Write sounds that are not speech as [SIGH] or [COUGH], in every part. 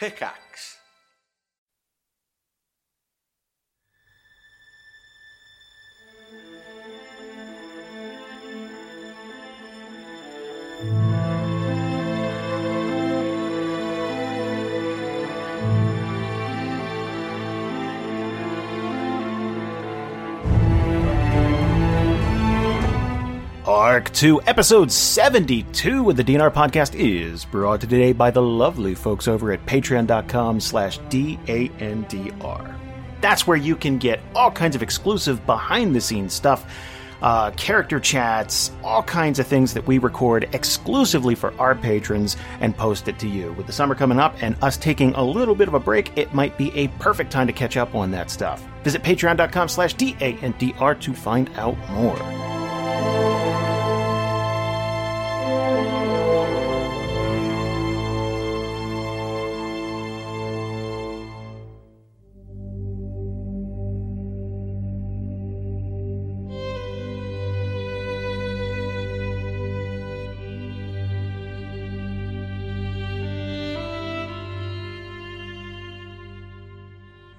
Pickaxe. 2, episode 72 of the D&R podcast is brought to today by the lovely folks over at patreon.com slash D-A-N-D-R. That's where you can get all kinds of exclusive behind-the-scenes stuff, uh, character chats, all kinds of things that we record exclusively for our patrons and post it to you. With the summer coming up and us taking a little bit of a break, it might be a perfect time to catch up on that stuff. Visit patreon.com slash D-A-N-D-R to find out more.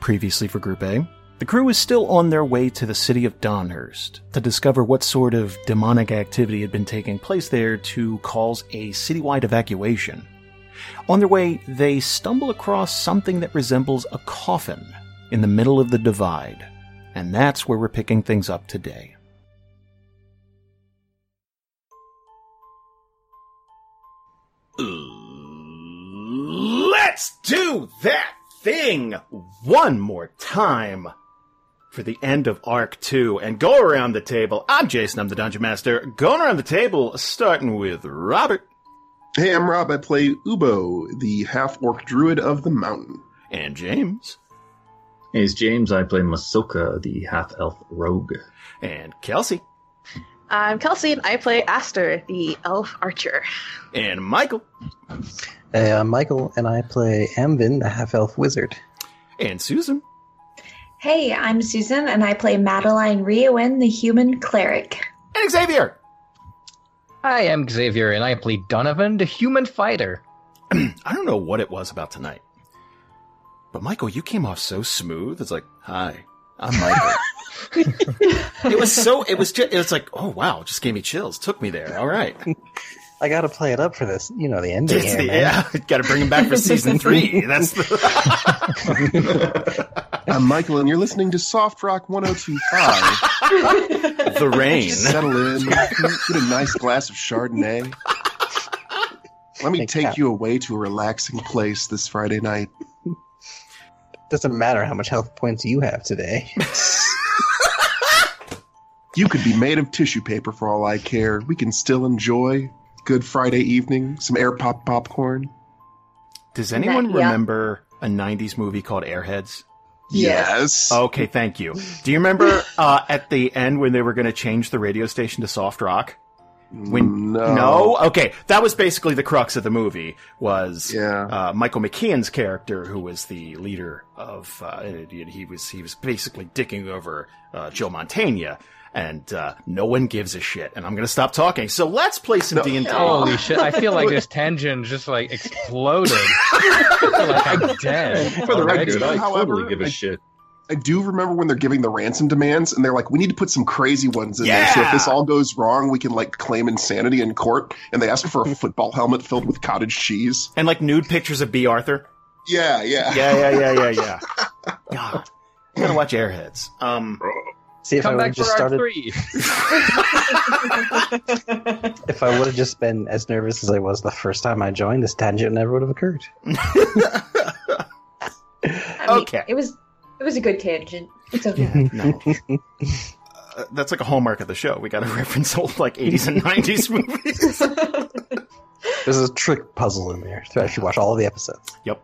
Previously for Group A, the crew is still on their way to the city of Donhurst to discover what sort of demonic activity had been taking place there to cause a citywide evacuation. On their way, they stumble across something that resembles a coffin in the middle of the divide, and that's where we're picking things up today. Let's do that thing one more time for the end of Arc 2 and go around the table. I'm Jason, I'm the Dungeon Master. Going around the table, starting with Robert. Hey, I'm Rob. I play Uboh, the half orc druid of the mountain. And James. Hey, it's James. I play Masoka, the half elf rogue. And Kelsey. I'm Kelsey, and I play Aster, the elf archer. And Michael. Hey, I'm Michael, and I play Amvin, the half elf wizard. And Susan. Hey, I'm Susan, and I play Madeline Riowin, the human cleric. And Xavier. I am Xavier, and I play Donovan, the human fighter. [CLEARS THROAT] I don't know what it was about tonight, but Michael, you came off so smooth. It's like, hi, I'm Michael. [LAUGHS] it was so. It was just. It was like, oh wow, just gave me chills. Took me there. All right. I got to play it up for this, you know, the ending. It's Here, the- man. yeah, [LAUGHS] got to bring him back for season three. [LAUGHS] That's the. [LAUGHS] I'm Michael, and you're listening to Soft Rock 1025. the rain. Settle in, get a nice glass of Chardonnay. Let me Thanks, take Cap. you away to a relaxing place this Friday night. Doesn't matter how much health points you have today. You could be made of tissue paper for all I care. We can still enjoy good Friday evening, some air pop popcorn. Does anyone Yeah. remember a '90s movie called Airheads? Yes. Okay, thank you. Do you remember [LAUGHS] uh, at the end when they were going to change the radio station to soft rock? When no. no, okay, that was basically the crux of the movie. Was Yeah. uh, Michael McKean's character, who was the leader of, uh, he he was he was basically dicking over uh, Joe Mantegna, and uh, no one gives a shit. And I'm going to stop talking. So let's play some D and D. Holy shit! I feel like [LAUGHS] this tangent just like exploded. I feel like I'm dead. For the already. record, I However, totally give a I- shit. I do remember when they're giving the ransom demands, and they're like, "We need to put some crazy ones in there, so if this all goes wrong, we can like claim insanity in court." And they ask for a football helmet filled with cottage cheese. and like nude pictures of Bea Arthur. Yeah, yeah. Yeah, yeah, yeah, yeah, yeah. [LAUGHS] God, I'm gonna watch Airheads. Um, See, if I would have just started, [LAUGHS] if I would have just been as nervous as I was the first time I joined, this tangent never would have occurred. [LAUGHS] I mean, Okay. It was it was a good tangent. It's okay. [LAUGHS] no. Uh, that's like a hallmark of the show. We got to reference old like 80s and 90s movies. There's a trick puzzle in there to actually watch all of the episodes. Yep.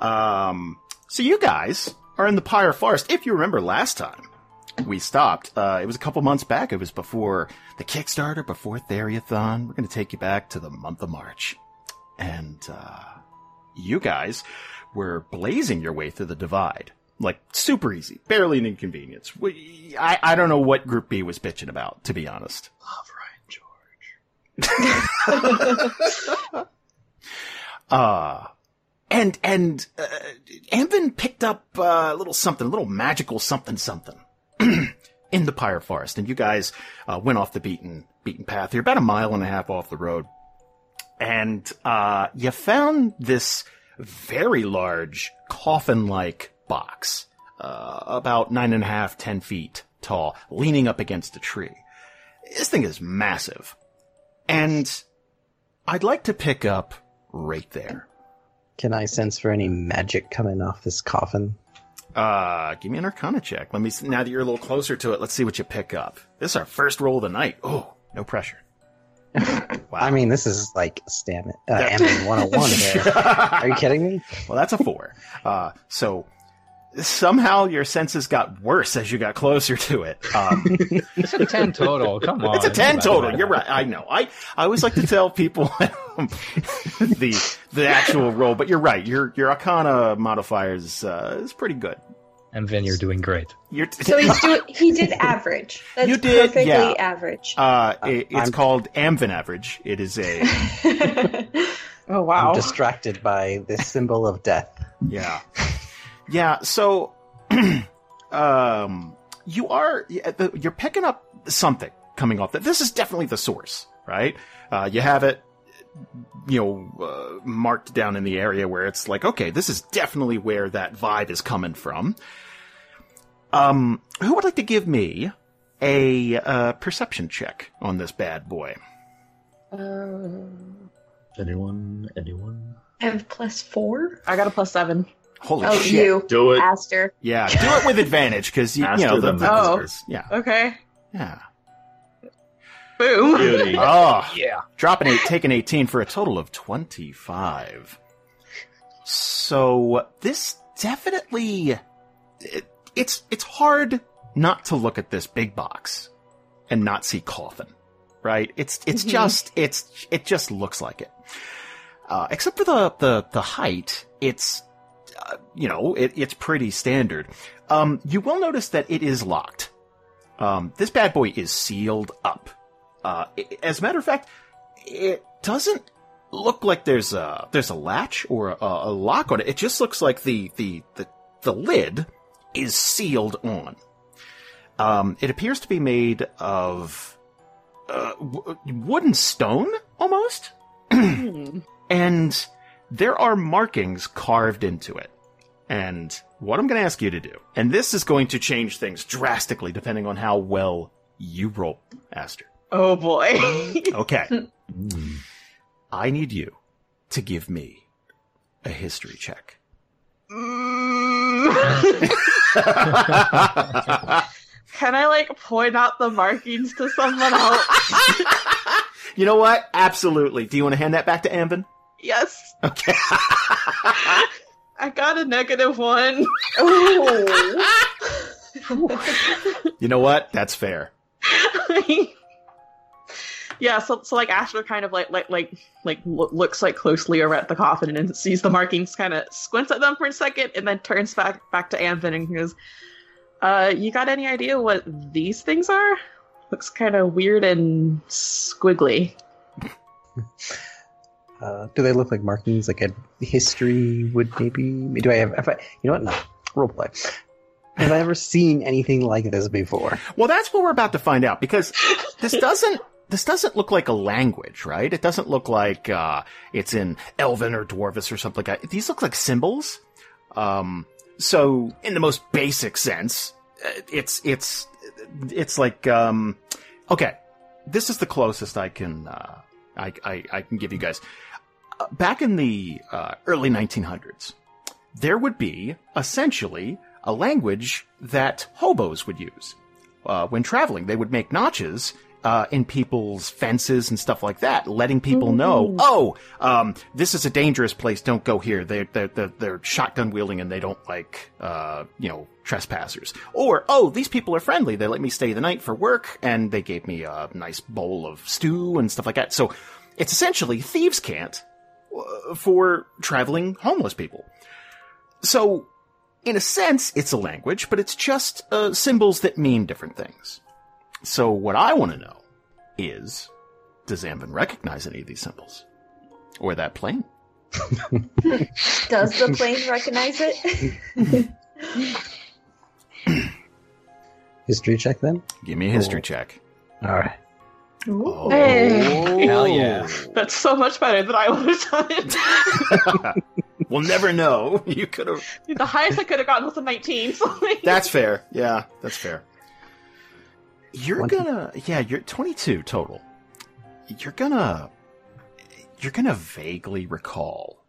Um, so you guys are in the Pyre Forest. If you remember last time we stopped, uh, it was a couple months back. It was before the Kickstarter, before Theriathon. We're going to take you back to the month of March. And, uh, you guys were blazing your way through the divide. Like, super easy. Barely an inconvenience. We, I, I don't know what Group B was bitching about, to be honest. Love Ryan George. [LAUGHS] Uh, and and uh, Amvin picked up uh, a little something, a little magical something something [CLEARS THROAT] in the Pyre Forest, and you guys uh, went off the beaten beaten path. You're about a mile and a half off the road, and uh, you found this very large coffin-like box, uh, about nine and a half, ten feet tall, leaning up against a tree. This thing is massive, and I'd like to pick up right there. Can I sense for any magic coming off this coffin? Uh, give me an Arcana check. Let me. See, now that you're a little closer to it, let's see what you pick up. This is our first roll of the night. Oh, no pressure. [LAUGHS] Wow. I mean, this is like stamina, uh, Ambien 101 [LAUGHS] here. Are you kidding me? well, that's a four. Uh, so somehow your senses got worse as you got closer to it. Um, [LAUGHS] It's a 10 total. [LAUGHS] Come on. it's a ten total. You're right. I know. I I always like to tell people [LAUGHS] the the actual roll, but you're right. Your your Arcana modifier is uh, is pretty good. Amvin, you're doing great. You're So he's doing. He did average. That's You did, perfectly yeah. average. uh, it- it's I'm- called Amvin average. It is a Oh wow. I'm distracted by this symbol of death. Yeah. Yeah, so [CLEARS THROAT] um you are you're picking up something coming off that this is definitely the source, right? Uh you have it you know uh, marked down in the area where it's like okay, this is definitely where that vibe is coming from. Um who would like to give me a uh, perception check on this bad boy? Um, Anyone? Anyone? I have plus four. I got a plus seven. Holy Oh, shit. you, Do it. Aster. Yeah, do it with advantage because you, you know the, the the, Oh. yeah. Okay. Yeah. Boom. Beauty. [LAUGHS] Oh, Yeah. dropping eight, taking 18 for a total of 25. So this definitely, it, it's, it's hard not to look at this big box and not see coffin, right? It's, it's Mhm. just, it's, it just looks like it. Uh, except for the, the, the height, it's, uh, you know, it, it's pretty standard. Um, you will notice that it is locked. Um, this bad boy is sealed up. Uh, i- as a matter of fact, it doesn't look like there's a there's a latch or a, a lock on it. It just looks like the the the, the lid is sealed on. Um, it appears to be made of uh, w- wooden stone almost, Hmm. [CLEARS THROAT] and there are markings carved into it. And what I'm going to ask you to do, and this is going to change things drastically depending on how well you roll, Aster. Oh boy. [LAUGHS] Okay. I need you to give me a history check. [LAUGHS] Can I like point out the markings to someone else? [LAUGHS] you know what? Absolutely. Do you want to hand that back to Amvin? Yes. Okay. [LAUGHS] I got a negative one. [LAUGHS] you know what? That's fair. [LAUGHS] yeah, so so like Aster kind of like like like like looks like closely over at the coffin and sees the markings, kind of squints at them for a second, and then turns back back to Amvin and goes, "Uh, you got any idea what these things are? Looks kind of weird and squiggly." Uh, do they look like markings like a history would maybe? Do I have? Have I, you know what? No. Roleplay. Have I ever seen anything like this before? Well, that's what we're about to find out because this doesn't this doesn't look like a language, right? It doesn't look like uh, it's in Elven or Dwarvish or something like that. These look like symbols. Um, so, in the most basic sense, uh, it's it's it's like um, okay. This is the closest I can uh, I, I I can give you guys. Back in the uh, early 1900s, there would be essentially a language that hobos would use uh, when traveling. They would make notches uh, in people's fences and stuff like that, letting people know, oh, um, this is a dangerous place. Don't go here. They're they're they're, they're shotgun wielding and they don't like uh, you know trespassers. Or oh, these people are friendly. They let me stay the night for work and they gave me a nice bowl of stew and stuff like that. So it's essentially thieves' can't for traveling homeless people. So in a sense, it's a language, but it's just uh, symbols that mean different things. So what I want to know is, does Amvin recognize any of these symbols? Or that plane? [LAUGHS] Does the plane recognize it? [LAUGHS] History check then. Give me a history Cool. check. All right. Oh. Hey. Hell yeah. [LAUGHS] That's so much better than I would have done. [LAUGHS] we'll never know. [LAUGHS] You could have. the highest I could have gotten was a 19. So like, That's fair. Yeah, that's fair. You're Twenty- gonna, yeah, you're 22 total. You're gonna, you're gonna vaguely recall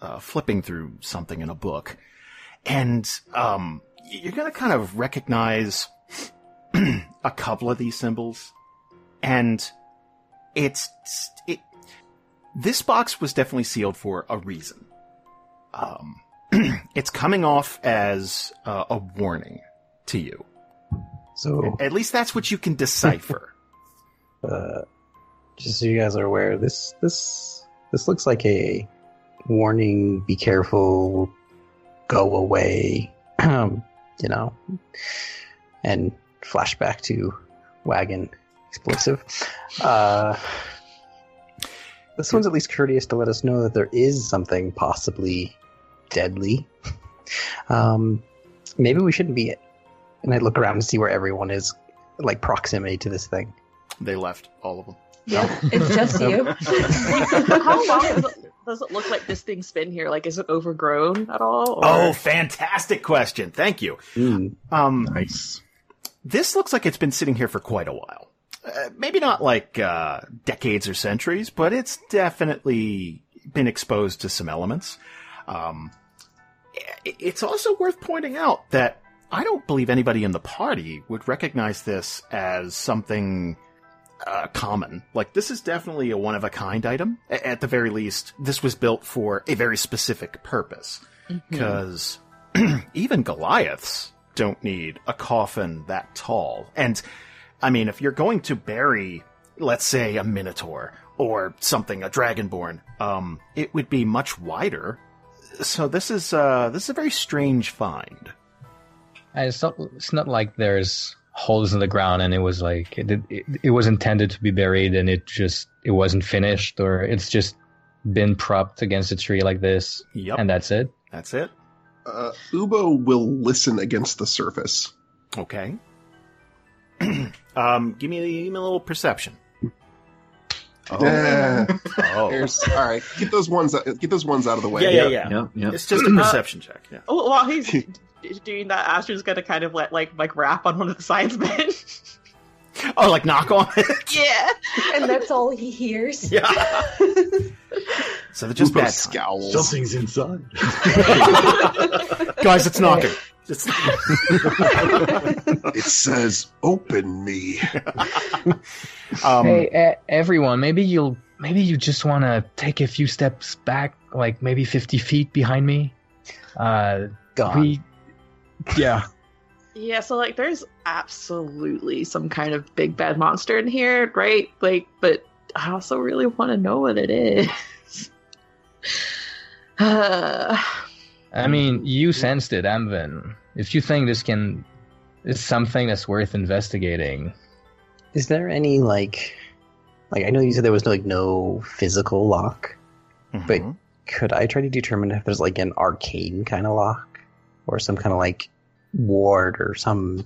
uh, flipping through something in a book, and um, you're gonna kind of recognize [CLEARS THROAT] a couple of these symbols, and it's it. This box was definitely sealed for a reason. Um, [CLEARS THROAT] it's coming off as uh, a warning to you. So, At least that's what you can decipher. [LAUGHS] uh, just so you guys are aware, this this this looks like a warning. Be careful. Go away. [CLEARS THROAT] You know, and flashback to wagon explosive. Uh, this one's at least courteous to let us know that there is something possibly deadly. [LAUGHS] Um, maybe we shouldn't be. And I look around and see where everyone is, like proximity to this thing. they left all of them. Yep, it's just you. [LAUGHS] [LAUGHS] how long does it, does it look like this thing's been here? Like, is it overgrown at all? or- Oh, fantastic question. Thank you. Mm. Um, Nice. this looks like it's been sitting here for quite a while. Uh, maybe not like uh, decades or centuries, but it's definitely been exposed to some elements. Um, it's also worth pointing out that I don't believe anybody in the party would recognize this as something uh, common. Like this is definitely a one of a kind item. A- At the very least, this was built for a very specific purpose. Because [CLEARS THROAT] even Goliaths don't need a coffin that tall. And I mean, if you're going to bury, let's say, a minotaur or something, a dragonborn, um, it would be much wider. So this is uh, this is a very strange find. It's not it's not like there's holes in the ground and it was like it, it, it was intended to be buried and it just it wasn't finished or it's just been propped against a tree like this Yep, and that's it. that's it. Uh, Uboh will listen against the surface. Okay. [CLEARS THROAT] um, give me, give me a little perception. Yeah. Oh, [LAUGHS] There's, all right, get those ones. out- Get those ones out of the way. yeah, yeah, yeah. Yep, yep. It's just [CLEARS THROAT] a perception check. Yeah. Oh, while he's [LAUGHS] doing that, Aster's gonna kind of let like like rap on one of the signs men. [LAUGHS] Oh, like knock on it. yeah. and that's all he hears. yeah. So they're just Uboh bad scowls. Something's inside. Guys, it's knocking. It's It says, "Open me." [LAUGHS] um, hey, everyone, maybe you'll maybe you just want to take a few steps back, like maybe 50 feet behind me. Uh, Gone. we, yeah, [LAUGHS] Yeah, so like there's absolutely some kind of big bad monster in here, right? Like, but I also really want to know what it is. [SIGHS] Uh, I mean, you sensed it, Amvin. If you think this can, is something that's worth investigating, Is there any like, like I know you said there was no, like no physical lock. But mhm. could I try to determine if there's like an arcane kind of lock, or some kind of like ward or some?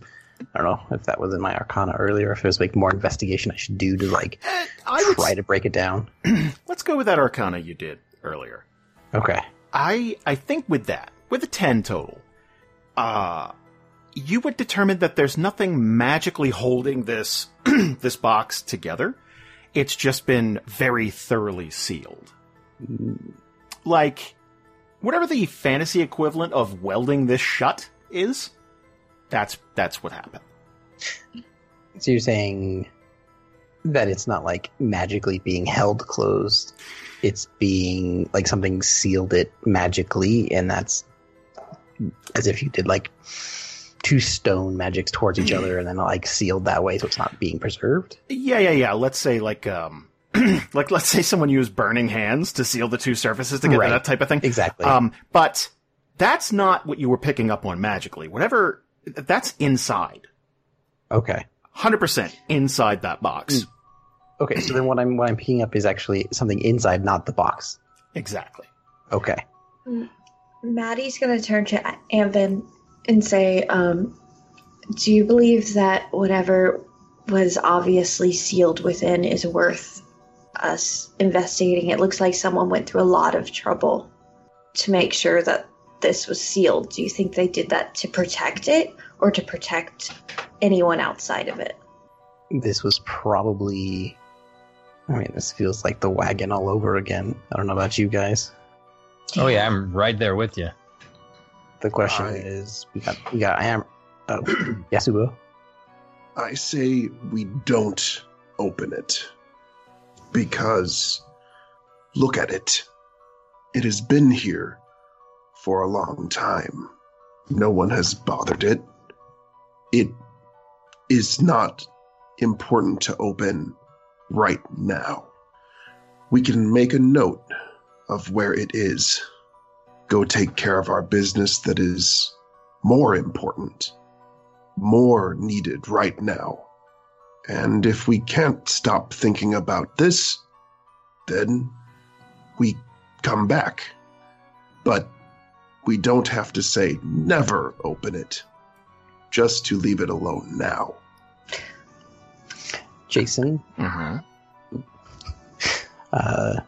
I don't know if that was in my Arcana earlier. If there's like more investigation I should do to like Eh, I would try to break it down. [CLEARS THROAT] let's go with that Arcana you did earlier. Okay. I I think with that, with a ten total, uh you would determine that there's nothing magically holding this [CLEARS THROAT] this box together. It's just been very thoroughly sealed. Like whatever the fantasy equivalent of welding this shut is, that's that's what happened. So you're saying that it's not like magically being held closed. It's being like something sealed it magically, and that's as if you did like two stone magics towards each other and then like sealed that way so it's not being preserved. Yeah, yeah, yeah. Let's say like um [CLEARS THROAT] like let's say someone used burning hands to seal the two surfaces together, Right. that type of thing. Exactly. Um, but that's not what you were picking up on magically. Whatever, that's inside. okay. 100% inside that box. Okay, so then what I'm what I'm picking up is actually something inside, not the box. Exactly. Okay. Maddy's going to turn to Amvin and say, um, Do you believe that whatever was obviously sealed within is worth us investigating? It looks like someone went through a lot of trouble to make sure that this was sealed. Do you think they did that to protect it or to protect anyone outside of it? This was probably. I mean, this feels like the wagon all over again. I don't know about you guys. Oh yeah, I'm right there with you. The question I- is, we got we got Am. Oh, [CLEARS THROAT] Yasubo. I say we don't open it. Because look at it. It has been here for a long time. No one has bothered it. It is not important to open right now. We can make a note of where it is. Go take care of our business that is more important more needed right now. And if we can't stop thinking about this, then we come back. But we don't have to say never open it, just to leave it alone now. Jason, Mm-hmm. uh,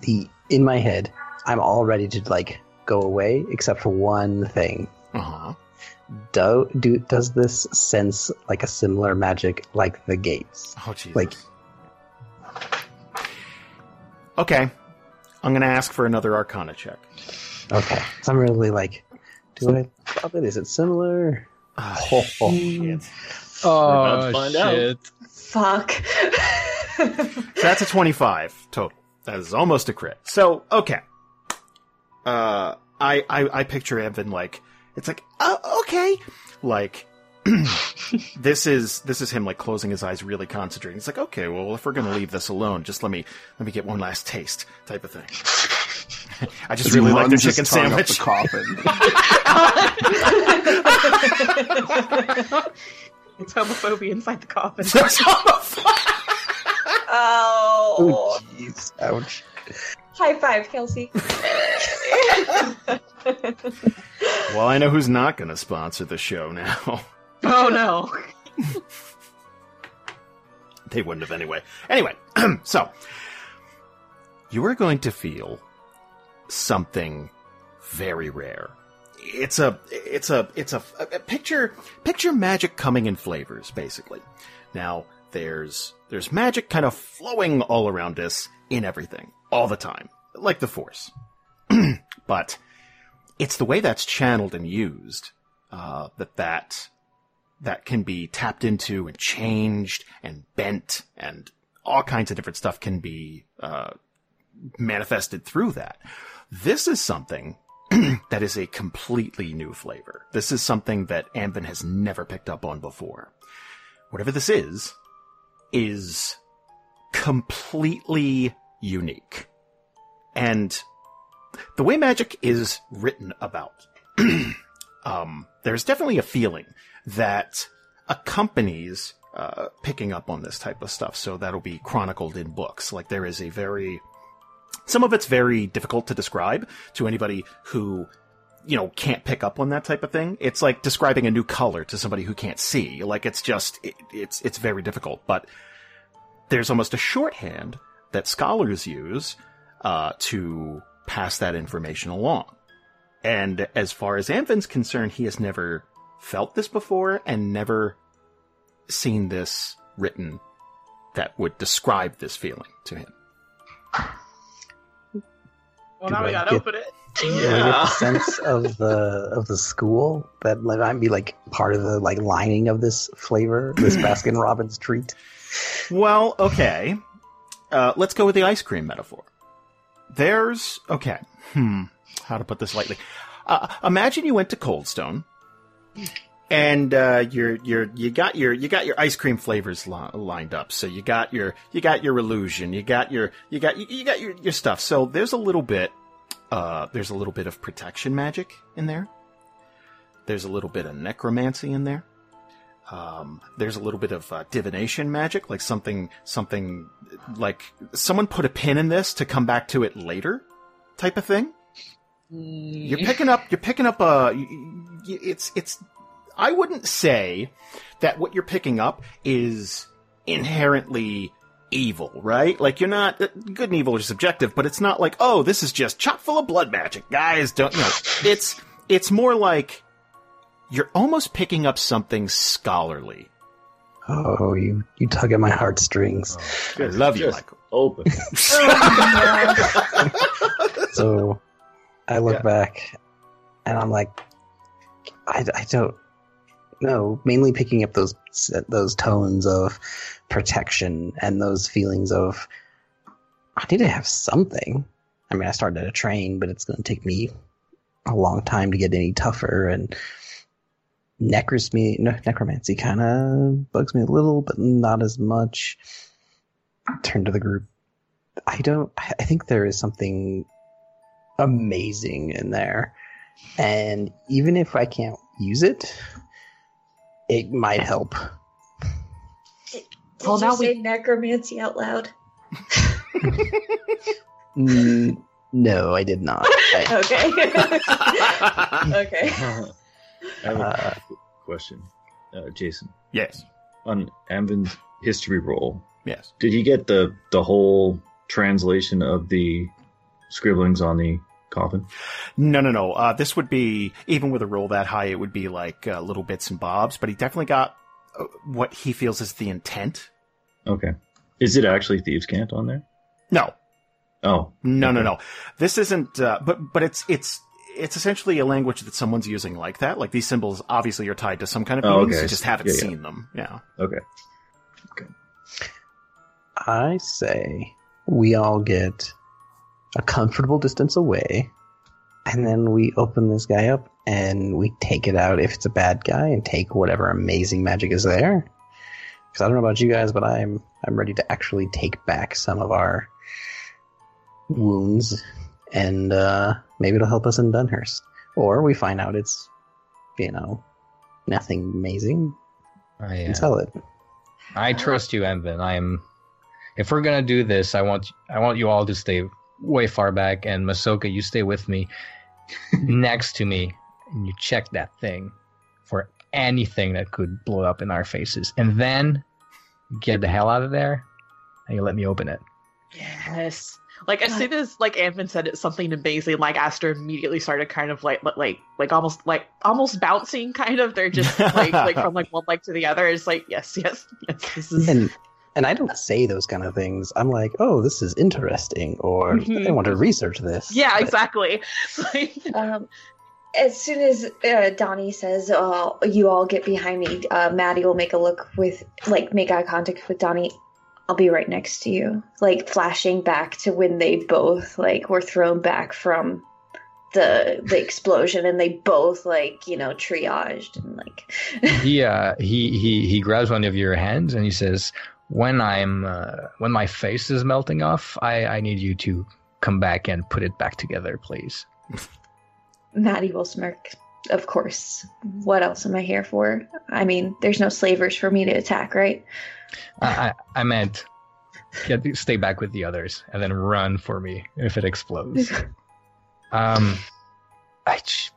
the in my head, I'm all ready to like go away, except for one thing. Uh-huh. Do, do does this sense like a similar magic like the gates? Oh, Jesus. Like- Okay. I'm going to ask for another Arcana check. Okay, so I'm really like, do I love it? Is it similar? Oh, oh. shit. Oh about to find out. Shit! Fuck. So that's a 25 total. That is almost a crit. So, okay. Uh, I, I, I picture Evan like, it's like, oh, okay. Like, [CLEARS THROAT] this is, this is him like closing his eyes, really concentrating. It's like, okay, well, if we're gonna leave this alone, just let me, let me get one last taste type of thing. I just really like the chicken sandwich. the coffin. [LAUGHS] [LAUGHS] [LAUGHS] It's homophobia inside the coffin. [LAUGHS] oh. Oh, jeez. Ouch. High five, Kelsey. [LAUGHS] well, I know who's not gonna sponsor the show now. oh no. [LAUGHS] They wouldn't have anyway. Anyway, [CLEARS THROAT] so you are going to feel something very rare. It's a, it's a, it's a, a picture, picture magic coming in flavors, basically. Now, there's, there's magic kind of flowing all around us in everything, all the time, like the Force. [CLEARS THROAT] but it's the way that's channeled and used, uh, that that that can be tapped into and changed and bent and all kinds of different stuff can be uh, manifested through that. This is something [CLEARS THROAT] that is a completely new flavor. This is something that Amvin has never picked up on before. Whatever this is, is completely unique. And the way magic is written about, [CLEARS THROAT] um, there's definitely a feeling that accompanies uh, picking up on this type of stuff. So that'll be chronicled in books. Like there is a very, some of it's very difficult to describe to anybody who, you know, can't pick up on that type of thing. It's like describing a new color to somebody who can't see. Like it's just, it, it's, it's very difficult. But there's almost a shorthand that scholars use uh, to pass that information along. And as far as Amvin's concerned, he has never felt this before and never seen this written that would describe this feeling to him. Well, Do now we gotta get- open it. Do get the sense of the of the school that like, might be like part of the like lining of this flavor, this [CLEARS THROAT] Baskin Robbins treat? Well, okay. Uh, let's go with the ice cream metaphor. There's, okay. Hmm. How to put this lightly. Uh, imagine you went to Cold Stone and, uh, you're, you're, you got your, you got your ice cream flavors li- lined up. So you got your, you got your illusion, you got your, you got, you, you got your, your stuff. So there's a little bit, uh, there's a little bit of protection magic in there. There's a little bit of necromancy in there. Um, there's a little bit of uh, divination magic, like something, something like someone put a pin in this to come back to it later. type of thing. Mm. You're picking up. You're picking up a. y- It's it's. I wouldn't say that what you're picking up is inherently evil, right? Like you're not good and evil is subjective, but it's not like oh, this is just chock full of blood magic, guys. Don't you know? It's it's more like you're almost picking up something scholarly. Oh, you you tug at my heartstrings. Oh, I love you, Just Michael. Open. [LAUGHS] [LAUGHS] So I look Yeah. back and I'm like, I, I don't know. Mainly picking up those those tones of protection and those feelings of I need to have something. I mean, I started to train, but it's going to take me a long time to get any tougher. And necromancy, no, necromancy kind of bugs me a little, but not as much. Turn to the group. I don't. I think there is something amazing in there. And even if I can't use it, it might help. Did Well, you now say we- necromancy out loud? Mm, no, I did not. I, [LAUGHS] Okay. [LAUGHS] okay. I have a Uh, question, uh, Jason. Yes, On Amvin's history roll, yes. did he get the the whole translation of the scribblings on the coffin? No, no, no. Uh, this would be even with a roll that high, it would be like uh, little bits and bobs. But he definitely got uh, what he feels is the intent. Okay. Is it actually thieves' cant on there? No, Oh, no, no, Okay. no. This isn't. Uh, but but it's it's it's essentially a language that someone's using like that. Like these symbols obviously are tied to some kind of Oh, meaning. okay. You just haven't Yeah, yeah. seen them. Yeah. Okay. Okay. I say we all get a comfortable distance away, and then we open this guy up and we take it out if it's a bad guy and take whatever amazing magic is there. Because I don't know about you guys, but I'm I'm ready to actually take back some of our wounds, and uh, maybe it'll help us in Dunhurst. Or we find out it's, you know, nothing amazing I, and uh, sell it. I trust you, Amvin. I'm. If we're gonna do this, I want I want you all to stay way far back, and Masoka, you stay with me, [LAUGHS] next to me, and you check that thing for anything that could blow up in our faces, and then get the hell out of there, and you let me open it. Yes. Like as soon as like Amvin said it's something amazing, like Aster immediately started kind of like like like almost like almost bouncing kind of. They're just like like [LAUGHS] from like one leg to the other. It's like yes, yes, yes. This is and and I don't say those kind of things. I'm like, oh, this is interesting, or I Mhm. want to research this. yeah, But exactly. Like, [LAUGHS] Um, as soon as uh, Donnie says, uh, "You all get behind me," uh, Maddy will make a look with, like, make eye contact with Donnie. I'll be right next to you, like flashing back to when they both like were thrown back from the the explosion, and they both like you know triaged and like. [LAUGHS] he uh he he he grabs one of your hands and he says when i'm uh, when my face is melting off i i need you to come back and put it back together please [LAUGHS] Maddy will smirk. Of course. What else am I here for? I mean, there's no slavers for me to attack, right? i i, I meant get stay back with the others and then run for me if it explodes [LAUGHS] um i j-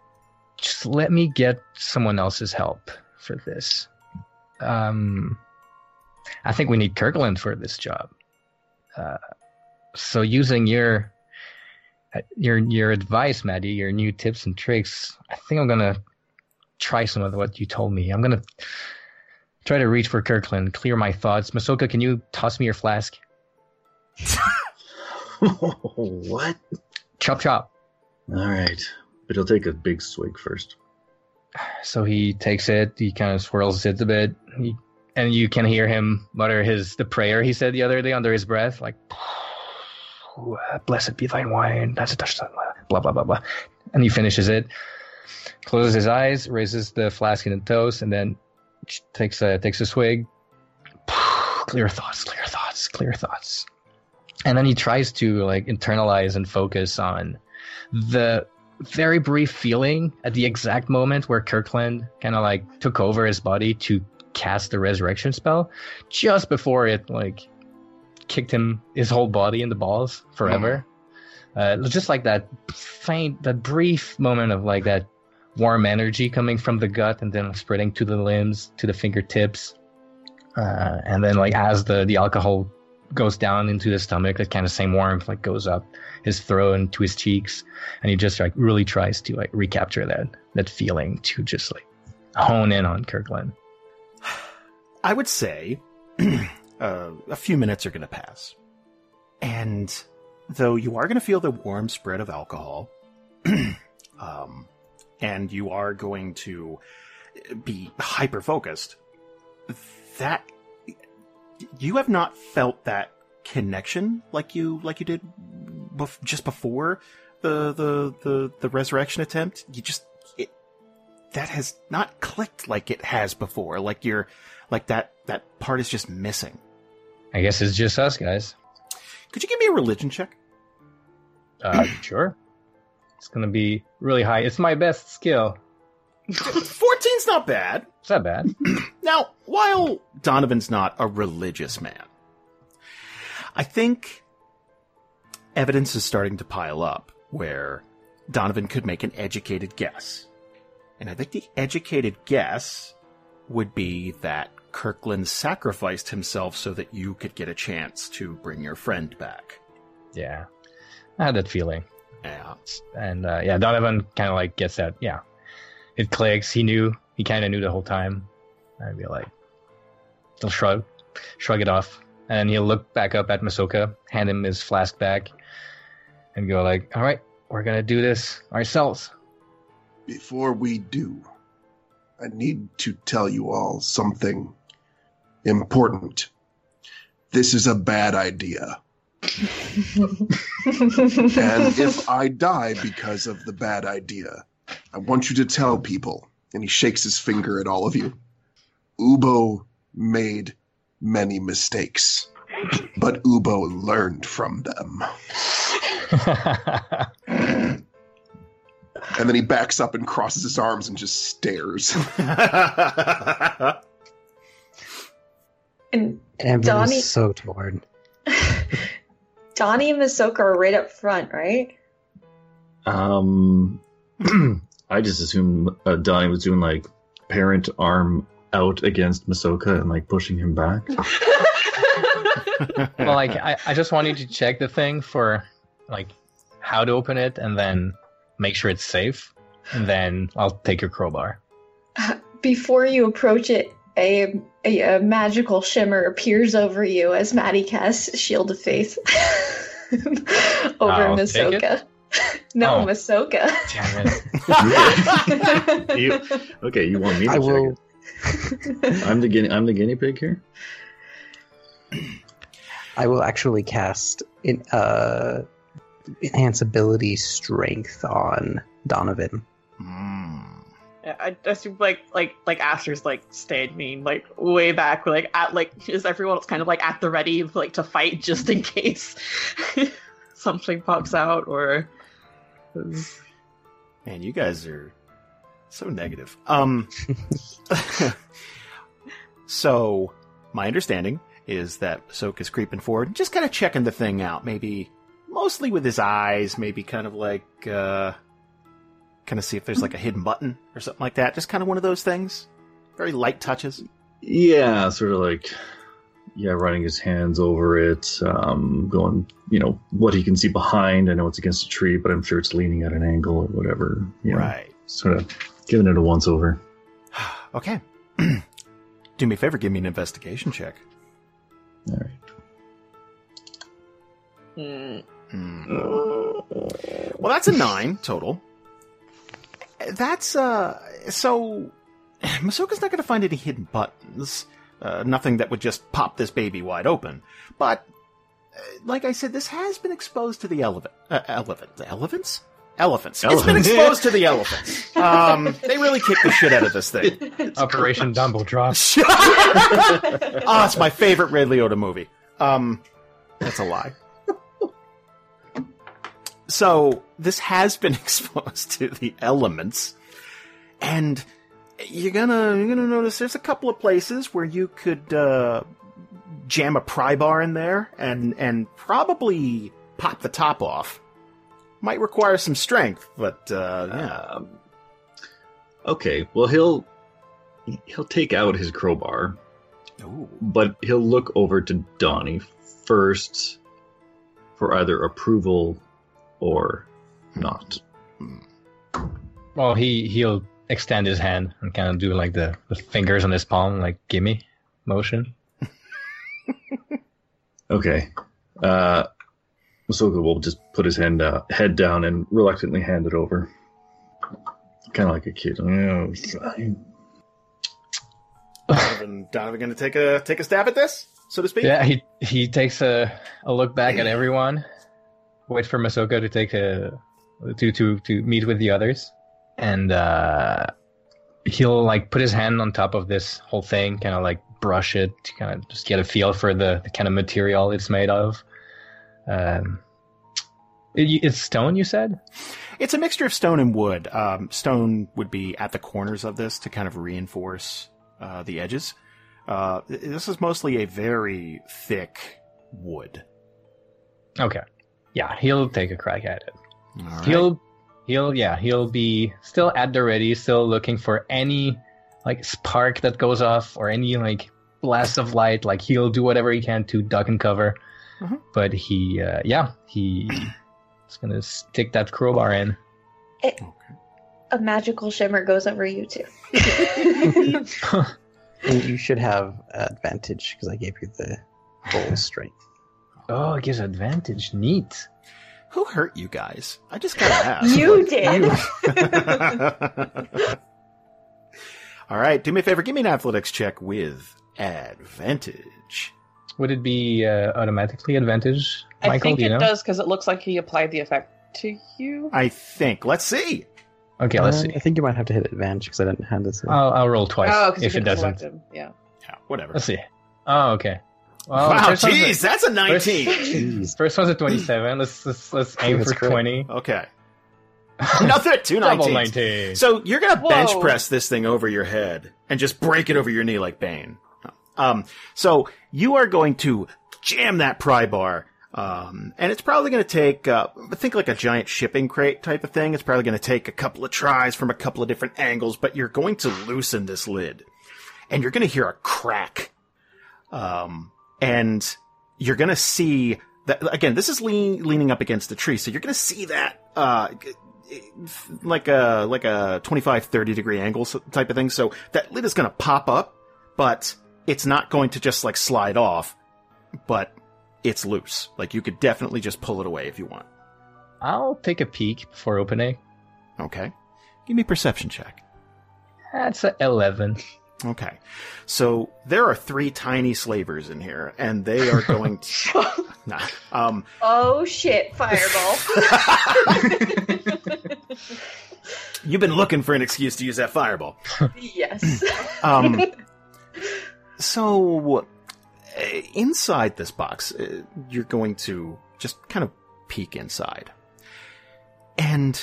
just let me get someone else's help for this um i think we need kirkland for this job uh so using your uh, your your advice, Maddy, your new tips and tricks, I think I'm gonna try some of what you told me. I'm gonna try to reach for Kirkland, clear my thoughts. Masoka, can you toss me your flask? [LAUGHS] what? Chop chop. All right, but he'll take a big swig first. So he takes it, he kind of swirls it a bit, he, and you can hear him mutter his the prayer he said the other day under his breath, like [SIGHS] "Blessed be thine wine, that's a touch, blah blah blah blah." And he finishes it, closes his eyes, raises the flask in the toast, and then [TSK] takes a takes a swig. [SIGHS] Clear thoughts, clear thoughts, clear thoughts. And then he tries to like internalize and focus on the very brief feeling at the exact moment where Kirkland kind of like took over his body to cast the resurrection spell, just before it like kicked him his whole body in the balls forever. uh, just like that faint, that brief moment of like that warm energy coming from the gut and then spreading to the limbs, to the fingertips, uh, and then like as the the alcohol goes down into the stomach, that kind of same warmth like goes up his throat and to his cheeks, and he just like really tries to like recapture that that feeling to just like hone in on Kirkland. I would say [CLEARS THROAT] uh, a few minutes are going to pass. And though you are going to feel the warm spread of alcohol, [CLEARS THROAT] um, and you are going to be hyper focused, that you have not felt that connection like you like you did bef- just before the, the the the resurrection attempt. You just it, that has not clicked like it has before. Like you're like that that part is just missing. I guess it's just us guys. Could you give me a religion check? Uh, [CLEARS THROAT] sure. It's gonna be really high. It's my best skill. [LAUGHS] 14's not bad. It's not bad. [CLEARS THROAT] Now, while Donovan's not a religious man, I think evidence is starting to pile up where Donovan could make an educated guess. And I think the educated guess would be that Kirkland sacrificed himself so that you could get a chance to bring your friend back. Yeah, I had that feeling, Yeah. and uh, yeah, Donovan kind of like gets that. Yeah, it clicks. He knew. He kind of knew the whole time. I'd be like, he'll shrug, shrug it off, and he'll look back up at Masoka, hand him his flask back, and go like, "All right, we're gonna do this ourselves." Before we do, I need to tell you all something important. This is a bad idea. And if I die because of the bad idea, I want you to tell people, and he shakes his finger at all of you, Uboh made many mistakes, but Uboh learned from them. [LAUGHS] And then he backs up and crosses his arms and just stares. [LAUGHS] and Amber Donnie- is so torn. [LAUGHS] Donnie and Masoka are right up front, right? Um, [CLEARS THROAT] I just assumed uh, Donnie was doing like parent arm out against Masoka and like pushing him back. [LAUGHS] well, like I, I just wanted to check the thing for like how to open it, and then make sure it's safe, and then I'll take your crowbar. [LAUGHS] Before you approach it, a, a, a magical shimmer appears over you as Maddy casts Shield of Faith [LAUGHS] over I'll Masoka. [LAUGHS] no, Oh. Masoka. Damn it! [LAUGHS] You- okay, you want me to I check will. it? I'm the guinea. I'm the guinea pig here. I will actually cast in uh, enhance ability strength on Donovan. Hmm. Yeah, I just like like like Aster's like stayed me like way back like at like is everyone else kind of like at the ready like to fight just in case [LAUGHS] something pops out or Man, you guys are so negative. Um, [LAUGHS] so my understanding is that Soka's creeping forward, just kind of checking the thing out. Maybe mostly with his eyes, maybe kind of like uh, kind of see if there's like a hidden button or something like that. Just kind of one of those things. Very light touches. Yeah, sort of like yeah, running his hands over it, um, going, you know, what he can see behind. I know it's against a tree, but I'm sure it's leaning at an angle or whatever. You know, Right. Sort of giving it a once over. [SIGHS] Okay. [CLEARS THROAT] Do me a favor, give me an investigation check. All right. Hmm. Hmm. Well, that's a nine total. That's uh. So, Masoka's not going to find any hidden buttons. Uh, nothing that would just pop this baby wide open. But, uh, like I said, this has been exposed to the elephant. Uh, elephant. The elephants? Elephants. It's been exposed to the elephants. Um, they really kicked the shit out of this thing. [LAUGHS] Operation Dumbo Drop. [LAUGHS] Ah, it's my favorite Ray Liotta movie. Um, that's a lie. So this has been [LAUGHS] exposed to the elements, and you're gonna you're gonna notice there's a couple of places where you could uh, jam a pry bar in there and and probably pop the top off. might require some strength, but uh, yeah. Um, okay, well he'll he'll take out his crowbar, Ooh. but he'll look over to Donnie first for either approval or not. Well, he he'll extend his hand and kind of do like the, the fingers on his palm, like gimme motion. [LAUGHS] Okay. Uh Masoka will just put his hand uh, head down and reluctantly hand it over. Kind of like a kid. Oh, fine. Donovan, Donovan going to take a take a stab at this, so to speak. Yeah, he he takes a, a look back at everyone, wait for Masoka to take a to to to meet with the others, and uh, he'll like put his hand on top of this whole thing, kind of like brush it to kind of just get a feel for the, the kind of material it's made of. Um, it, it's stone, you said. It's a mixture of stone and wood. Um, stone would be at the corners of this to kind of reinforce uh, the edges. Uh, this is mostly a very thick wood. Okay, yeah, he'll take a crack at it. All right. He'll he'll yeah he'll be still at the ready, still looking for any like spark that goes off or any like blast of light. Like he'll do whatever he can to duck and cover. Mhm. But he uh, yeah he is gonna stick that crowbar in. A magical shimmer goes over you too. And [LAUGHS] [LAUGHS] you should have advantage because I gave you the full [LAUGHS] strength. Oh, it gives advantage. Neat. Who hurt you guys? I just gotta [LAUGHS] ask. You Like- did. [LAUGHS] [LAUGHS] All right, do me a favor. Give me an athletics check with advantage. Would it be uh, automatically advantage, Michael, I think do it know? does because it looks like he applied the effect to you. I think. Let's see. Okay, let's Uh, see. I think you might have to hit advantage because I didn't hand this. I'll, I'll roll twice oh, if it doesn't. Him. Yeah. Yeah, whatever. Let's see. Oh, okay. Well, wow, first a- jeez, that's a 19. Jeez. First one's a 27. Let's let's, let's aim That's for great. 20. Okay. [LAUGHS] Another two Double 19s. 19. So you're gonna bench press this thing over your head and just break it over your knee like Bane. Um, so you are going to jam that pry bar, um, and it's probably going to take, uh, think like a giant shipping crate type of thing. It's probably going to take a couple of tries from a couple of different angles, but you're going to loosen this lid, and you're going to hear a crack, um, and you're going to see that again. This is lean, leaning up against the tree, so you're going to see that. Uh, like a like a 25 30 degree angle type of thing so that lid is going to pop up but it's not going to just like slide off but it's loose like you could definitely just pull it away if you want I'll take a peek before opening. okay give me perception check That's a 11. Okay so there are three tiny slavers in here and they are going [LAUGHS] to nah, um oh shit, fireball. [LAUGHS] you've been looking for an excuse to use that fireball yes. [LAUGHS] Um, so, uh, inside this box, uh, you're going to just kind of peek inside. And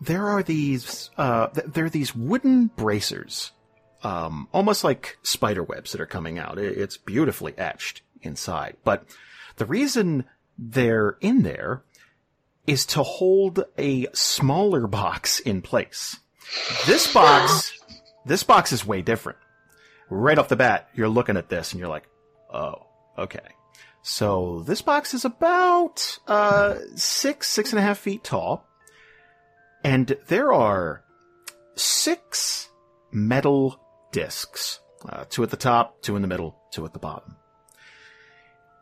there are these, uh, th- there are these wooden bracers, um, almost like spider webs that are coming out. It's beautifully etched inside. But the reason they're in there is to hold a smaller box in place. This box, this box is way different. Right off the bat, you're looking at this and you're like, oh, okay. So this box is about, uh, six, six and a half feet tall. And there are six metal discs. Uh, two at the top, two in the middle, two at the bottom.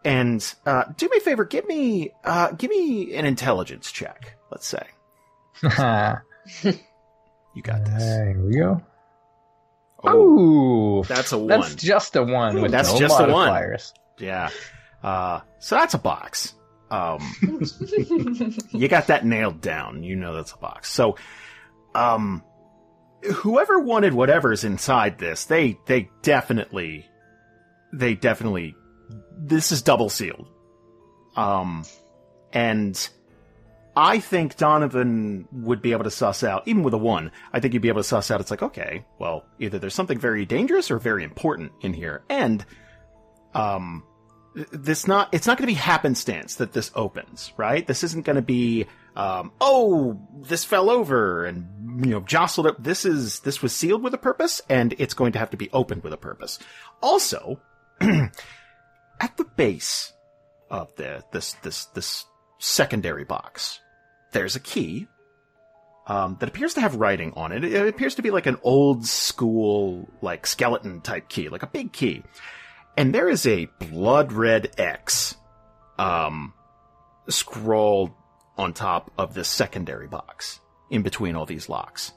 And, uh, do me a favor, give me, uh, give me an intelligence check, let's say. [LAUGHS] You got this. There we go. Oh, Ooh, that's a one. that's just a one That's no just a one. modifiers. Yeah. Uh, so that's a box. Um, [LAUGHS] you got that nailed down. You know that's a box. So, um, whoever wanted whatever's inside this, they, they definitely, they definitely, this is double sealed. Um, and I think Donovan would be able to suss out, even with a one, I think you'd be able to suss out, it's like, okay, well, either there's something very dangerous or very important in here. And, um, this not it's not going to be happenstance that this opens, right? This isn't going to be um, oh, this fell over and you know jostled up. This is this was sealed with a purpose, and it's going to have to be opened with a purpose. Also, [CLEARS THROAT] at the base of the this this this secondary box, there's a key um, that appears to have writing on it. It appears to be like an old school like skeleton type key, like a big key, and there is a blood red X um, scrawled on top of this secondary box in between all these locks.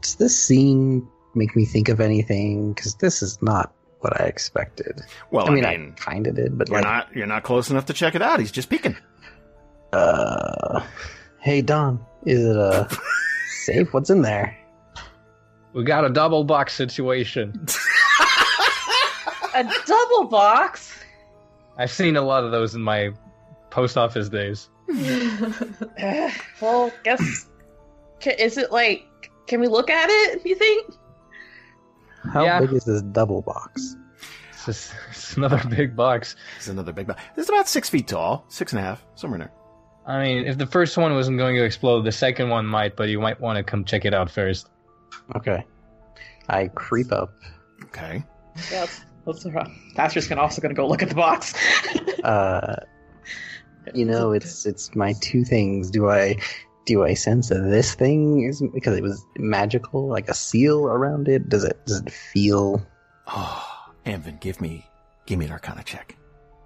Does this scene make me think of anything? Because this is not what I expected. Well, I mean, I I, kind of did, but you're like, not you're not close enough to check it out. He's just peeking. uh, hey Don, is it a [LAUGHS] safe? What's in there? We got a double box situation. A double box. I've seen a lot of those in my post office days. [SIGHS] Well, guess. Ca is it like? Can we look at it? You think? How Yeah. big is this double box? It's, just, it's another big box. It's another big. Bo- this is about six feet tall, six and a half, somewhere in there. I mean, if the first one wasn't going to explode, the second one might, but you might want to come check it out first. Okay, I creep up. Okay. Yeah. Let's, let's, uh, Aster's gonna also gonna go look at the box. [LAUGHS] Uh, you know, it's it's my two things. Do I do I sense that this thing is because it was magical, like a seal around it? Does it does it feel? Oh, Amvin, give me give me an Arcana check.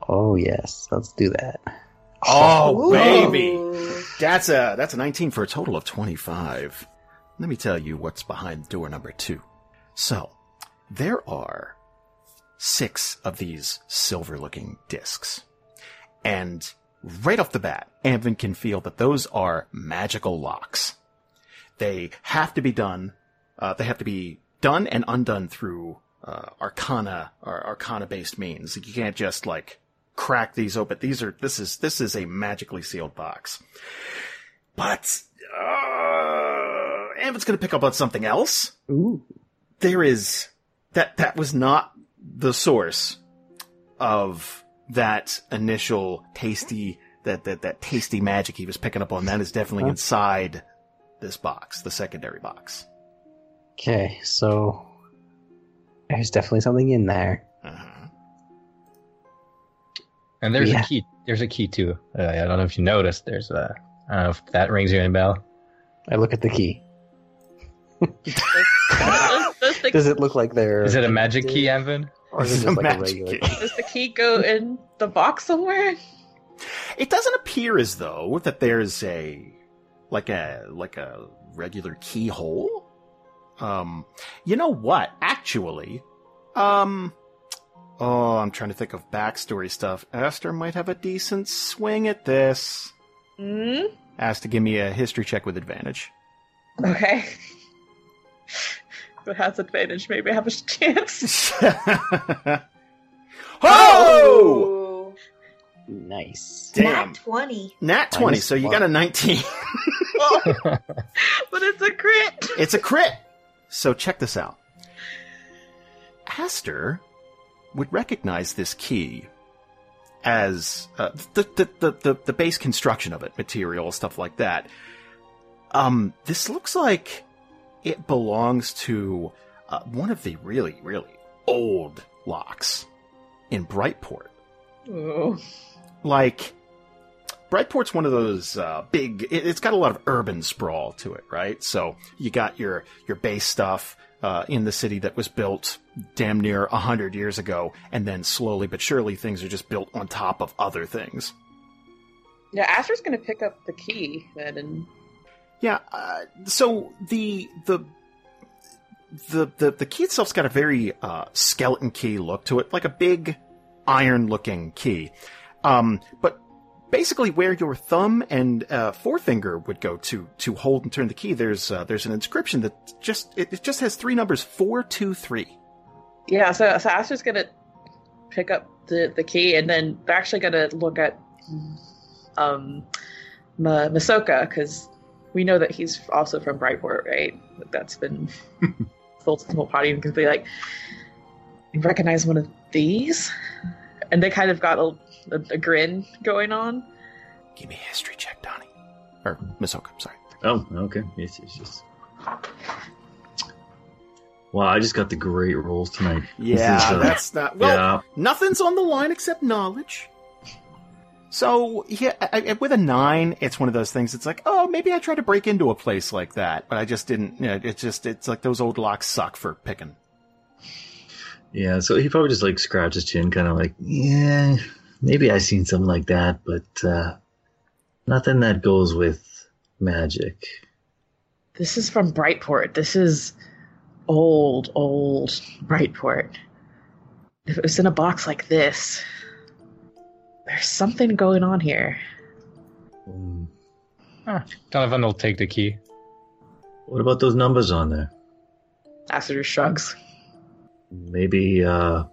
Oh yes, let's do that. Oh, Ooh. baby, that's a that's a nineteen for a total of twenty five. Let me tell you what's behind door number two. So, there are six of these silver-looking discs, and right off the bat, Amvin can feel that those are magical locks. They have to be done. Uh, they have to be done and undone through uh, arcana or arcana-based means. You can't just like crack these open. These are this is this is a magically sealed box. But uh, Amvin's going to pick up on something else. Ooh, There is that that was not the source of that initial tasty that that that tasty magic he was picking up on. That is definitely Huh? inside this box, the secondary box. okay, so there's definitely something in there. Uh-huh. And there's Yeah. a key. There's a key too. Uh, I don't know if you noticed. There's a. I don't know if that rings you any bell. I look at the key. does, does the, Does it look like there? Is it a magic key, Amvin? Or is It's it a just like a regular? key. does the key go in the box somewhere? It doesn't appear as though that there's a like a like a regular keyhole. Um, you know what? Actually, um, oh, I'm trying to think of backstory stuff. Aster might have a decent swing at this. Hmm. Aster give me a history check with advantage. Okay. If it has advantage, maybe I have a [LAUGHS] chance. [LAUGHS] oh! Nice. Damn. Nat 20. Nat 20, Minus so you one. got a 19. [LAUGHS] Oh, but it's a crit. It's a crit. So check this out. Aster would recognize this key as uh, the, the, the, the the base construction of it, material stuff like that. Um, this looks like it belongs to uh, one of the really really old locks in Brightport. Ooh. Like Brightport's one of those uh, big. It, it's got a lot of urban sprawl to it, right? So you got your your base stuff uh, in the city that was built damn near a hundred years ago, and then slowly but surely things are just built on top of other things. Yeah, Aster's gonna pick up the key then, and Yeah. Uh, so the the the the the key itself's got a very uh, skeleton key look to it, like a big iron looking key. Um, but basically, where your thumb and uh, forefinger would go to to hold and turn the key, there's uh, there's an inscription that just it, it just has three numbers four two three. yeah, so so Aster's gonna pick up the the key, and then they're actually gonna look at um Masoka because we know that he's also from Brightport, right? That's been told to the whole party because they like recognize one of these, and they kind of got a, a, a grin going on. Give me a history check, Donnie. or Masoka. Sorry. Oh, okay. Yes, yes, yes. Wow, I just got the great rolls tonight. This Yeah, is, uh, that's not. Well, yeah. nothing's on the line except knowledge. So yeah, I, I- with a nine, it's one of those things. It's like, oh, maybe I try to break into a place like that, but I just didn't. You know, it's just it's like those old locks suck for picking. Yeah, so he probably just like scratched his chin, kind of like, yeah, maybe I seen something like that, but uh, nothing that goes with magic. This is from Brightport. This is old, old Brightport. If it was in a box like this, there's something going on here. Hmm. Donovan will take the key. What about those numbers on there? Aster shrugs. Maybe, uh,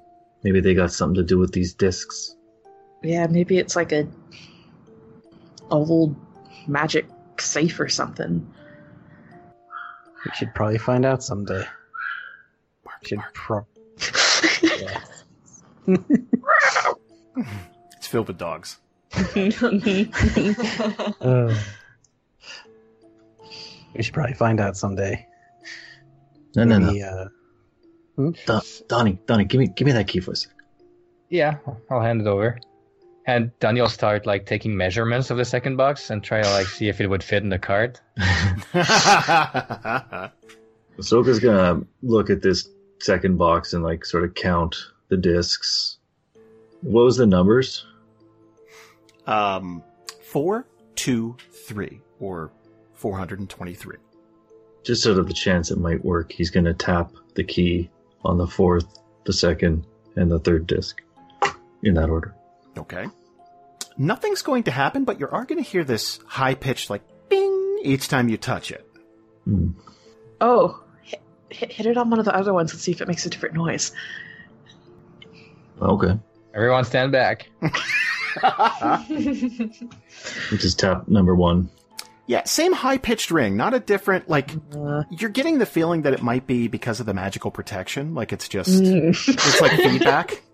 maybe they got something to do with these discs. Yeah, maybe it's like a old magic safe or something. We should probably find out someday. Bark, Should bark. pro- It's [LAUGHS] [LAUGHS] [LAUGHS] filled with dogs. [LAUGHS] Uh, we should probably find out someday. No, no, no. Maybe, uh, Don- Donnie, Donnie, give me, give me that key for a second. Yeah, I'll hand it over. And Daniel start like taking measurements of the second box and try to like see if it would fit in the cart. [LAUGHS] Masoka's gonna look at this second box and like sort of count the discs. What was the numbers? Um, four, two, three, or four hundred and twenty-three. Just out of the chance it might work. He's gonna tap the key on the fourth, the second, and the third disc, in that order. Okay. Nothing's going to happen, but you are going to hear this high pitched like bing each time you touch it. Hmm. oh, hit, hit, hit it on one of the other ones and see if it makes a different noise. Okay. Everyone stand back. [LAUGHS] [LAUGHS] Which is tap number one. Yeah, same high pitched ring, not a different like Uh, you're getting the feeling that it might be because of the magical protection, like it's just mm. it's like feedback. [LAUGHS]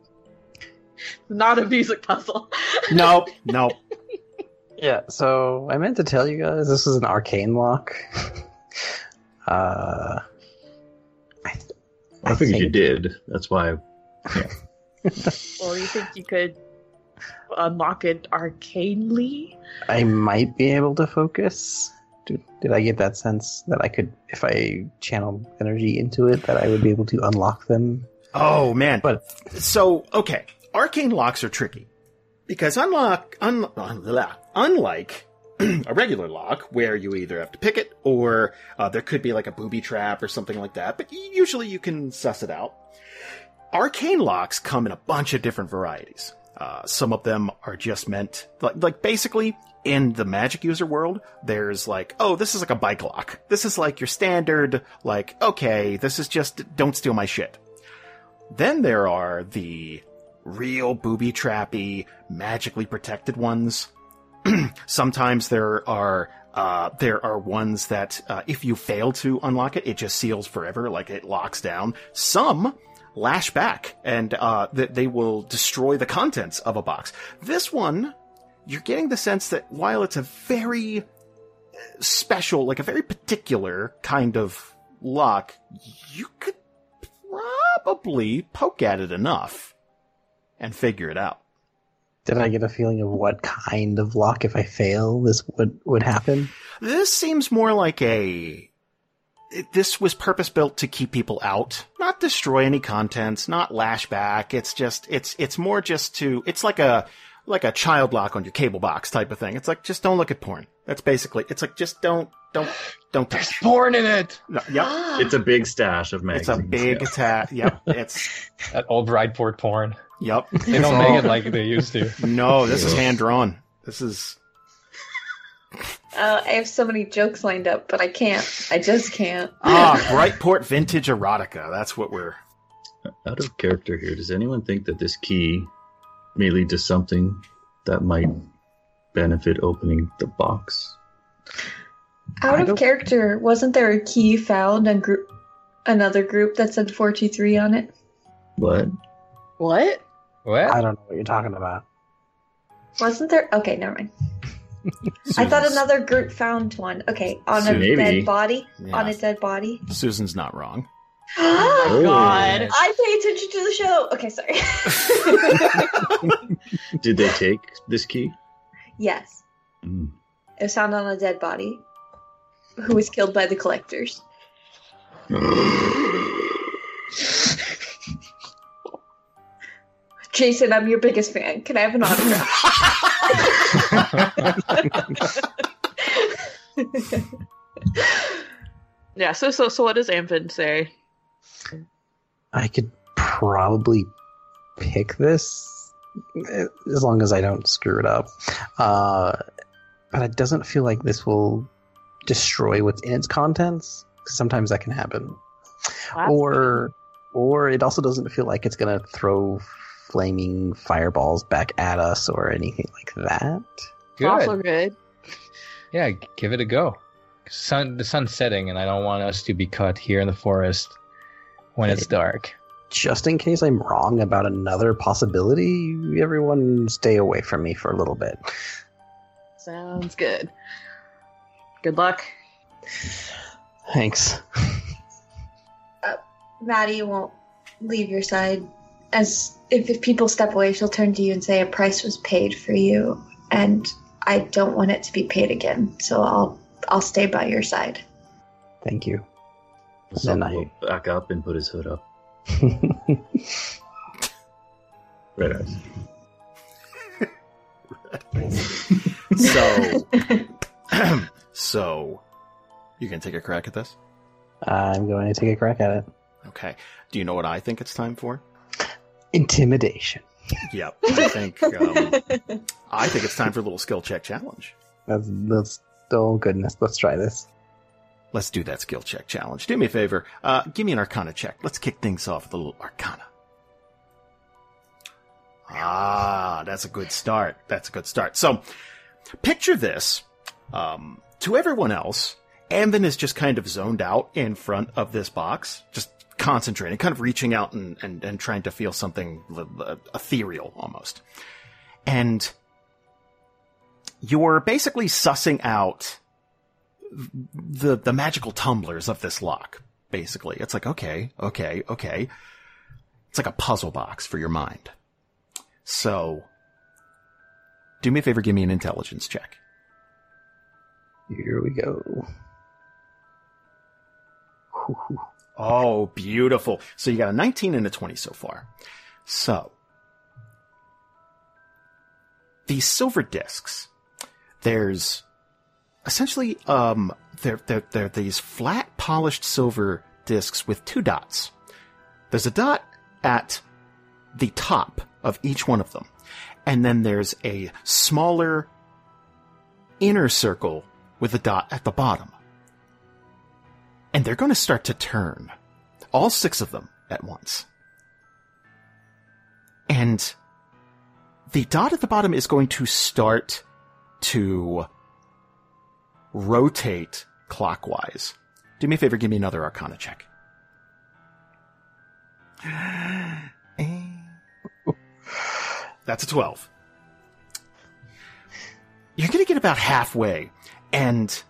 Not a music puzzle. Nope, nope. [LAUGHS] yeah, so I meant to tell you guys this is an arcane lock. uh, I, I, figured you did. That's why. Or you think you could unlock it arcanely? I might be able to focus. Did, did I get that sense that I could, if I channel energy into it, that I would be able to unlock them? Oh man. But So, okay, arcane locks are tricky because unlock un, blah, unlike [CLEARS THROAT] a regular lock where you either have to pick it or uh, there could be like a booby trap or something like that, but usually you can suss it out. Arcane locks come in a bunch of different varieties. Uh, some of them are just meant like, like basically in the magic user world, there's like, oh, this is like a bike lock. This is like your standard, like, okay, this is just don't steal my shit. Then there are the real booby trappy, magically protected ones. [CLEARS THROAT] Sometimes there are uh, there are ones that uh, if you fail to unlock it, it just seals forever, like it locks down. Some lash back and uh, that they will destroy the contents of a box. This one, you're getting the sense that while it's a very special, like a very particular kind of lock, you could probably poke at it enough and figure it out. did I get a feeling of what kind of lock, if I fail, this would, would happen? This seems more like a. it- This was purpose built to keep people out, not destroy any contents, not lash back. It's just, it's, it's more just to, it's like a, like a child lock on your cable box type of thing. It's like, just don't look at porn. That's basically, it's like, just don't, don't, don't There's porn in it. No, yep. Ah. It's a big stash of It's a big yeah. attack. Yep. [LAUGHS] It's, That old Brightport porn. yep. [LAUGHS] They don't make it like they used to. No, this is hand drawn. This is, [LAUGHS] Uh, I have so many jokes lined up, but I can't. I just can't. ah, [LAUGHS] Brightport vintage erotica. That's what we're, Out of character here, does anyone think that this key may lead to something that might benefit opening the box? Out of character, wasn't there a key found on group, another group that said 423 on it? What? What? What? I don't know what you're talking about. Wasn't there? Okay, never mind. I thought another group found one. Okay, on a Maybe. dead body. Yeah. On a dead body. Susan's not wrong. [GASPS] Oh, God. I pay attention to the show. Okay, sorry. [LAUGHS] Did they take this key? yes, Mm. it was found on a dead body, who was killed by the collectors. [GASPS] Jason, I'm your biggest fan. Can I have an autograph? [LAUGHS] [LAUGHS] Yeah, so so so what does Amvin say? I could probably pick this as long as I don't screw it up. Uh, but it doesn't feel like this will destroy what's in its contents. Sometimes that can happen. or or it also doesn't feel like it's gonna throw flaming fireballs back at us or anything like that. Good. Also good. Yeah, give it a go. Sun, the sun's setting, and I don't want us to be caught here in the forest when it's dark. Just in case I'm wrong about another possibility, everyone stay away from me for a little bit. Sounds good. Good luck. Thanks. Uh, Maddy won't leave your side. As if, if people step away, she'll turn to you and say, "A price was paid for you, and I don't want it to be paid again. So I'll I'll stay by your side." Thank you. Then Then I- back up and put his hood up. [LAUGHS] Red eyes. [LAUGHS] So, [CLEARS THROAT] so you can take a crack at this. I'm going to take a crack at it. Okay. Do you know what I think it's time for? Intimidation. Yep. I think um, I think it's time for a little skill check challenge. That's that's oh goodness. Let's try this. Let's do that skill check challenge. Do me a favor. Uh, give me an Arcana check. Let's kick things off with a little Arcana. Ah, that's a good start. That's a good start. So, picture this. Um, to everyone else, Amvin is just kind of zoned out in front of this box, just concentrating, kind of reaching out and, and, and trying to feel something ethereal almost. And you're basically sussing out the the magical tumblers of this lock. Basically, it's like okay, okay, okay. It's like a puzzle box for your mind. So, do me a favor, give me an intelligence check. Here we go. Oh, beautiful. So you got a 19 and a 20 so far. So, these silver discs, there's essentially, um, they're, they're, they're these flat polished silver discs with two dots. There's a dot at the top of each one of them. And then there's a smaller inner circle with a dot at the bottom and they're going to start to turn. All six of them at once. And the dot at the bottom is going to start to rotate clockwise. Do me a favor, give me another Arcana check. [GASPS] That's a 12. You're going to get about halfway, and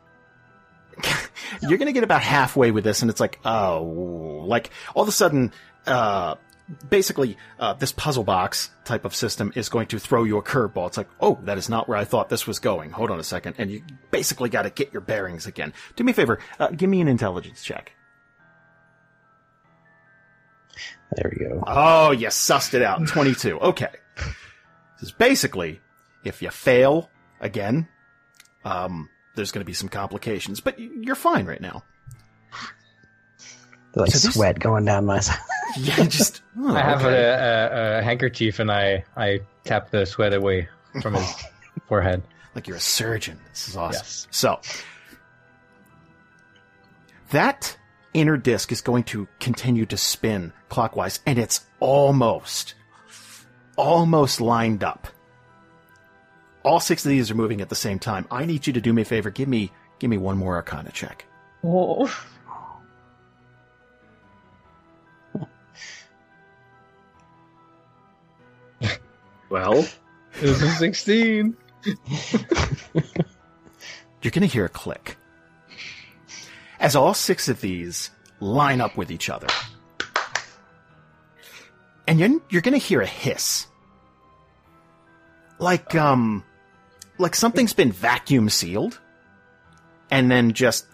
[LAUGHS] you're going to get about halfway with this, and it's like, oh, like all of a sudden, uh, basically, uh, this puzzle box type of system is going to throw you a curveball. It's like, oh, that is not where I thought this was going. Hold on a second, and you basically got to get your bearings again. Do me a favor, uh, give me an intelligence check. There we go. Oh, you sussed it out. 22. Okay. This is basically, if you fail again, um, there's going to be some complications, but you're fine right now. like So this- sweat going down my side. [LAUGHS] Yeah, just. [LAUGHS] oh, I have okay. a, a, a handkerchief and I, I tap the sweat away from his [LAUGHS] forehead. like you're a surgeon. This is awesome. Yes. So that inner disc is going to continue to spin clockwise, and it's almost, almost lined up. All six of these are moving at the same time. I need you to do me a favor. Give me, give me one more Arcana check. Whoa. [LAUGHS] Well, This is 16. [LAUGHS] You're going to hear a click as all six of these line up with each other. And you're, you're going to hear a hiss. Like, um, like something's been vacuum sealed and then just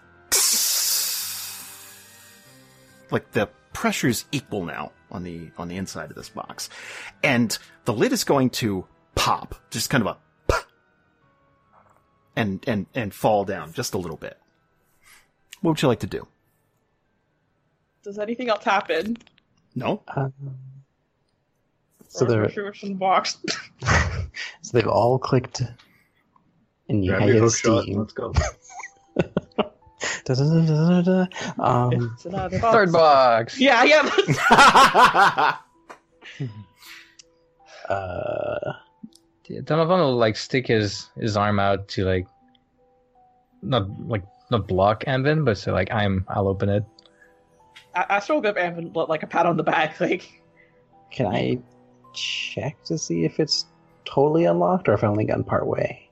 like the pressure's equal now on the on the inside of this box and the lid is going to pop just kind of a pop, and and and fall down just a little bit what would you like to do Does anything else happen? no Um, so they're is it in the box. [LAUGHS] so they've all clicked, and you Grab hang your in hook shot. steam. Let's go. Da-da-da-da-da-da. [LAUGHS] Um, It's box. Third box. Yeah, yeah. [LAUGHS] [LAUGHS] uh, Yeah, Donovan will like stick his his arm out to like not like not block Amvin, but so like I'm I'll open it. I, I still give Amvin like a pat on the back, like can I check to see if it's totally unlocked or if I only gotten part way?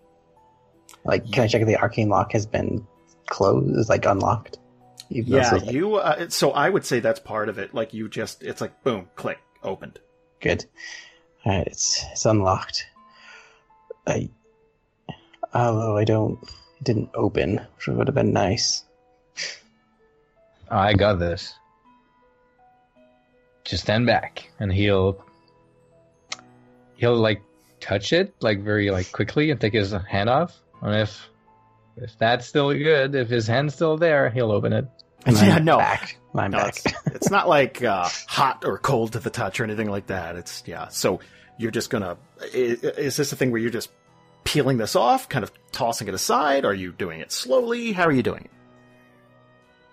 Like, can I check if the arcane lock has been closed, is like unlocked? Even yeah like, you uh, so i would say that's part of it like you just it's like boom click opened Good. Alright, it's it's unlocked. I although I don't it didn't open, which would have been nice. I got this. Just stand back, and he'll he'll like touch it like very like quickly and take his hand off. And if if that's still good, if his hand's still there, he'll open it. And [LAUGHS] Yeah, I'm no. back. I'm No, back. it's, it's not like uh, hot or cold to the touch or anything like that. It's yeah. So you're just gonna. Is, is this a thing where you're just peeling this off, kind of tossing it aside? Are you doing it slowly? How are you doing it?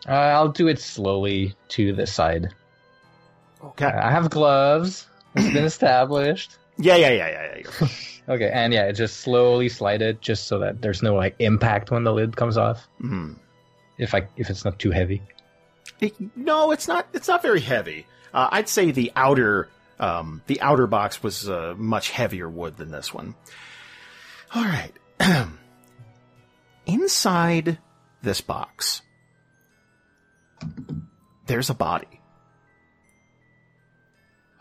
Uh, I'll do it slowly to the side. Okay. I have gloves. It's been [CLEARS THROAT] established. Yeah, yeah, yeah, yeah, yeah. fine. [LAUGHS] Okay, and yeah, just slowly slide it, just so that there's no like impact when the lid comes off. Mhm. If I if it's not too heavy. It- no, it's not. It's not very heavy. Uh, I'd say the outer, um, the outer box was uh, much heavier wood than this one. All right. [CLEARS THROAT] Inside this box, there's a body.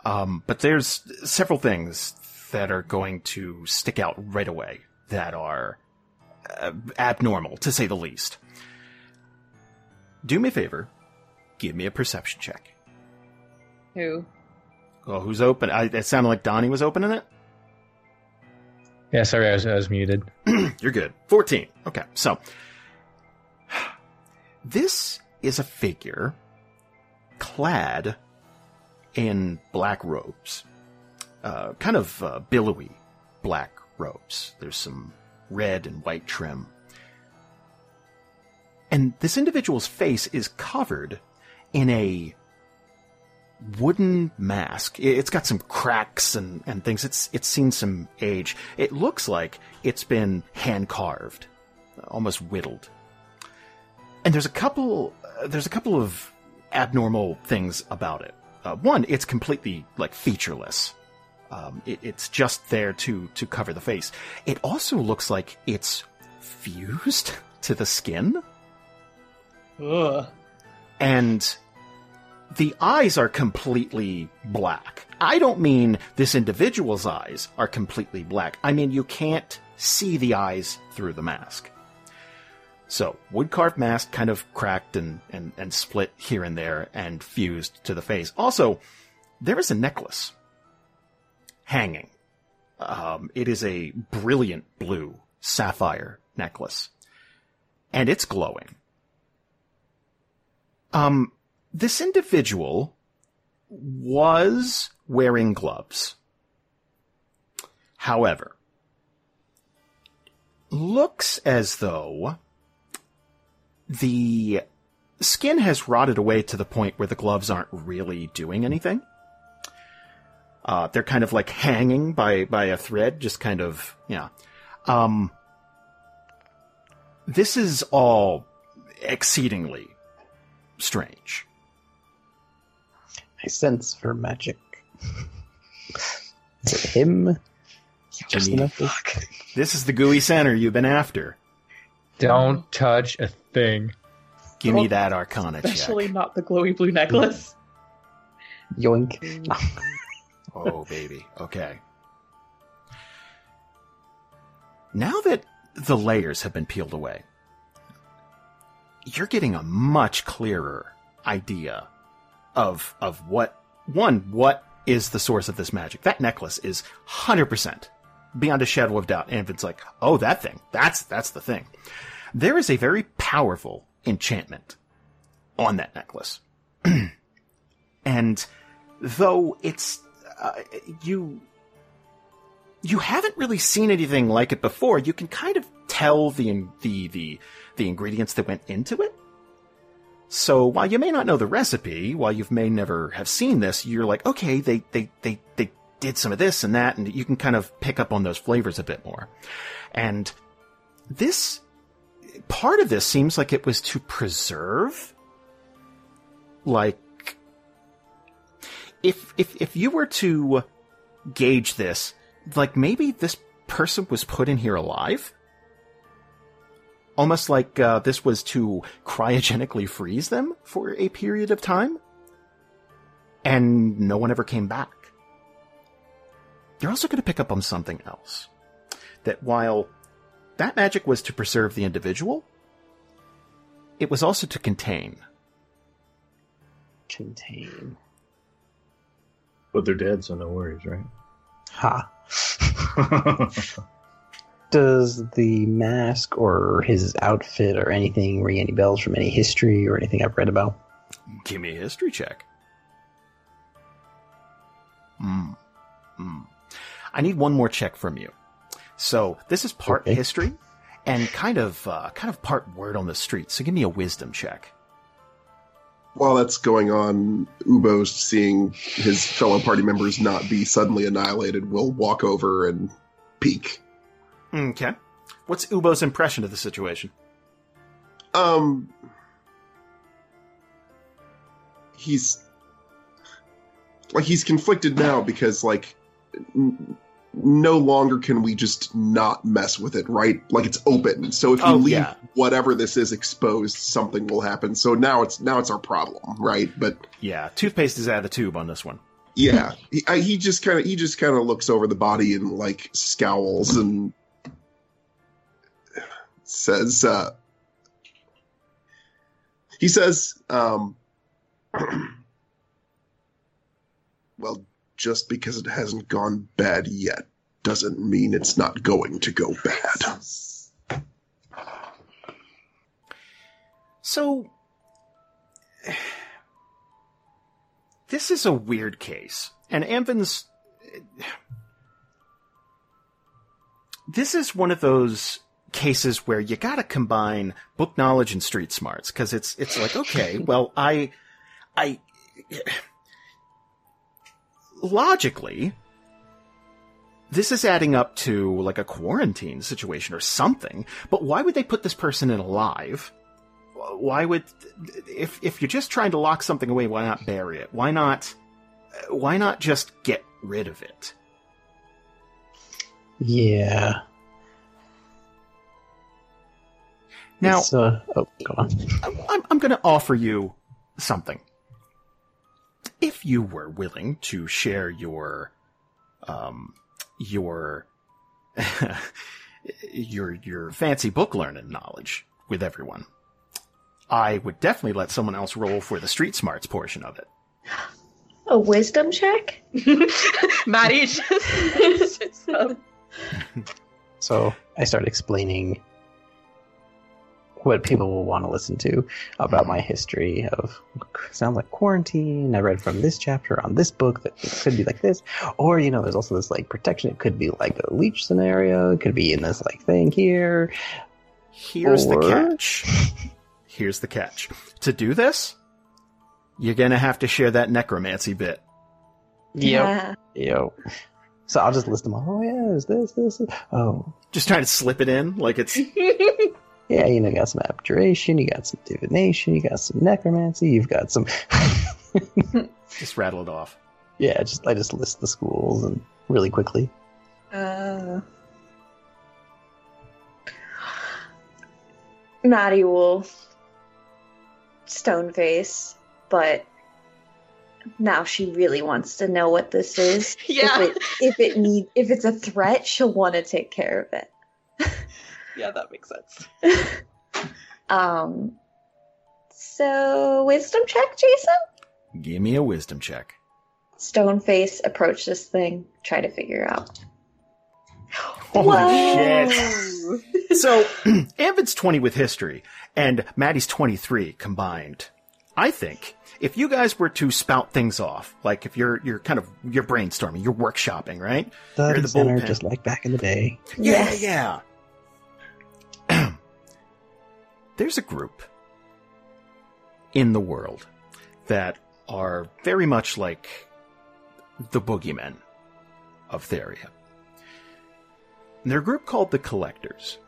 Um, but there's several things that are going to stick out right away that are uh, abnormal, to say the least. Do me a favor. Give me a perception check. who? Oh, who's open? I, it sounded like Donnie was opening it. Yeah, sorry, I was, I was muted. [CLEARS THROAT] You're good. 14. Okay, so. [SIGHS] This is a figure clad in black robes. Uh, kind of uh, billowy black robes. There's some red and white trim. And this individual's face is covered in a wooden mask. It's got some cracks and, and things. It's it's seen some age. It looks like it's been hand carved, almost whittled. And there's a couple uh, there's a couple of abnormal things about it. Uh, one, it's completely like featureless. Um, it, it's just there to to cover the face. It also looks like it's fused [LAUGHS] to the skin Ugh. and the eyes are completely black. I don't mean this individual's eyes are completely black. I mean you can't see the eyes through the mask. So, wood carved mask kind of cracked and, and, and split here and there and fused to the face. Also, there is a necklace hanging. Um, it is a brilliant blue sapphire necklace. And it's glowing. Um, this individual was wearing gloves. However, looks as though the skin has rotted away to the point where the gloves aren't really doing anything. Uh, they're kind of like hanging by, by a thread, just kind of, yeah. Um, this is all exceedingly strange. I sense for magic. Is it him? Just Give me- enough. of- this is the gooey center you've been after. Don't touch a thing. Give me that Arcana check. Especially not the glowy blue necklace. Yoink. [LAUGHS] Oh, baby. Okay. Now that the layers have been peeled away, you're getting a much clearer idea of of what one what is the source of this magic. That necklace is 100% beyond a shadow of doubt. And if it's like, "Oh, that thing. That's that's the thing." There is a very powerful enchantment on that necklace. [CLEARS THROAT] and though it's uh, you you haven't really seen anything like it before. You can kind of tell the the the the ingredients that went into it. So while you may not know the recipe, while you may never have seen this, you're like, okay, they they they they did some of this and that, and you can kind of pick up on those flavors a bit more. And this part of this seems like it was to preserve, like if if if you were to gauge this, like maybe this person was put in here alive, almost like uh, this was to cryogenically freeze them for a period of time, and no one ever came back. You're also going to pick up on something else. That while that magic was to preserve the individual, it was also to contain. Contain. But they're dead, so no worries, right? Ha. [LAUGHS] Does the mask or his outfit or anything ring any bells from any history or anything I've read about? Give me a history check. Hmm. Hmm. I need one more check from you. So this is part Okay. history and kind of uh, kind of part word on the street. So give me a wisdom check. While that's going on, Uboh's seeing his fellow party members not be suddenly annihilated, will walk over and peek. Okay. What's Uboh's impression of the situation? Um, he's like he's conflicted now because like n- no longer can we just not mess with it, right? Like it's open. So if you Oh, leave yeah. whatever this is exposed, something will happen. So now it's now it's our problem, right? But Yeah, toothpaste is out of the tube on this one. yeah, he, I, he just kind of he just kind of looks over the body and like scowls and says, uh, he says, um, [CLEARS THROAT] well, just because it hasn't gone bad yet doesn't mean it's not going to go bad. So [SIGHS] this is a weird case, and Amvin's. [SIGHS] This is one of those cases where you gotta combine book knowledge and street smarts, because it's it's like okay, well, I, I, logically, this is adding up to like a quarantine situation or something. But why would they put this person in alive? why would if if you're just trying to lock something away why not bury it why not why not just get rid of it Yeah. now uh, oh, go on. i'm, I'm going to offer you something if you were willing to share your um your [LAUGHS] your your fancy book learning knowledge with everyone i would definitely let someone else roll for the street smarts portion of it A wisdom check? [LAUGHS] [LAUGHS] Maddy just. So I start explaining what people will want to listen to about my history of sounds like quarantine. I read from this chapter on this book that it could be like this, or you know, there's also this like protection. It could be like a leech scenario. It could be in this like thing here. Here's Or- the catch. Here's the catch. To do this, you're gonna have to share that necromancy bit. Yeah. [LAUGHS] Yo. So I'll just list them all. Oh yeah, is this, this, this. Oh Just trying to slip it in like it's [LAUGHS] yeah, you know, you got some abjuration, you got some divination, you got some necromancy, you've got some. [LAUGHS] just rattle it off. yeah, just I just list the schools and really quickly. Uh, Maddy will stone face, but now she really wants to know what this is. [LAUGHS] Yeah. If it, if it need if it's a threat, she'll want to take care of it. Yeah, that makes sense. [LAUGHS] Um. So wisdom check, Jason. Give me a wisdom check. Stoneface approach this thing, try to figure out. [GASPS] Holy Whoa! shit. [LAUGHS] So, [CLEARS THROAT] Amvin's 20 with history, and Maddy's 23 combined. I think if you guys were to spout things off, like if you're you're kind of you're brainstorming, you're workshopping, right? You're the center, bullpen. just like back in the day. Yes. Yeah, yeah. There's a group in the world that are very much like the boogeymen of Theria. They're a group called the Collectors.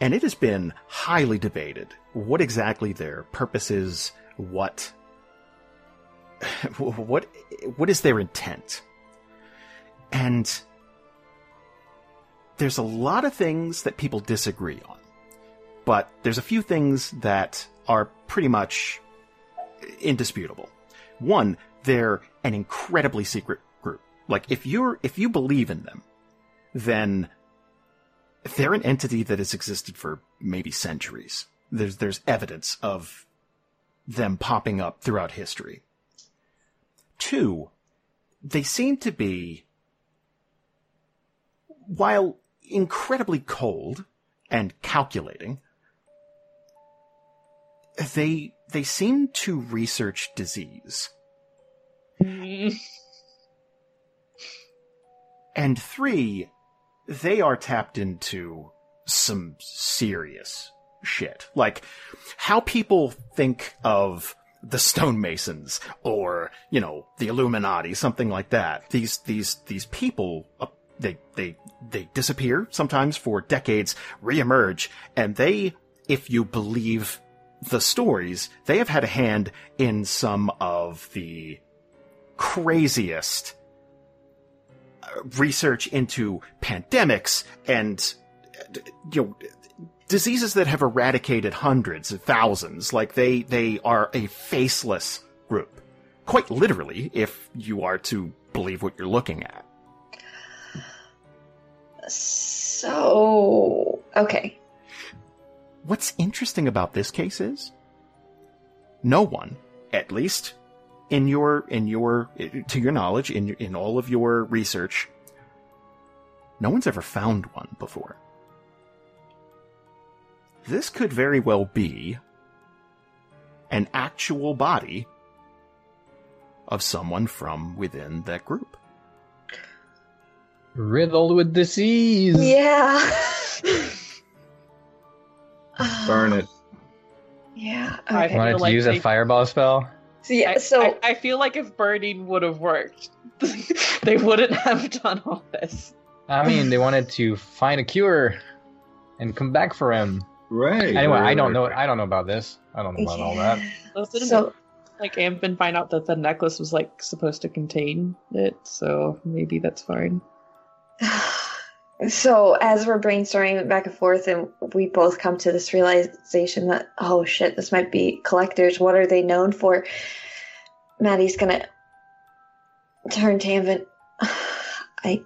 And it has been highly debated what exactly their purpose is, what [LAUGHS] what what is their intent. And there's a lot of things that people disagree on. But there's a few things that are pretty much indisputable. One, they're an incredibly secret group. Like if you're if you believe in them, then they're an entity that has existed for maybe centuries. There's there's evidence of them popping up throughout history. Two, they seem to be while incredibly cold and calculating, they they seem to research disease. Mm. And three, they are tapped into some serious shit. Like how people think of the stonemasons or, you know, the Illuminati, something like that. These, these, these people, uh, they, they, they disappear sometimes for decades, reemerge, and they, if you believe the stories, they have had a hand in some of the craziest uh, research into pandemics and uh, you know diseases that have eradicated hundreds of thousands. Like they they are a faceless group. Quite literally if you are to believe what you're looking at. So okay. What's interesting about this case is no one at least in your in your to your knowledge in in all of your research no one's ever found one before this could very well be an actual body of someone from within that group Riddled with disease. Yeah. [LAUGHS] Burn it. [SIGHS] Yeah. I Wanted to like use they- a fireball spell. So yeah. I, So I, I feel like if burning would have worked, [LAUGHS] they wouldn't have done all this. I mean, they wanted to find a cure and come back for him. Right. Anyway, right, I don't know. I don't know about this. I don't know about all that. Those didn't So like Amvin find out that the necklace was like supposed to contain it, so maybe that's fine. [SIGHS] [SIGHS] so as we're brainstorming back and forth and we both come to this realization that oh shit this might be collectors what are they known for Maddy's gonna turn to [SIGHS] i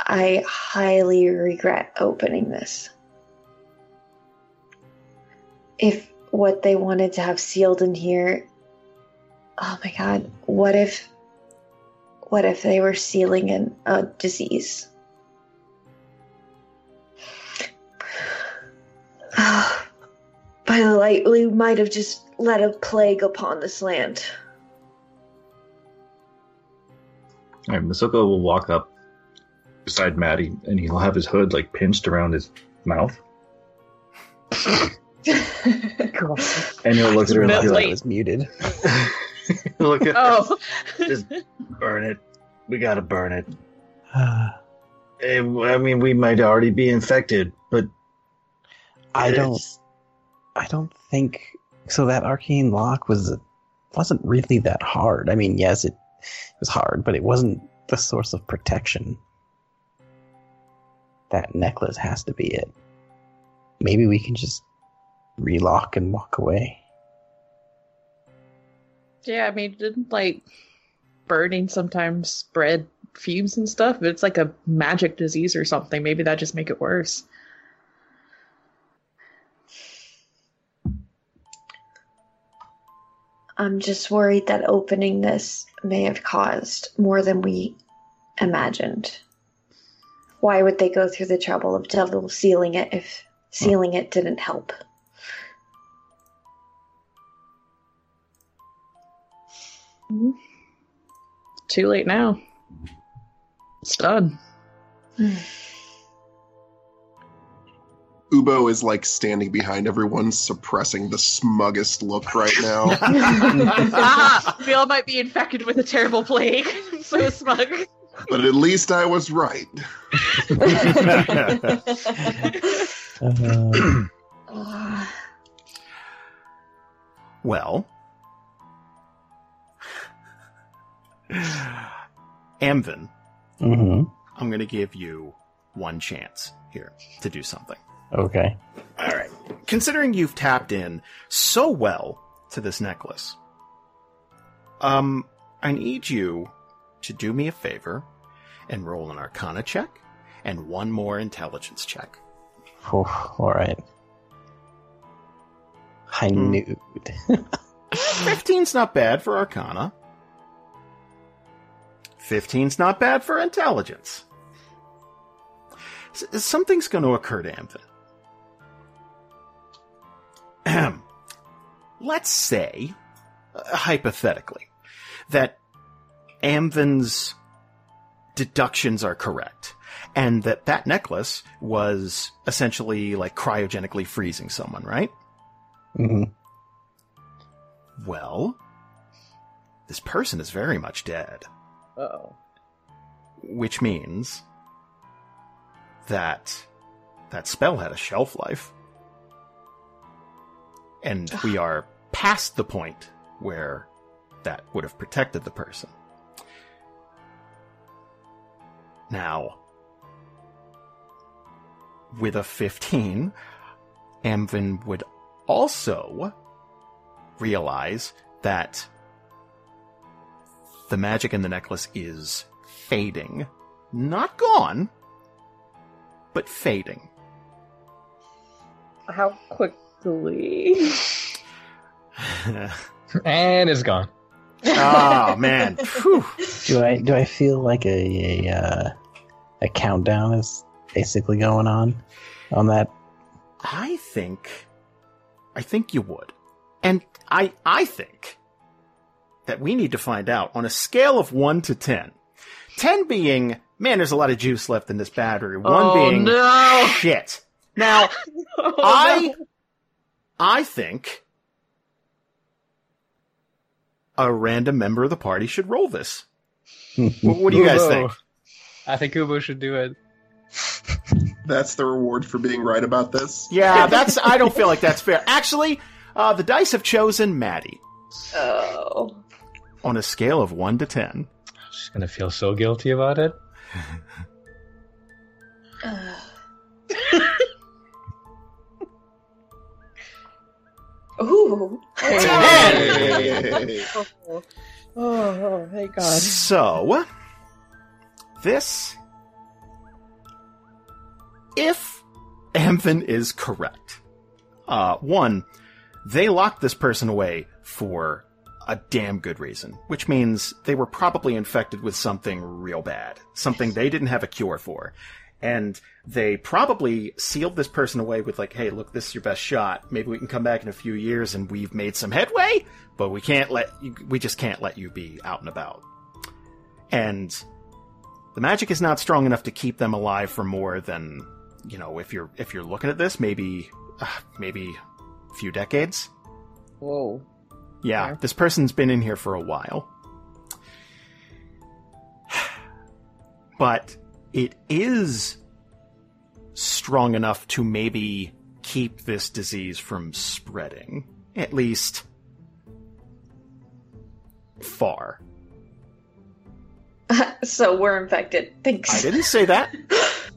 i highly regret opening this if what they wanted to have sealed in here oh my god what if what if they were sealing in a disease? [SIGHS] By the light, we might have just let a plague upon this land. All right, Masoka will walk up beside Maddy, and he'll have his hood like pinched around his mouth, [LAUGHS] and he'll look at her and Mid- be like, Wait. was muted. [LAUGHS] look at Oh, [LAUGHS] just burn it. We gotta burn it. [SIGHS] Eh, I mean, we might already be infected, but I don't. I don't think so. That arcane lock was wasn't really that hard. I mean, yes, it, it was hard, but it wasn't the source of protection. that necklace has to be it. Maybe we can just relock and walk away. Yeah, I mean, didn't like burning sometimes spread fumes and stuff? If it's like a magic disease or something, maybe that just make it worse. I'm just worried that opening this may have caused more than we imagined. Why would they go through the trouble of double sealing it if sealing it didn't help? Too late now. It's done. Hmm. Uboh is like standing behind everyone, suppressing the smuggest look right now. ah, [LAUGHS] [LAUGHS] we all might be infected with a terrible plague. I'm [LAUGHS] so smug. but at least I was right. Uh, well, Amvin, hmm I'm going to give you one chance here to do something. Okay. All right. Considering you've tapped in so well to this necklace, um, I need you to do me a favor and roll an Arcana check and one more intelligence check. Oof, all right. High Hmm. nude. 15's not bad for Arcana. 15's not bad for intelligence. S- something's going to occur to Amvin. Ahem. [CLEARS THROAT] Let's say, uh, hypothetically, that Amvin's deductions are correct, and that that necklace was essentially like cryogenically freezing someone, right? hmm Well, this person is very much dead, Oh. which means that that spell had a shelf life. And we are past the point where that would have protected the person. Now, with a 15, Amvin would also realize that the magic in the necklace is fading. Not gone, but fading. How quickly? [LAUGHS] And it's gone. oh man. [LAUGHS] Phew. Do I do I feel like a a, uh, a countdown is basically going on on that? I think I think you would. And I I think that we need to find out on a scale of 1 to 10. 10 being, man, there's a lot of juice left in this battery. 1 oh being no! shit. Now, [LAUGHS] Oh, I no. I think a random member of the party should roll this. What, what do you guys [LAUGHS] Uboh. think? I think Uboh should do it. That's the reward for being right about this. Yeah, that's. I don't feel like that's fair. Actually, uh, the dice have chosen Maddy Oh. on a scale of one to ten. She's gonna feel so guilty about it. Ugh. [SIGHS] Ooh. Hey! [LAUGHS] Oh, oh, thank God. So, this, if Amvin is correct, uh, one, they locked this person away for a damn good reason, which means they were probably infected with something real bad, something they didn't have a cure for. And they probably sealed this person away with like, hey, look, this is your best shot. Maybe we can come back in a few years and we've made some headway, but we can't let you, we just can't let you be out and about. And the magic is not strong enough to keep them alive for more than, you know, if you're, if you're looking at this, maybe, uh, maybe a few decades. Whoa. Yeah, Okay. this person's been in here for a while. [SIGHS] But it is strong enough to maybe keep this disease from spreading. At least far. [LAUGHS] so we're infected. Thanks. I didn't say that. [LAUGHS]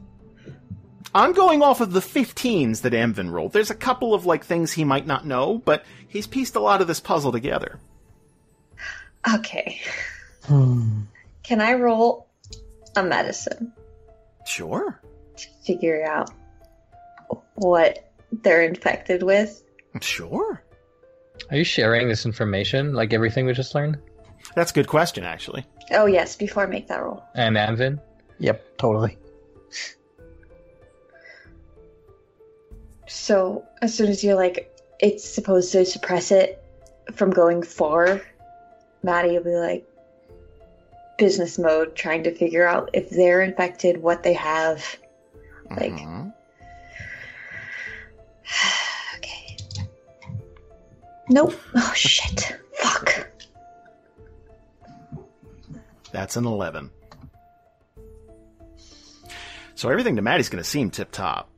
I'm going off of the 15s that Amvin rolled. There's a couple of like things he might not know, but he's pieced a lot of this puzzle together. Okay. Hmm. Can I roll a medicine Sure. to figure out what they're infected with? Sure. Are you sharing this information, like everything we just learned? That's a good question, actually. Oh yes, before I make that roll. And Amvin? Yep, totally. So as soon as you're like, it's supposed to suppress it from going far, Maddy will be like, business mode, trying to figure out if they're infected, what they have. Like- Mhm. [SIGHS] okay. Nope. Oh shit. Fuck. That's an 11. So everything to Maddy's going to seem tip top.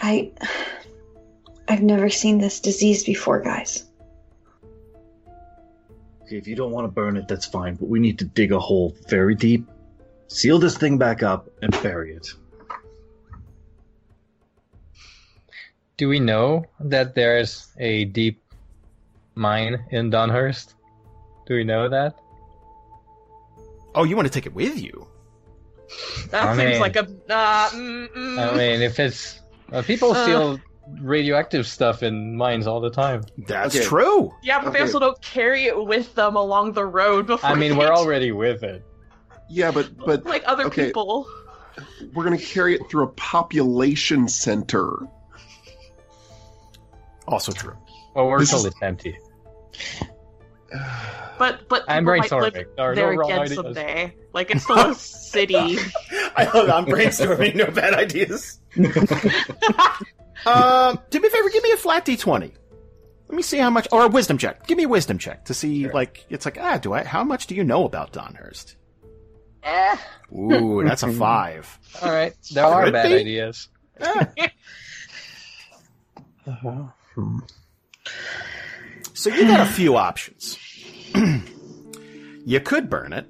I. I've never seen this disease before, guys. Okay, if you don't want to burn it, that's fine, but we need to dig a hole very deep, seal this thing back up, and bury it. Do we know that there's a deep mine in Donhurst? Do we know that? Oh, you want to take it with you? That I seems mean- like a. Uh, mm, mm. I mean, if it's uh, people Uh. steal radioactive stuff in mines all the time. That's Okay. true. yeah, but they also don't carry it with them along the road before. I mean, they- we're already with it. Yeah, but but like other okay. people. we're gonna carry it through a population center. Also true. Well, we're This told is- it's empty. But but I'm people might brainstorming. live There no there wrong again ideas. someday. Like it's still a [LAUGHS] city. I, I'm brainstorming. No bad ideas. [LAUGHS] [LAUGHS] um, do me a favor. Give me a flat d20. Let me see how much, or a wisdom check. Give me a wisdom check to see, Sure. like, it's like, ah, do I? How much do you know about Donhurst? Eh, Ooh, that's a [LAUGHS] five. all right. There are bad be. ideas. Ah. Hmm. [LAUGHS] So you got a few options. [CLEARS THROAT] you could burn it,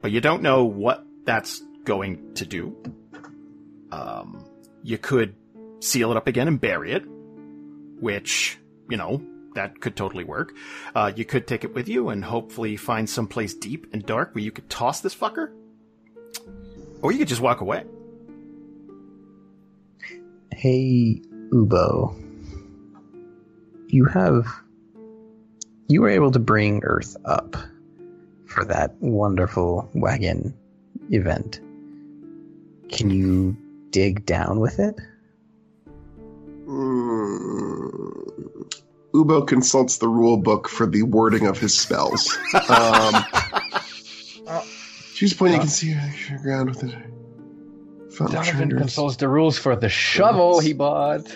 but you don't know what that's going to do. Um, you could seal it up again and bury it, which, you know, that could totally work. Uh, you could take it with you and hopefully find someplace deep and dark where you could toss this fucker. Or you could just walk away. Hey, Uboh. You have. You were able to bring Earth up for that wonderful wagon event. Can you dig down with it? Mm. Uboh consults the rule book for the wording of his spells. Um, choose a point you can see the ground with it. Found Donovan treasures. consults the rules for the shovel he bought.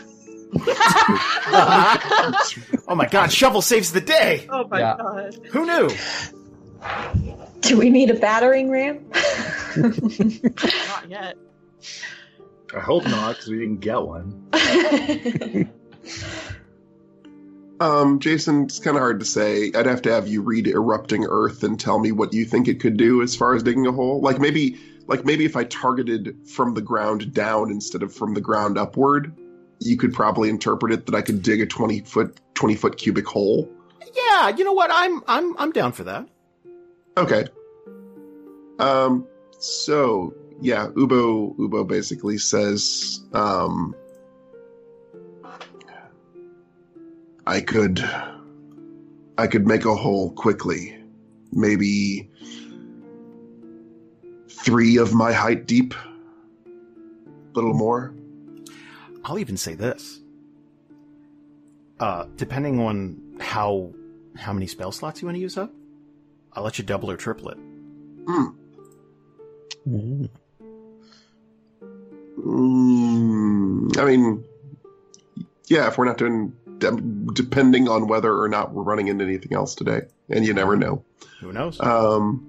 [LAUGHS] Oh my god, shovel saves the day! oh my Yeah. god. Who knew? Do we need a battering ram? [LAUGHS] Not yet. I hope not, because we didn't get one. [LAUGHS] Um, Jason, it's kind of hard to say. I'd have to have you read Erupting Earth and tell me what you think it could do as far as digging a hole. Like maybe, like maybe if I targeted from the ground down instead of from the ground upward, you could probably interpret it that I could dig a twenty foot, twenty foot cubic hole. Yeah, you know what? I'm I'm I'm down for that. Okay. Um. So yeah, Uboh Uboh basically says, um, I could, I could make a hole quickly, maybe three of my height deep, a little more. I'll even say this. Uh, depending on how how many spell slots you want to use up, I'll let you double or triple it. Hmm. Mm. Mm, I mean, yeah, if we're not doing, de- depending on whether or not we're running into anything else today, and you never know. Who knows? Um,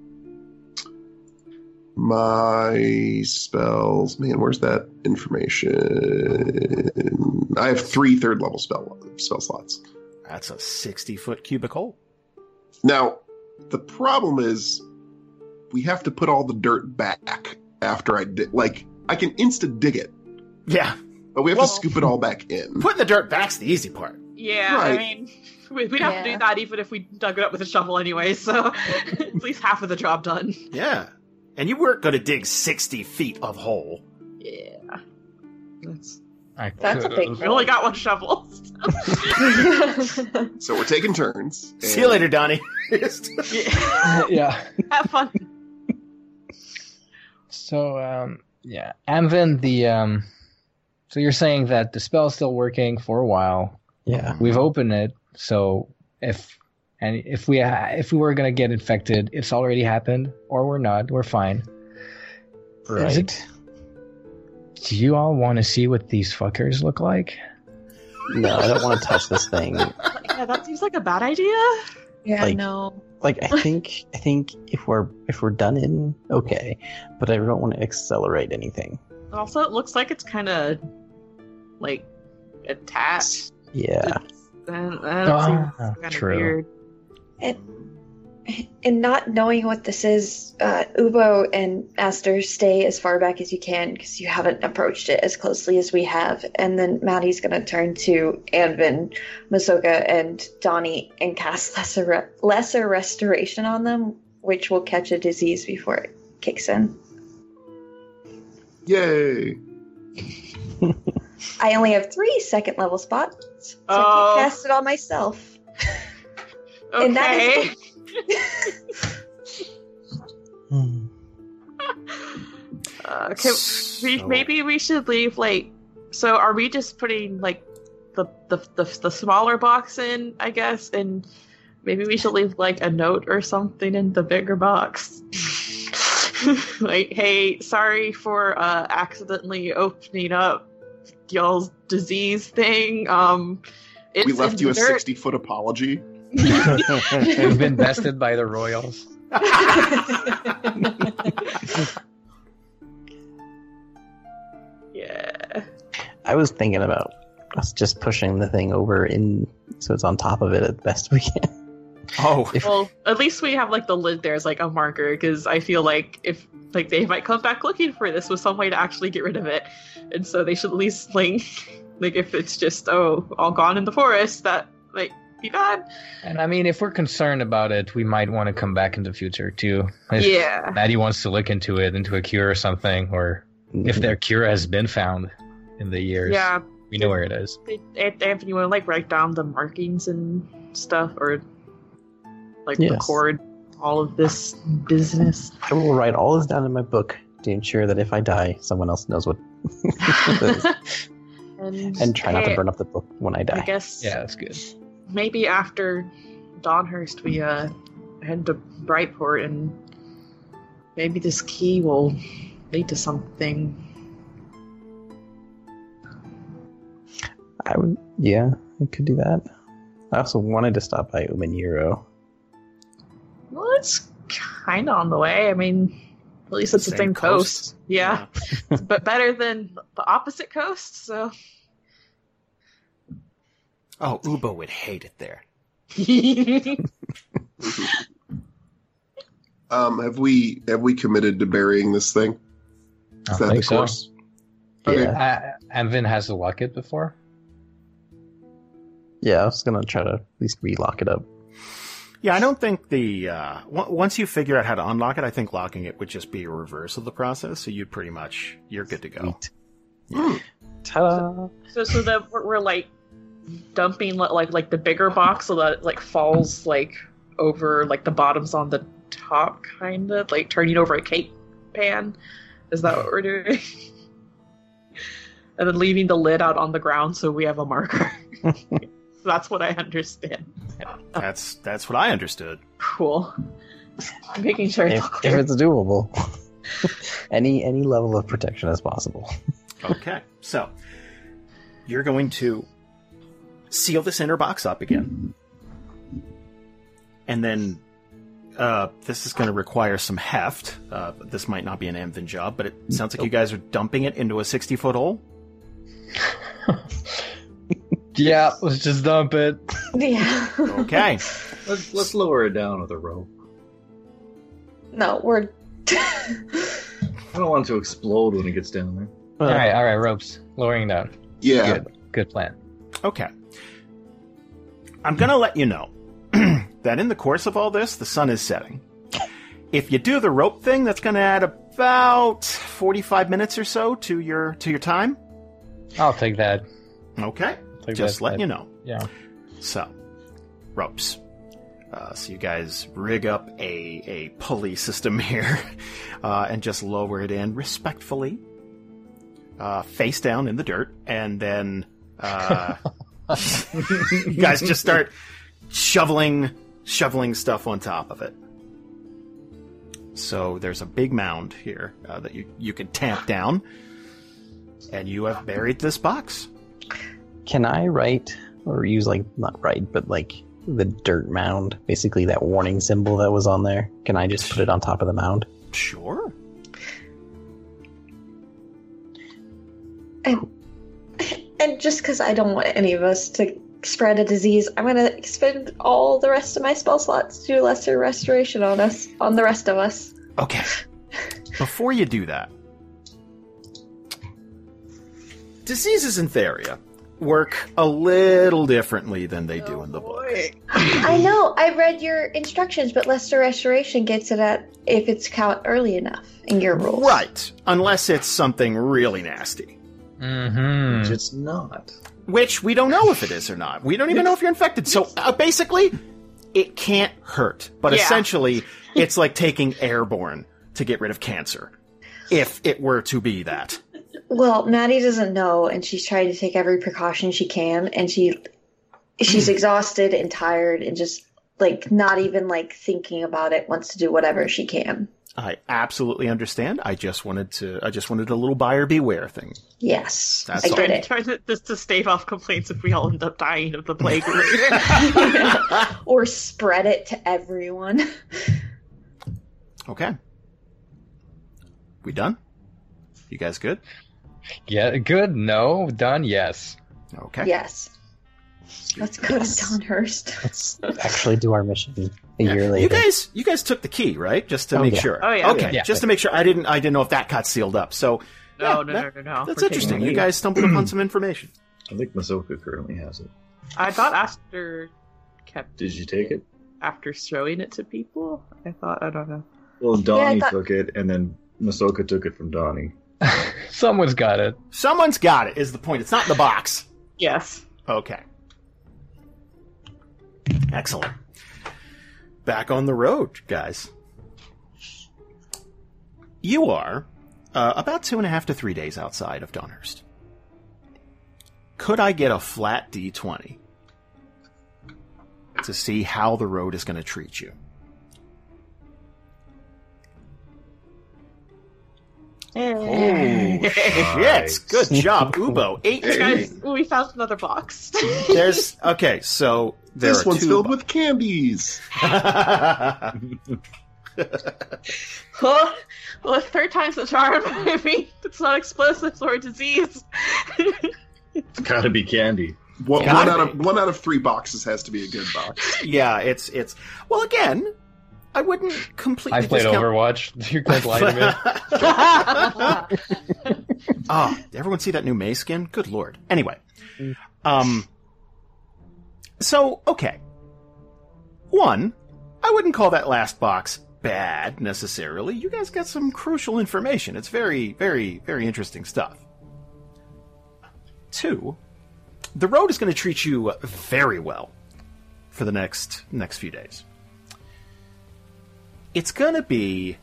my spells, man, where's that information? I have three third level spell spell slots. That's a sixty foot cubic hole. Now, the problem is, we have to put all the dirt back after I did. Like I can insta dig it, Yeah, but we have Well- to scoop it all back in. putting the dirt back's the easy part. Yeah, Right. I mean, [LAUGHS] we- we'd have to do that even if we dug it up with a shovel anyway. So [LAUGHS] at least half of the job done. Yeah, and you weren't going to dig sixty feet of hole. Yeah, that's I That's a big we only got one shovel. [LAUGHS] So we're taking turns. See you later, Donnie. yeah. yeah. Have fun. So um, yeah, Amvin, the um, so you're saying that the spell's still working for a while. Yeah. We've opened it, so if and if we if we were gonna get infected, it's already happened, or we're not, we're fine. Right. it- Do you all want to see what these fuckers look like? No, I don't want to touch this thing. [LAUGHS] Yeah, that seems like a bad idea. yeah, Like- no. Like I [LAUGHS] think I think if we're if we're done in, okay. But I don't want to accelerate anything. Also, it looks like it's kind of like attached. Yeah. And that Ah, seems kind of true. weird. And not knowing what this is, uh, Uboh and Aster stay as far back as you can because you haven't approached it as closely as we have. And then Maddy's going to turn to Amvin, Masoka, and Donnie and cast lesser, lesser restoration on them, which will catch a disease before it kicks in. Yay! I only have three second level spots, so I Oh. can't cast it on myself. Okay. [LAUGHS] And that is- Hmm. Uh, can we, maybe we should leave like. So are we just putting like the, the the the smaller box in? I guess, and maybe we should leave like a note or something in the bigger box. [LAUGHS] like, hey, sorry for uh, accidentally opening up y'all's disease thing. Um, we left you a sixty foot apology. [LAUGHS] We've been bested by the royals. Yeah. I was thinking about us just pushing the thing over in so it's on top of it as best we can. Oh, If- Well, at least we have like the lid there as like a marker because I feel like if like they might come back looking for this with some way to actually get rid of it, and so they should at least like [LAUGHS] like if it's just oh all gone in the forest that like be bad. And I mean, if we're concerned about it, we might want to come back in the future too. If Yeah. Maddy wants to look into it, into a cure or something, or if their cure has been found in the years, Yeah. we know where it is. They, they, Anthony, you want to like write down the markings and stuff, or like Yes. record all of this business. I will write all this down in my book to ensure that if I die, someone else knows what, [LAUGHS] [LAUGHS] and, and try not to burn up the book when I die. I guess Yeah, that's good. Maybe after Donhurst we uh head to Brightport and maybe this key will lead to something. I would, yeah, I could do that. I also wanted to stop by Umaniro. Well, it's kind of on the way. I mean, at least it's the Same same, coast. coast. Yeah, [LAUGHS] but better than the opposite coast. So oh, Uboh would hate it there. [LAUGHS] Um, have we have we committed to burying this thing? I Is that think the so. course? Okay. Yeah, Uh, Amvin has the locket before. yeah, I was gonna try to at least relock it up. Yeah, I don't think the uh, w- once you figure out how to unlock it, I think locking it would just be a reverse of the process. So you'd pretty much you're good to go. Sweet. Ta-da! so so that we're, we're like dumping like like the bigger box so that it like falls like over like the bottoms on the top, kind of like turning over a cake pan. Is that what we're doing? [LAUGHS] and then leaving the lid out on the ground so we have a marker. [LAUGHS] That's what I understand. That's that's what I understood. Cool. I'm making sure if, all if it's doable, [LAUGHS] any any level of protection is possible. Okay, so you're going to seal this inner box up again, and then uh, this is going to require some heft. Uh, this might not be an Amvin job, but it sounds like you guys are dumping it into a 60 foot hole. [LAUGHS] Yeah, let's just dump it. Yeah. Okay, [LAUGHS] Let's let's lower it down with a rope. No, we're. [LAUGHS] I don't want it to explode when it gets down there. all right, all right, ropes lowering down. Yeah. Good, good plan. Okay. I'm going to let you know [CLEARS THROAT] that in the course of all this, the sun is setting. If you do the rope thing, that's going to add about 45 minutes or so to your to your time. I'll take that. Okay. Take Just that- letting that- you know. Yeah. So, ropes. Uh, so you guys rig up a, a pulley system [LAUGHS] here uh, and just lower it in respectfully, uh, face down in the dirt, and then uh, [LAUGHS] [LAUGHS] you guys just start shoveling shoveling stuff on top of it. So there's a big mound here uh, that you you can tamp down, and you have buried this box. Can I write or use like not write, but like the dirt mound, basically that warning symbol that was on there? Can I just put it on top of the mound? Sure. And, and just because I don't want any of us to spread a disease, I'm gonna spend all the rest of my spell slots to do lesser restoration on us, on the rest of us. Okay. Before you do that, diseases in Theria work a little differently than they do in the book. Oh, I know. I read your instructions, but lesser restoration gets it at if it's count early enough in your rules. Right. Unless it's something really nasty. Mm-hmm. It's not. Which we don't know if it is or not. We don't even know if you're infected. So uh, basically, it can't hurt. But Yeah. essentially, it's like taking airborne to get rid of cancer. If it were to be that. Well, Maddy doesn't know, and she's trying to take every precaution she can, and she she's exhausted and tired, and just like not even like thinking about it. Wants to do whatever she can. I absolutely understand. I just wanted to. I just wanted a little buyer beware thing. Yes, That's I all. get Trying, it. trying to, just to stave off complaints if we all end up dying of the plague later. [LAUGHS] [LAUGHS] or spread it to everyone. Okay. We done? You guys good? Yeah, good. No, done. Yes. Okay. yes. Let's go to Donhurst. Let's actually do our mission a Yeah. year You guys, you guys took the key, right? Just to Oh, make yeah. sure. Oh, yeah. Okay, Yeah. just to make sure. I didn't. I didn't know if that got sealed up. So no, yeah, no, that- no, no, no. that's We're interesting. You guys stumbled upon some [CLEARS THROAT] information. I think Masoka currently has it. I thought Aster kept Did you take it? after showing it to people. I thought I don't know. Well, Donnie thought- took it, and then Masoka took it from Donnie. [LAUGHS] Someone's got it. Someone's got it. Is the point? It's not in the box. Yes. Okay. Excellent. Back on the road, guys. You are uh, about two and a half to three days outside of Donhurst. Could I get a flat D20 to see how the road is going to treat you? Oh, [LAUGHS] shit. Good job, Uboh. [LAUGHS] 18. Guys, we found another box. [LAUGHS] There's, okay, so there this are one's two filled bo- with candies. well, well, third time's the charm. I mean, it's not explosives or disease. It's gotta be candy. One, Gotta one out of one out of three boxes has to be a good box. yeah, it's it's well again. I wouldn't completely. I played discount- Overwatch. [LAUGHS] You guys lied to me. oh, [LAUGHS] did everyone see that new Mei skin? Good lord. Anyway, um, so okay. One, I wouldn't call that last box bad necessarily. You guys got some crucial information. It's very, very, very interesting stuff. Two, the road is going to treat you very well for the next next few days. It's going to be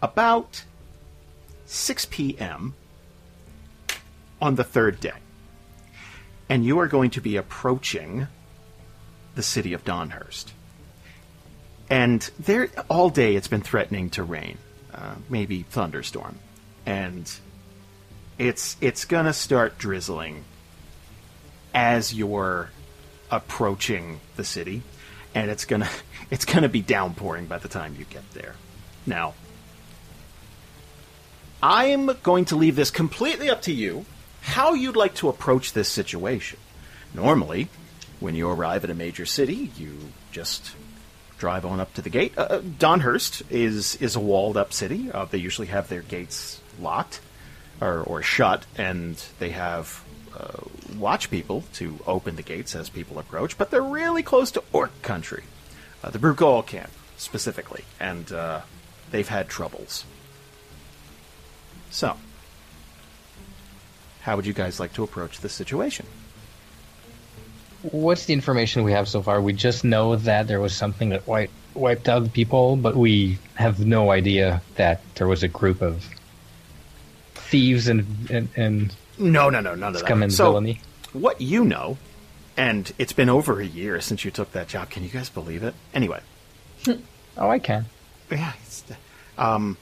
about 6 p.m. on the third day. And you are going to be approaching the city of Donhurst. And there, all day it's been threatening to rain, uh, maybe thunderstorm. And it's it's gonna start drizzling as you're approaching the city, and it's gonna [LAUGHS] it's gonna be downpouring by the time you get there. Now, I'm going to leave this completely up to you how you'd like to approach this situation. Normally, when you arrive at a major city, you just drive on up to the gate. Uh, Donhurst is is a walled up city. Uh, they usually have their gates locked or, or shut, and they have uh, watch people to open the gates as people approach. But they're really close to Orc country, uh, the Brugol camp specifically, and uh, they've had troubles. So, how would you guys like to approach this situation? What's the information we have so far? We just know that there was something that wiped wiped out people, but we have no idea that there was a group of thieves and and, and No, no, no, none of scum that. and So, villainy. what you know, and it's been over a year since you took that job. Can you guys believe it? Anyway, [LAUGHS] Oh, I can. yeah. It's, um,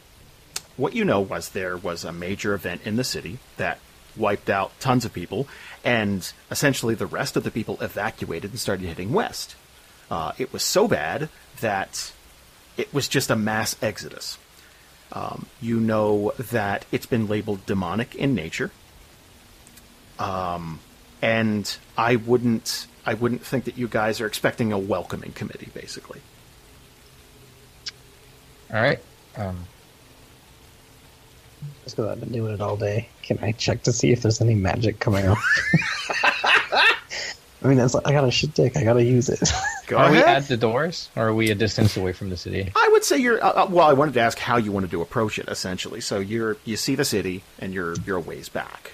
what you know was there was a major event in the city that wiped out tons of people, and essentially the rest of the people evacuated and started heading west. Uh, it was so bad that it was just a mass exodus. Um, you know that it's been labeled demonic in nature, um, and I wouldn't, I wouldn't think that you guys are expecting a welcoming committee, basically. All right. Um, Just because I've been doing it all day, can I check to see if there's any magic coming up? [LAUGHS] I mean, that's, I got a shit dick. I gotta use it. Go are we at the doors, or are we a distance away from the city? I would say you're. Uh, uh, well, I wanted to ask how you wanted to approach it. Essentially, so you're you see the city and you're you're a ways back.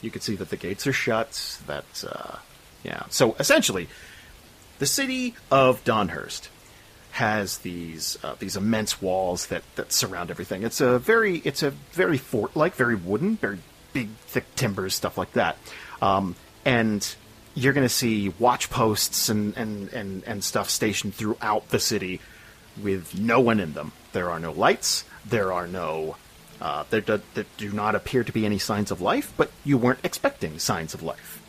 You can see that the gates are shut. That uh, yeah. So essentially, the city of Donhurst has these uh, these immense walls that that surround everything. It's a very it's a very fort like, very wooden, very big, thick timbers, stuff like that. Um, and you're going to see watch posts and, and, and, and stuff stationed throughout the city with no one in them. There are no lights. There are no. Uh, there, do, there do not appear to be any signs of life, but you weren't expecting signs of life.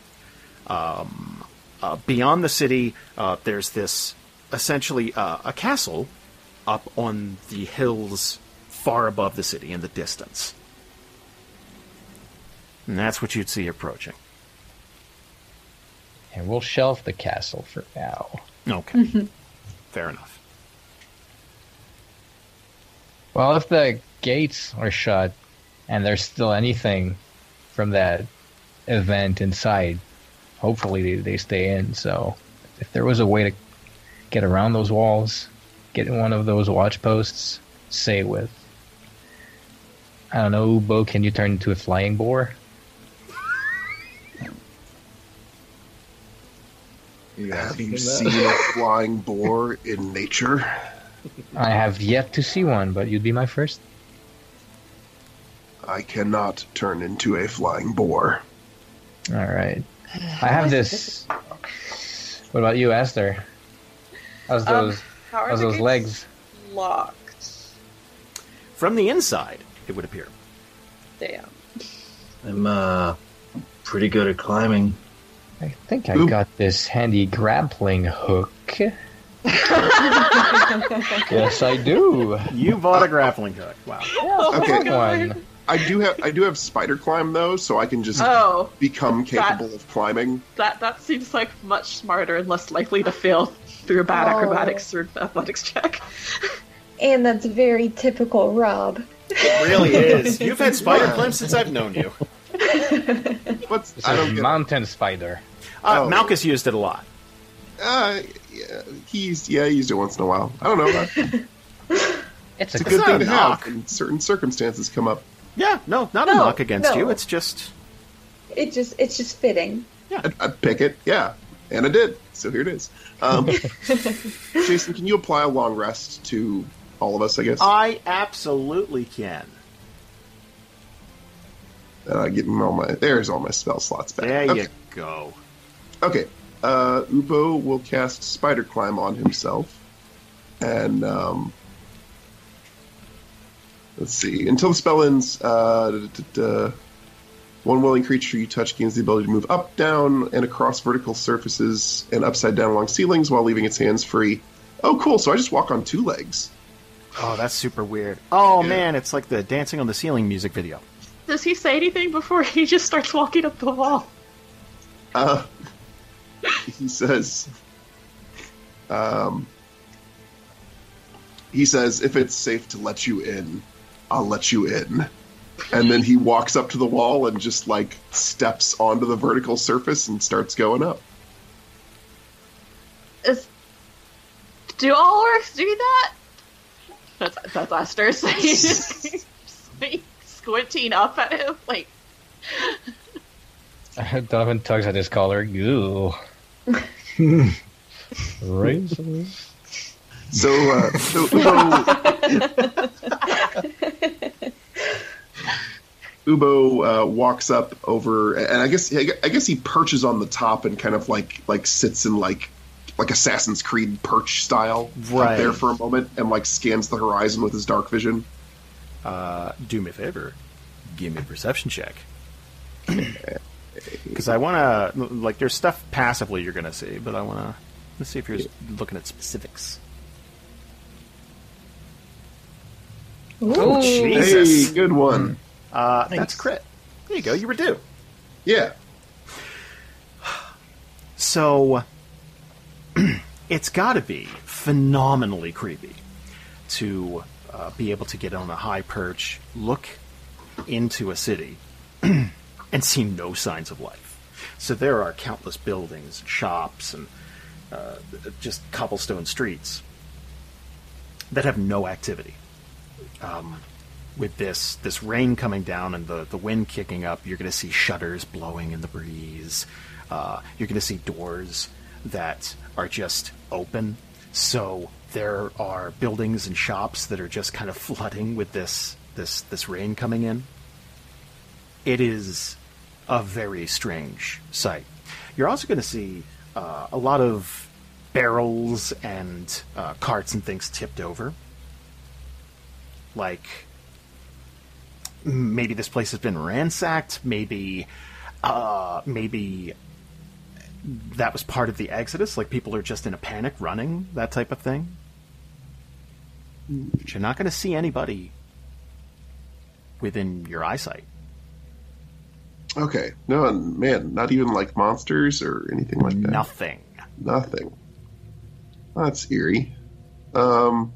Um, uh, beyond the city, uh, there's this essentially uh, a castle up on the hills far above the city in the distance. And that's what you'd see approaching. And we'll shelve the castle for now. Okay. [LAUGHS] Fair enough. Well, if the gates are shut and there's still anything from that event inside, hopefully they, they stay in. So if there was a way to get around those walls, get in one of those watch posts, say with, I don't know, Bo, can you turn into a flying boar? You Have you seen a [LAUGHS] flying boar in nature? I have yet to see one, but you'd be my first. I cannot turn into a flying boar. All right. I have this. What about you, Aster? How's Um, those? how are how's the those legs? locked? From the inside, it would appear. Damn. I'm uh pretty good at climbing. I think I Oop. got this handy grappling hook. [LAUGHS] yes, I do. You bought a grappling hook. Wow. Okay. One. I do have I do have spider climb though, so I can just Oh, become capable of climbing. that that seems like much smarter and less likely to fail through a bad Oh. acrobatics or athletics check. And that's very typical Rob. It really is. [LAUGHS] You've had spider climb since I've known you. [LAUGHS] What's It's I a don't get mountain spider. Uh, Oh. Malchus used it a lot. uh, yeah, he's yeah, he used it once in a while. I don't know. It's [LAUGHS] It's a a good thing to knock. have when certain circumstances come up. Yeah, no, not a knock against no. you. It's just It just it's just fitting. I'd, I'd pick it, yeah, and I did. So here it is. Um, [LAUGHS] Jason, can you apply a long rest to all of us? I guess. I absolutely can. Uh, getting all my there's all my spell slots back. There okay. you go. Okay. Uh, Uboh will cast Spider Climb on himself. And, um, let's see. Until the spell ends, uh, da- da- da- one willing creature you touch gains the ability to move up, down, and across vertical surfaces and upside down along ceilings while leaving its hands free. Oh, cool. So I just walk on two legs. Oh, that's super weird. Oh Yeah. man, it's like the dancing on the ceiling music video. Does he say anything before he just starts walking up the wall? Uh, he says, Um, he says, "If it's safe to let you in, I'll let you in." And then he walks up to the wall and just like steps onto the vertical surface and starts going up. Is, do all orcs do that? That's that's Aster saying, like, [LAUGHS] squinting up at him, like [LAUGHS] Donovan tugs at his collar. Goo. [LAUGHS] Razors. So, uh, so [LAUGHS] Uboh, Uboh uh, walks up over, and I guess I guess he perches on the top and kind of like like sits in like like Assassin's Creed perch style Right. up there for a moment and like scans the horizon with his dark vision. Uh, do me a favor. Give me a perception check. [CLEARS THROAT] Because I want to, like, there's stuff passively you're going to see, but I want to, let's see if you're looking at specifics. Oh, Jesus. Hey, good one. Uh, that's crit. There you go. You were due. Yeah. [SIGHS] So, [CLEARS THROAT] it's got to be phenomenally creepy to uh, be able to get on a high perch, look into a city, [CLEARS THROAT] and see no signs of life. So there are countless buildings, and shops, and uh, just cobblestone streets that have no activity. Um, with this this rain coming down and the, the wind kicking up, you're going to see shutters blowing in the breeze. Uh, you're going to see doors that are just open. So there are buildings and shops that are just kind of [LAUGHS] flooding with this this this rain coming in. It is a very strange sight. You're also going to see uh, a lot of barrels and uh, carts and things tipped over. Like maybe this place has been ransacked. Maybe, uh, maybe that was part of the exodus. Like people are just in a panic, running that type of thing. But you're not going to see anybody within your eyesight. Okay. No, man, not even like monsters or anything like that. Nothing. Nothing. That's eerie. Um.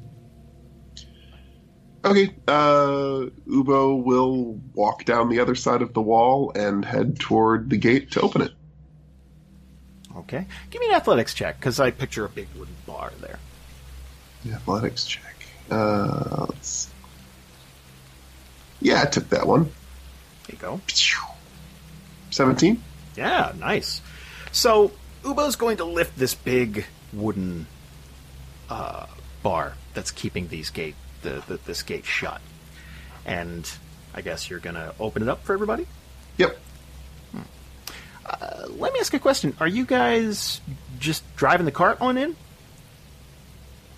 Okay. Uh, Uboh will walk down the other side of the wall and head toward the gate to open it. Okay. Give me an athletics check because I picture a big wooden bar there. The athletics check. Uh, let's. Yeah, I took that one. There you go. Seventeen. Yeah, nice. So Uboh's going to lift this big wooden uh, bar that's keeping these gate the, the this gate shut, and I guess you're going to open it up for everybody. Yep. Uh, let me ask a question: Are you guys just driving the cart on in?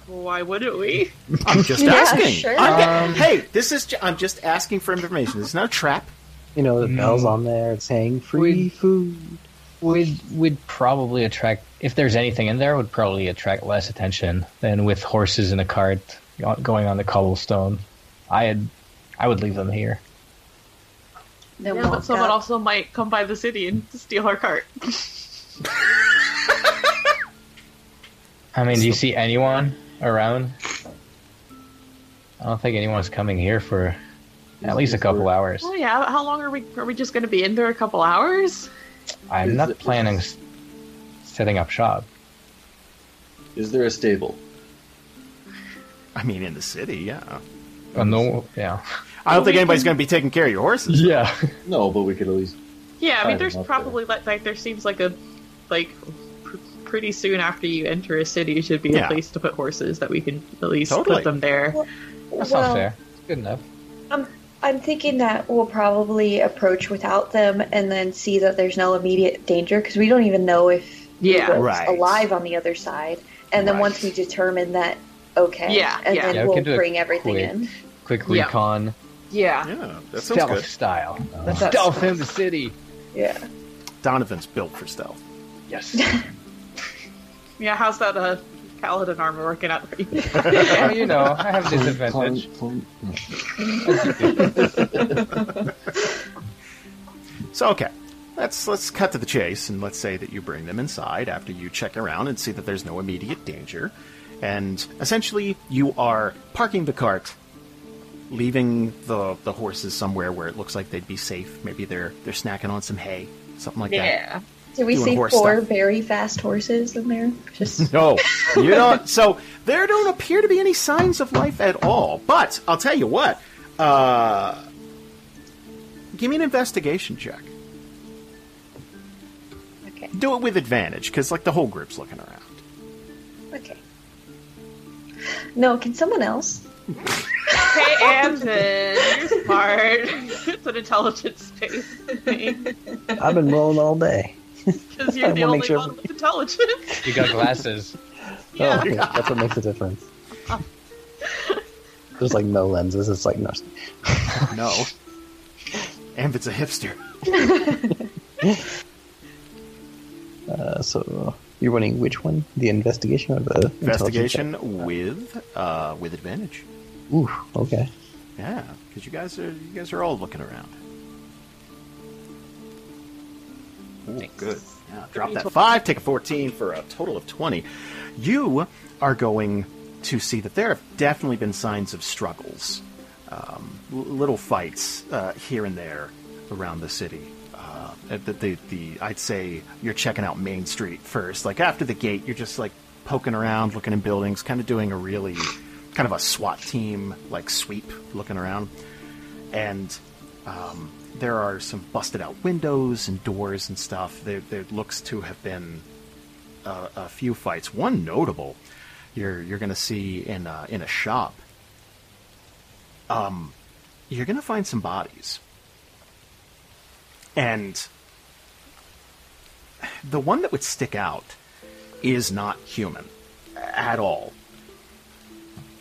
why wouldn't we? [LAUGHS] I'm just [LAUGHS] Yeah, asking. sure. I'm- Um, hey, this is. ju- I'm just asking for information. This is not a trap. You know, the Mm. bells on there it's saying free food. We- food. Would would probably attract if there's anything in there would probably attract less attention than with horses in a cart go- going on the cobblestone. I had I would leave them here. Then Yeah, but someone up. also might come by the city and steal our cart. [LAUGHS] I mean, do you see anyone around? I don't think anyone's coming here for at least a couple hours. Oh yeah, how long are we? Are we just going to be in there a couple hours? I'm not planning setting up shop. Is there a stable? I mean, in the city, yeah. Oh, no, yeah, I don't Well, think anybody's can- going to be taking care of your horses. yeah. No, but we could at least. Yeah, I mean, there's up probably like, like there seems like a like pr- pretty soon after you enter a city should be Yeah. a place to put horses that we can at least Totally. put them there. That sounds Well, fair. It's good enough. Um, I'm thinking that we'll probably approach without them and then see that there's no immediate danger because we don't even know if Yeah. Uboh's Right. alive on the other side. And then Right. once we determine that, okay, Yeah, and yeah. then Yeah, we we'll can do it bring everything quick. in. Quick recon, Yeah. Yeah, that sounds stealth good. style. That does. Stealth in the city. Yeah. Donovan's built for stealth. Yes. [LAUGHS] Yeah. How's that uh paladin armor working out for you? [LAUGHS] well, you know, I have disadvantage. Clunk, [LAUGHS] clunk. So okay, let's let's cut to the chase, and let's say that you bring them inside after you check around and see that there's no immediate danger, and essentially you are parking the cart, leaving the the horses somewhere where it looks like they'd be safe. Maybe they're they're snacking on some hay, something like that. Yeah. Did we see four stuff. very fast horses in there? Just [LAUGHS] No, you don't. So there don't appear to be any signs of life at all. But I'll tell you what. Uh, give me an investigation check. okay. Do it with advantage, because like the whole group's looking around. Okay. No, can someone else? Hey, [LAUGHS] Anson, you're smart. [LAUGHS] it's an intelligence based thing. I've been rolling all day. Because [LAUGHS] you're I the wanna only make sure- one with intelligence. You got glasses. Yeah. Oh, okay. That's what makes a difference. There's like no lenses. It's like no. No. Amvin's a hipster. Uh, so you're running which one? The investigation or the intelligence Investigation with uh, with advantage. Ooh, okay. Yeah, because you guys are you guys are all looking around. Ooh, good. Yeah, drop that five, take a fourteen for a total of twenty. You are going to see that there have definitely been signs of struggles, um, little fights uh, here and there around the city. The, the, the I'd say you're checking out Main Street first. Like after the gate, you're just like poking around, looking in buildings, kind of doing a really kind of a SWAT team like sweep, looking around, and um, there are some busted out windows and doors and stuff. There, there looks to have been a, a few fights. One notable, you're you're going to see in a, in a shop. Um, you're going to find some bodies, and the one that would stick out is not human at all.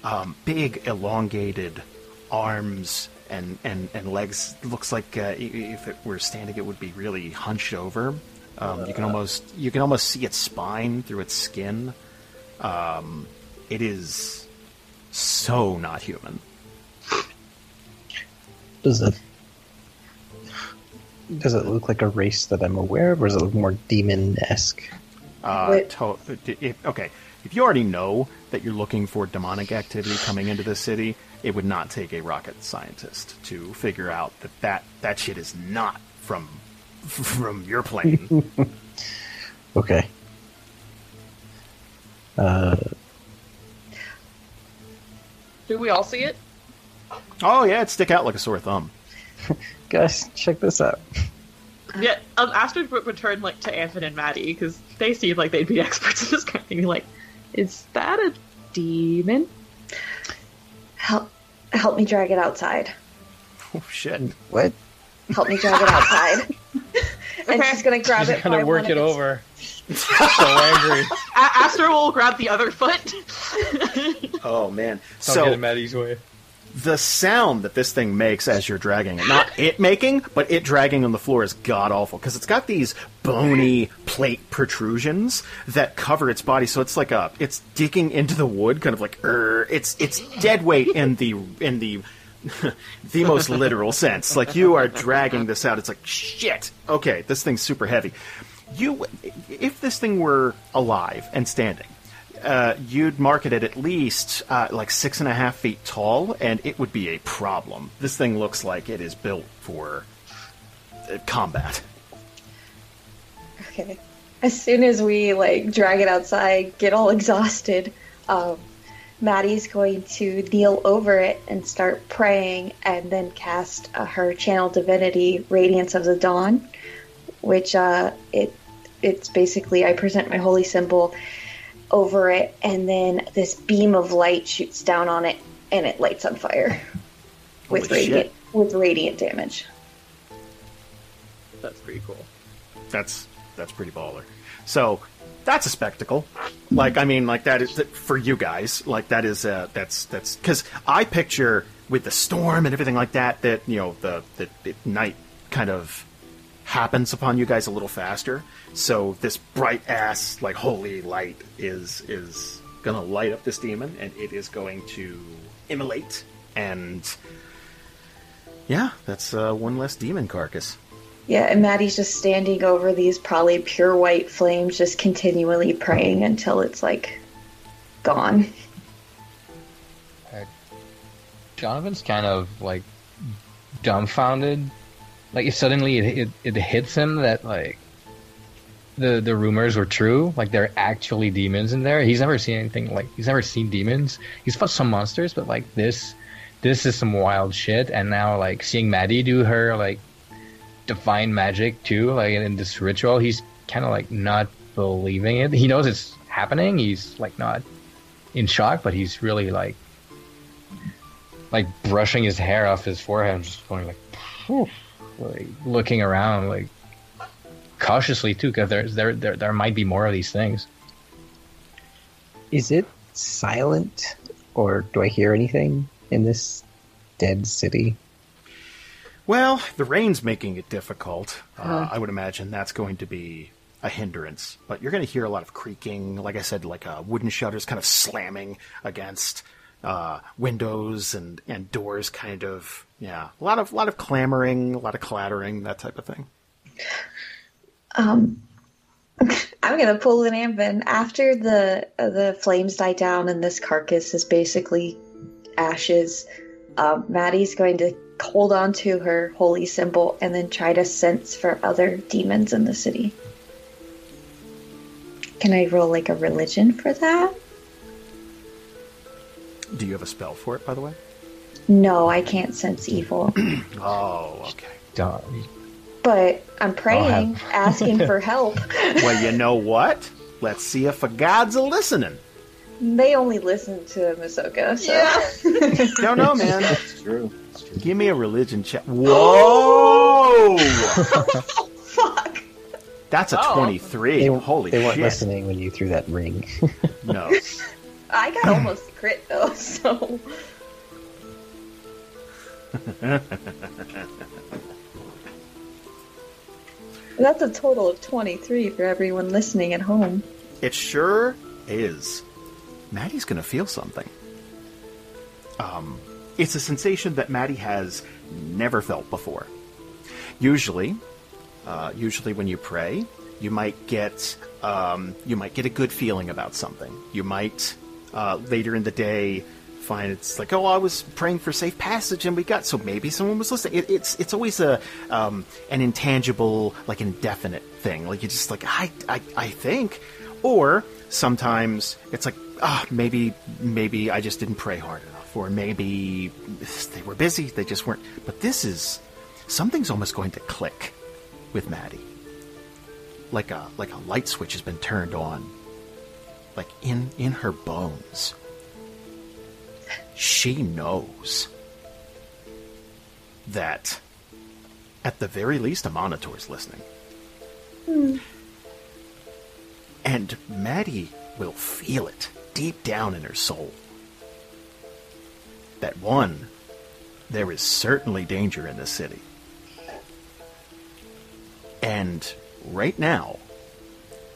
Um, big, elongated arms and, and, and legs. Looks like uh, if it were standing, it would be really hunched over. Um, you can almost you can almost see its spine through its skin. Um, it is so not human. Does it? Does it look like a race that I'm aware of, or does it look more demon esque? Uh, to- if, okay, if you already know that you're looking for demonic activity coming into the city, it would not take a rocket scientist to figure out that that, that shit is not from from your plane. [LAUGHS] Okay. Uh, Do we all see it? oh yeah, it'd stick out like a sore thumb. [LAUGHS] guys, check this out. Yeah, um, Aster would return like to Anthony and Maddy because they seem like they'd be [LAUGHS] experts in this kind of thing. Be Like, is that a demon? Help, help me drag it outside. Oh shit! What? Help me drag it outside. [LAUGHS] and Okay. she's gonna grab She's it. gonna by work one it of over. so angry. A- Aster will grab the other foot. Oh man! Don't get So in Maddy's way. The sound that this thing makes as you're dragging it, not it making, but it dragging on the floor is god awful because it's got these bony plate protrusions that cover its body, so it's like a it's digging into the wood, kind of like er, it's it's dead weight in the in the [LAUGHS] the most literal sense. Like you are dragging this out, it's like shit. Okay, this thing's super heavy. You, if this thing were alive and standing, uh, you'd market it at least uh, like six and a half feet tall, and it would be a problem. This thing looks like it is built for uh, combat. Okay. As soon as we like drag it outside, get all exhausted, um, Maddy's going to kneel over it and start praying, and then cast uh, her channel divinity, Radiance of the Dawn, which uh, it it's basically I present my holy symbol over it, and then this beam of light shoots down on it, and it lights on fire with Holy radiant shit. with radiant damage. That's pretty cool. That's that's pretty baller. So that's a spectacle. Like I mean, like that is for you guys. Like that is uh, that's that's because I picture with the storm and everything like that that you know the the, the night kind of happens upon you guys a little faster. So this bright ass like holy light is is gonna light up this demon and it is going to immolate and yeah, that's uh, one less demon carcass. Yeah, and Maddy's just standing over these probably pure white flames, just continually praying until it's like gone. Jonathan's kind of like dumbfounded. Like if suddenly it, it, it hits him that like the the rumors were true, like there are actually demons in there. He's never seen anything like he's never seen demons. He's fought some monsters, but like this this is some wild shit. And now like seeing Maddy do her like divine magic too, like in this ritual, he's kind of like not believing it. He knows it's happening. He's like not in shock, but he's really like like brushing his hair off his forehead, and just going like, "Phew," like looking around, like cautiously too, because there, there, there, there might be more of these things. Is it silent, or do I hear anything in this dead city? Well, the rain's making it difficult. Uh, Uh-huh. I would imagine that's going to be a hindrance. But you're going to hear a lot of creaking, like I said, like uh, wooden shutters kind of slamming against uh, windows and, and doors, kind of. Yeah, a lot of a lot of clamoring, a lot of clattering, that type of thing. Um, [LAUGHS] I'm gonna pull an Amvin after the uh, the flames die down and this carcass is basically ashes. Um, Maddy's going to hold on to her holy symbol and then try to sense for other demons in the city. Can I roll like a religion for that? Do you have a spell for it, by the way? No, I can't sense evil. [CLEARS THROAT] Oh, okay. Duh. But I'm praying, have- asking for [LAUGHS] help. Well, you know what? Let's see if the gods are listening. they only listen to Masoka, so [LAUGHS] No, no, man. It's true. It's true. Give me a religion check. Whoa! fuck. That's a Oh. 23. They, Holy they weren't listening when you threw that ring. [LAUGHS] No. I got [CLEARS THROAT] almost a crit though, [LAUGHS] so that's a total of 23 for everyone listening at home. It sure is. Maddy's gonna feel something. Um, it's a sensation that Maddy has never felt before. Usually, uh, usually when you pray, you might get um, you might get a good feeling about something. You might uh, later in the day find it's like, oh, I was praying for safe passage and we got so maybe someone was listening. It, it's it's always a um, an intangible, like indefinite thing. Like you just like I I, I think, or sometimes it's like ah maybe maybe I just didn't pray hard enough, or maybe they were busy, they just weren't. But this is something's almost going to click with Maddy. Like a like a light switch has been turned on. Like in in her bones. She knows that at the very least a monitor's listening. Hmm. And Maddy will feel it deep down in her soul. That one, there is certainly danger in this city. And right now,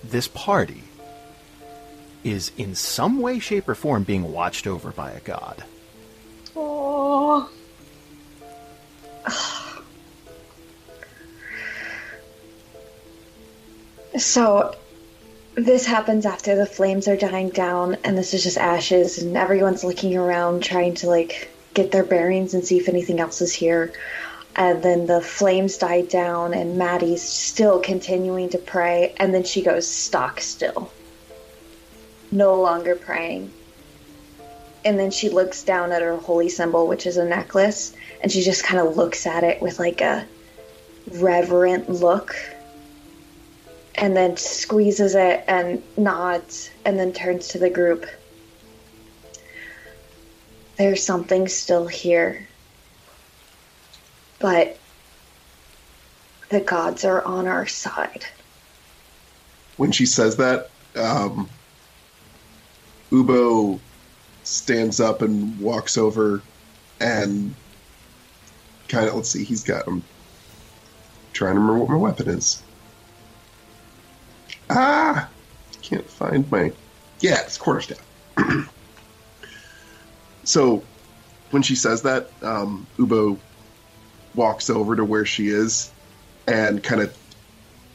this party is in some way, shape, or form being watched over by a god. Oh. So, this happens after the flames are dying down, and this is just ashes, and everyone's looking around trying to like get their bearings and see if anything else is here. And then the flames die down, and Maddy's still continuing to pray, and then she goes stock still, no longer praying. And then she looks down at her holy symbol, which is a necklace, and she just kind of looks at it with like a reverent look and then squeezes it and nods and then turns to the group. There's something still here. But the gods are on our side. When she says that, um, Uboh stands up and walks over and kind of, let's see, he's got, I'm trying to remember what my weapon is. Ah! Can't find my. Yeah, it's quarterstaff. [CLEARS THROAT] so, when she says that, um, Uboh walks over to where she is and kind of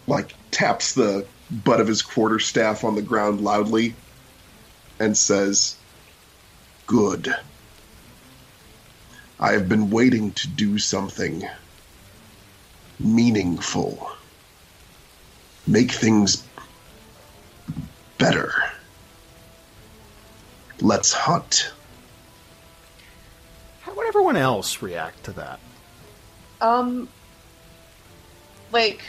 like taps the butt of his quarterstaff on the ground loudly and says, Good. I have been waiting to do something meaningful. Make things better. Let's hunt. How would everyone else react to that? Um, like,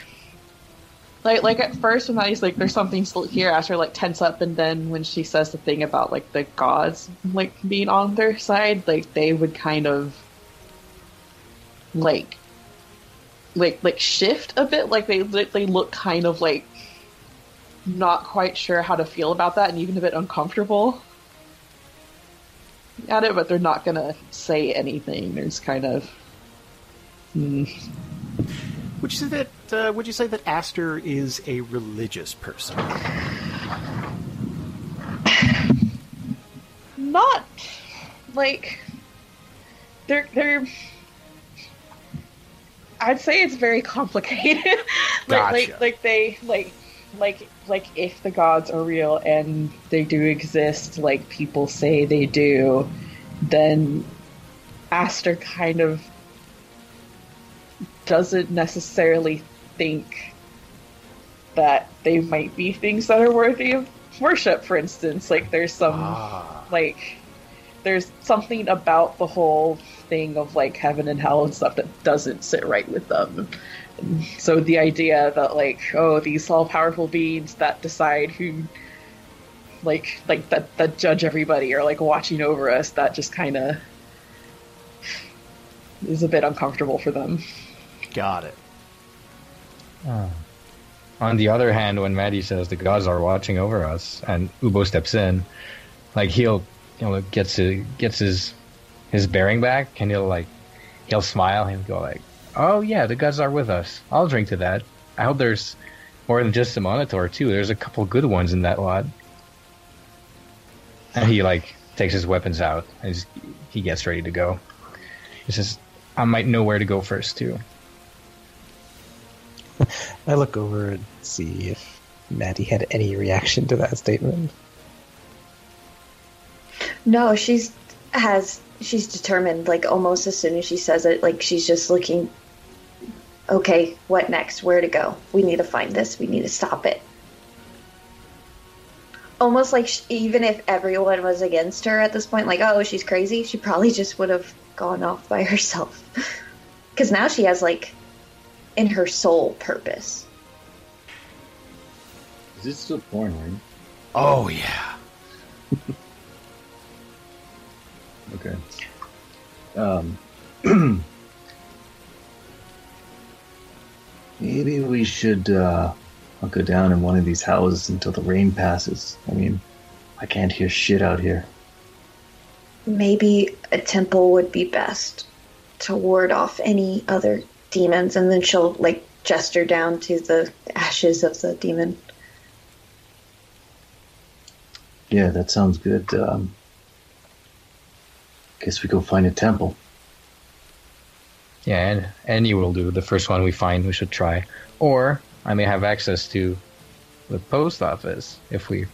like, like at first when Maddy's like, "There's something still here," Asher like tense up, and then when she says the thing about like the gods like being on their side, like they would kind of like, like, like shift a bit. Like they they look kind of like not quite sure how to feel about that, and even a bit uncomfortable at it, but they're not gonna say anything. There's kind of. Hmm. Would you that? Uh, would you say that Aster is a religious person? not like they're they're I'd say it's very complicated. [LAUGHS] like, Gotcha. like like they like like like if the gods are real and they do exist like people say they do, then Aster kind of doesn't necessarily think that they might be things that are worthy of worship, for instance. Like there's some Ah, like there's something about the whole thing of like heaven and hell and stuff that doesn't sit right with them. So the idea that like oh these all powerful beings that decide who like like that that judge everybody or like watching over us that just kind of is a bit uncomfortable for them. got it. On the other hand, when Maddy says the gods are watching over us, and Uboh steps in, like he'll, you know, gets his, gets his his bearing back, and he'll like he'll smile and go like, "Oh yeah, the gods are with us. I'll drink to that. I hope there's more than just a monitor too. There's a couple good ones in that lot." And he like takes his weapons out and he gets ready to go. He says, "I might know where to go first too." [LAUGHS] I look over and see if Maddy had any reaction to that statement. No, she's has she's determined. Like almost as soon as she says it, like she's just looking. Okay, what next? Where to go? We need to find this. We need to stop it. Almost like sh even if everyone was against her at this point, like oh she's crazy, she probably just would have gone off by herself. [LAUGHS] Because now she has like in her soul purpose. Is it still porn, right? Oh yeah. [LAUGHS] Okay. Um, [CLEARS THROAT] maybe we should uh, hunker down in one of these houses until the rain passes. I mean, I can't hear shit out here. Maybe a temple would be best to ward off any other demons, and then she'll like gesture down to the ashes of the demon. Yeah, that sounds good. Um, guess we go find a temple. Yeah, and any will do. The first one we find, we should try. Or I may have access to the post office if we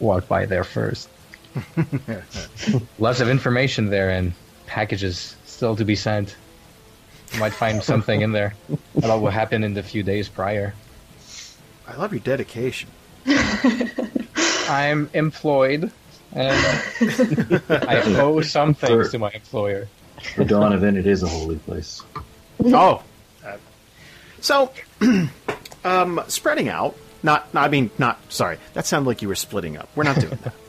walk by there first. [LAUGHS] Lots of information there and packages still to be sent. You might find something in there about what happened in the few days prior. I love your dedication. [LAUGHS] I'm employed and I owe some things to my employer. For Donovan, it is a holy place. [LAUGHS] Oh, uh, so [CLEARS THROAT] um, spreading out. Not, not, I mean, not. Sorry, that sounded like you were splitting up. We're not doing that. [LAUGHS]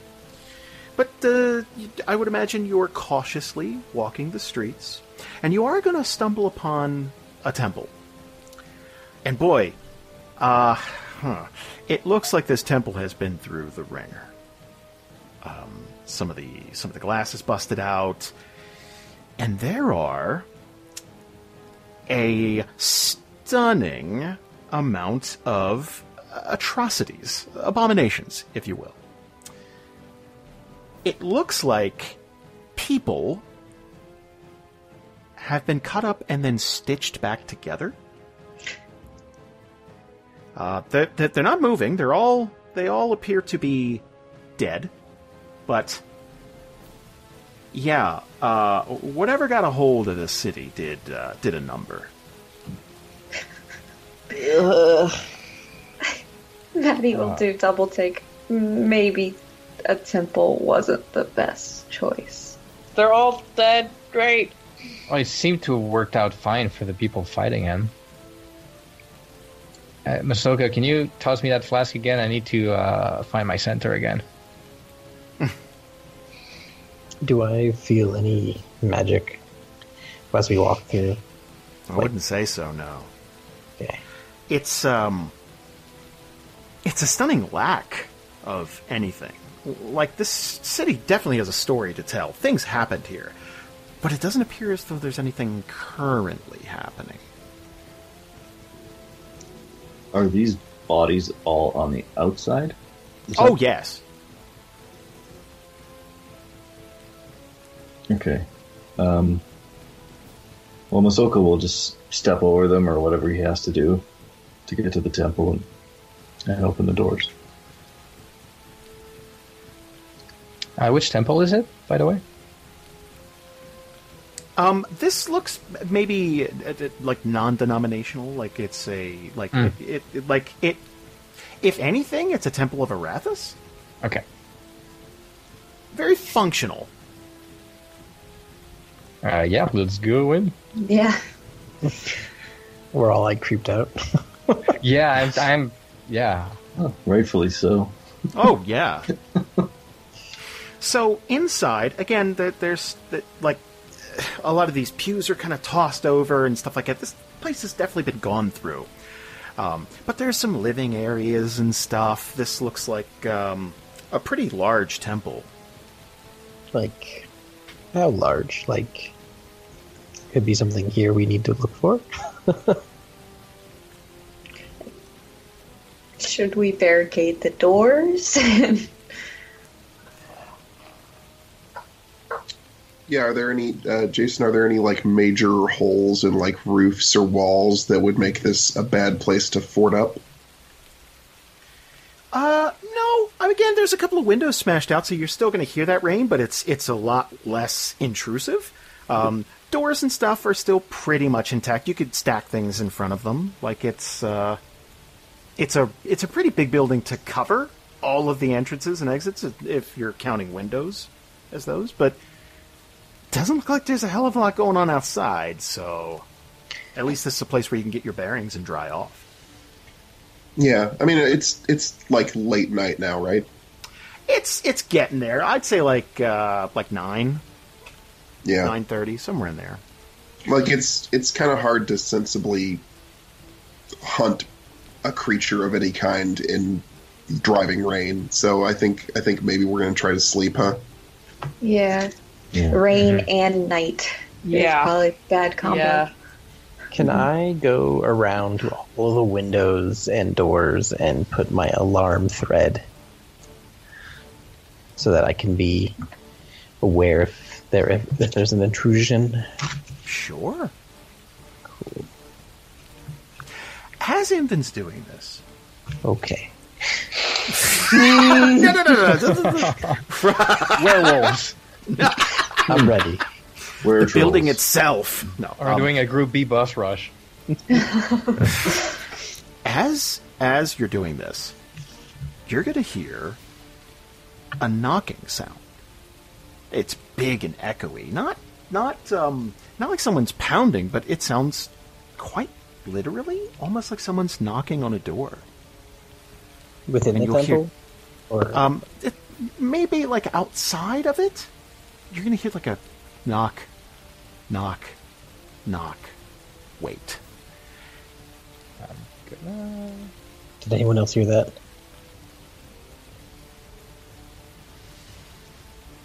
But uh, I would imagine you're cautiously walking the streets, and you are going to stumble upon a temple. And boy, uh, huh, it looks like this temple has been through the ringer. Um, some of the some of the glass is busted out, and there are a stunning amount of atrocities, abominations, if you will. It looks like people have been cut up and then stitched back together. Uh, they're, they're they're not moving. They're all they all appear to be dead, but yeah, uh, whatever got a hold of the city did uh, did a number. Maddy will Uh. do double take. Maybe a temple wasn't the best choice. They're all dead. Great. Well, it seemed to have worked out fine for the people fighting him. Uh, Masoka, can you toss me that flask again? I need to uh, find my center again. [LAUGHS] Do I feel any magic as we walk through? I wouldn't say so. No, Okay. it's um, it's a stunning lack of anything. Like this city definitely has a story to tell. Things happened here, but it doesn't appear as though there's anything currently happening. Are these bodies all on the outside? Oh yes, Okay. Um, well, Masoka will just step over them or whatever he has to do to get to the temple and, and open the doors. Uh, which temple is it, by the way? Um, this looks maybe uh, uh, like non-denominational. Like it's a like Mm. it, it like it. If anything, it's a temple of Arathis. Okay. Very functional. Uh, yeah, let's go in. Yeah. [LAUGHS] We're all like creeped out. [LAUGHS] Yeah, I'm. I'm yeah. Oh, rightfully so. Oh yeah. [LAUGHS] so inside again, there, there's the, like a lot of these pews are kind of tossed over and stuff like that. This place has definitely been gone through. Um, but there's some living areas and stuff. This looks like um, a pretty large temple. like, how large? Like, could be something here we need to look for. [LAUGHS] Should we barricade the doors? [LAUGHS] Yeah, are there any, uh, Jason? Are there any like major holes in like roofs or walls that would make this a bad place to fort up? Uh, no. Again, there's a couple of windows smashed out, so you're still going to hear that rain, but it's it's a lot less intrusive. Um, doors and stuff are still pretty much intact. You could stack things in front of them, like it's uh, it's a it's a pretty big building to cover all of the entrances and exits if you're counting windows as those, but doesn't look like there's a hell of a lot going on outside. So at least this is a place where you can get your bearings and dry off. Yeah, I mean it's it's like late night now, right? It's it's getting there. I'd say like uh, like nine, Yeah, nine thirty, somewhere in there. like it's it's kind of hard to sensibly hunt a creature of any kind in driving rain. So I think I think maybe we're gonna try to sleep, huh? yeah. Yeah. Rain mm-hmm. and night. Yeah. It's probably a bad combo. Yeah. Can mm-hmm. I go around to all the windows and doors and put my alarm thread so that I can be aware if there if, if there's an intrusion? Sure. Cool. As Infant's doing this, Okay. [LAUGHS] no, no, no, no, no. Werewolves. [LAUGHS] [LAUGHS] [LAUGHS] I'm ready. Where the building itself. No, Or um, doing a Group B bus rush. [LAUGHS] as as you're doing this, you're going to hear a knocking sound. It's big and echoey. Not not um not like someone's pounding, but it sounds quite literally almost like someone's knocking on a door. Within And the you'll hear- temple? Or Um it, maybe like outside of it, you're going to hear like a knock knock knock. Wait. did anyone else hear that?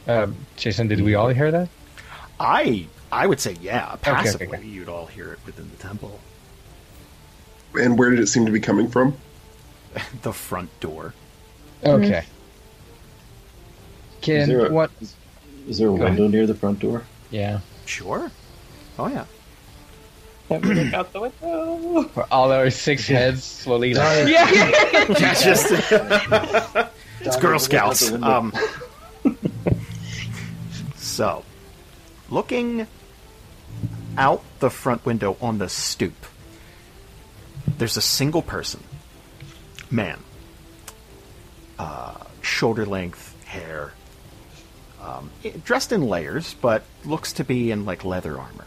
Um, Jason, did we all hear that? I I would say yeah, okay, passively okay. you'd all hear it within the temple. And where did it seem to be coming from? [LAUGHS] The front door. Okay. Can Is there a- what? Is there a Go window near the front door? Yeah. Sure. Oh yeah. Look out the window. For all our six heads slowly like, Yeah. Yeah, [LAUGHS] just [LAUGHS] it's Girl Scouts. Um, [LAUGHS] so, looking out the front window on the stoop, there's a single person, man, uh, shoulder length hair, um, dressed in layers, but looks to be in like leather armor,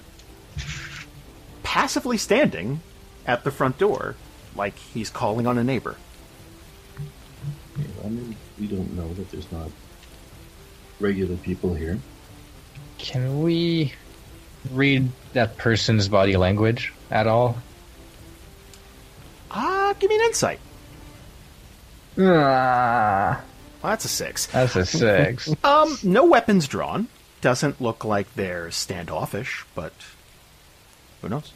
passively standing at the front door, like he's calling on a neighbor. Yeah, I mean, we don't know that there's not regular people here. Can we read that person's body language at all? Ah, give me an insight. Ah, Well, that's a six. that's a six. [LAUGHS] Um, no weapons drawn. Doesn't look like they're standoffish, but who knows?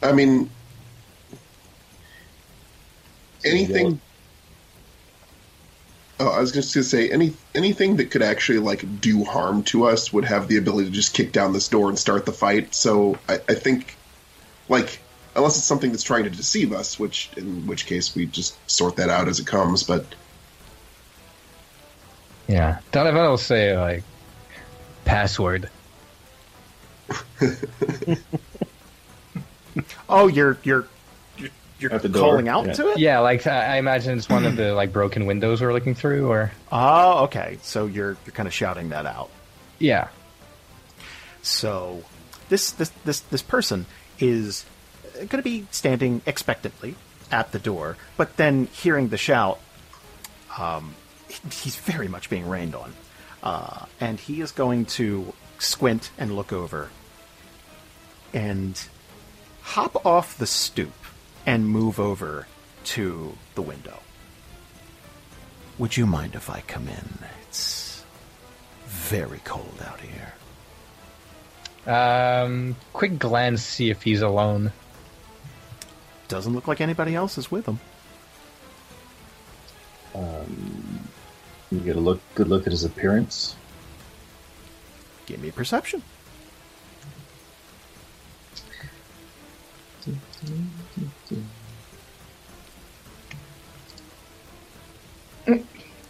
I mean, anything. Oh, I was just gonna say any anything that could actually like do harm to us would have the ability to just kick down this door and start the fight. So I, I think, like, unless it's something that's trying to deceive us, which in which case we just sort that out as it comes. But yeah, Donovan will say like password. [LAUGHS] Oh, you're you're you're, you're At the door, calling out yeah. to it. Yeah, like I I imagine it's one of the like broken windows we're looking through, or Oh, okay. So you're you're kind of shouting that out. yeah. So this this this this person is going to be standing expectantly at the door, but then hearing the shout, um, he- he's very much being rained on, uh, and he is going to squint and look over, and hop off the stoop and move over to the window. Would you mind if I come in? It's very cold out here. Um, quick glance, see if he's alone. Doesn't look like anybody else is with him. Um, you get a look, good look at his appearance. Give me perception.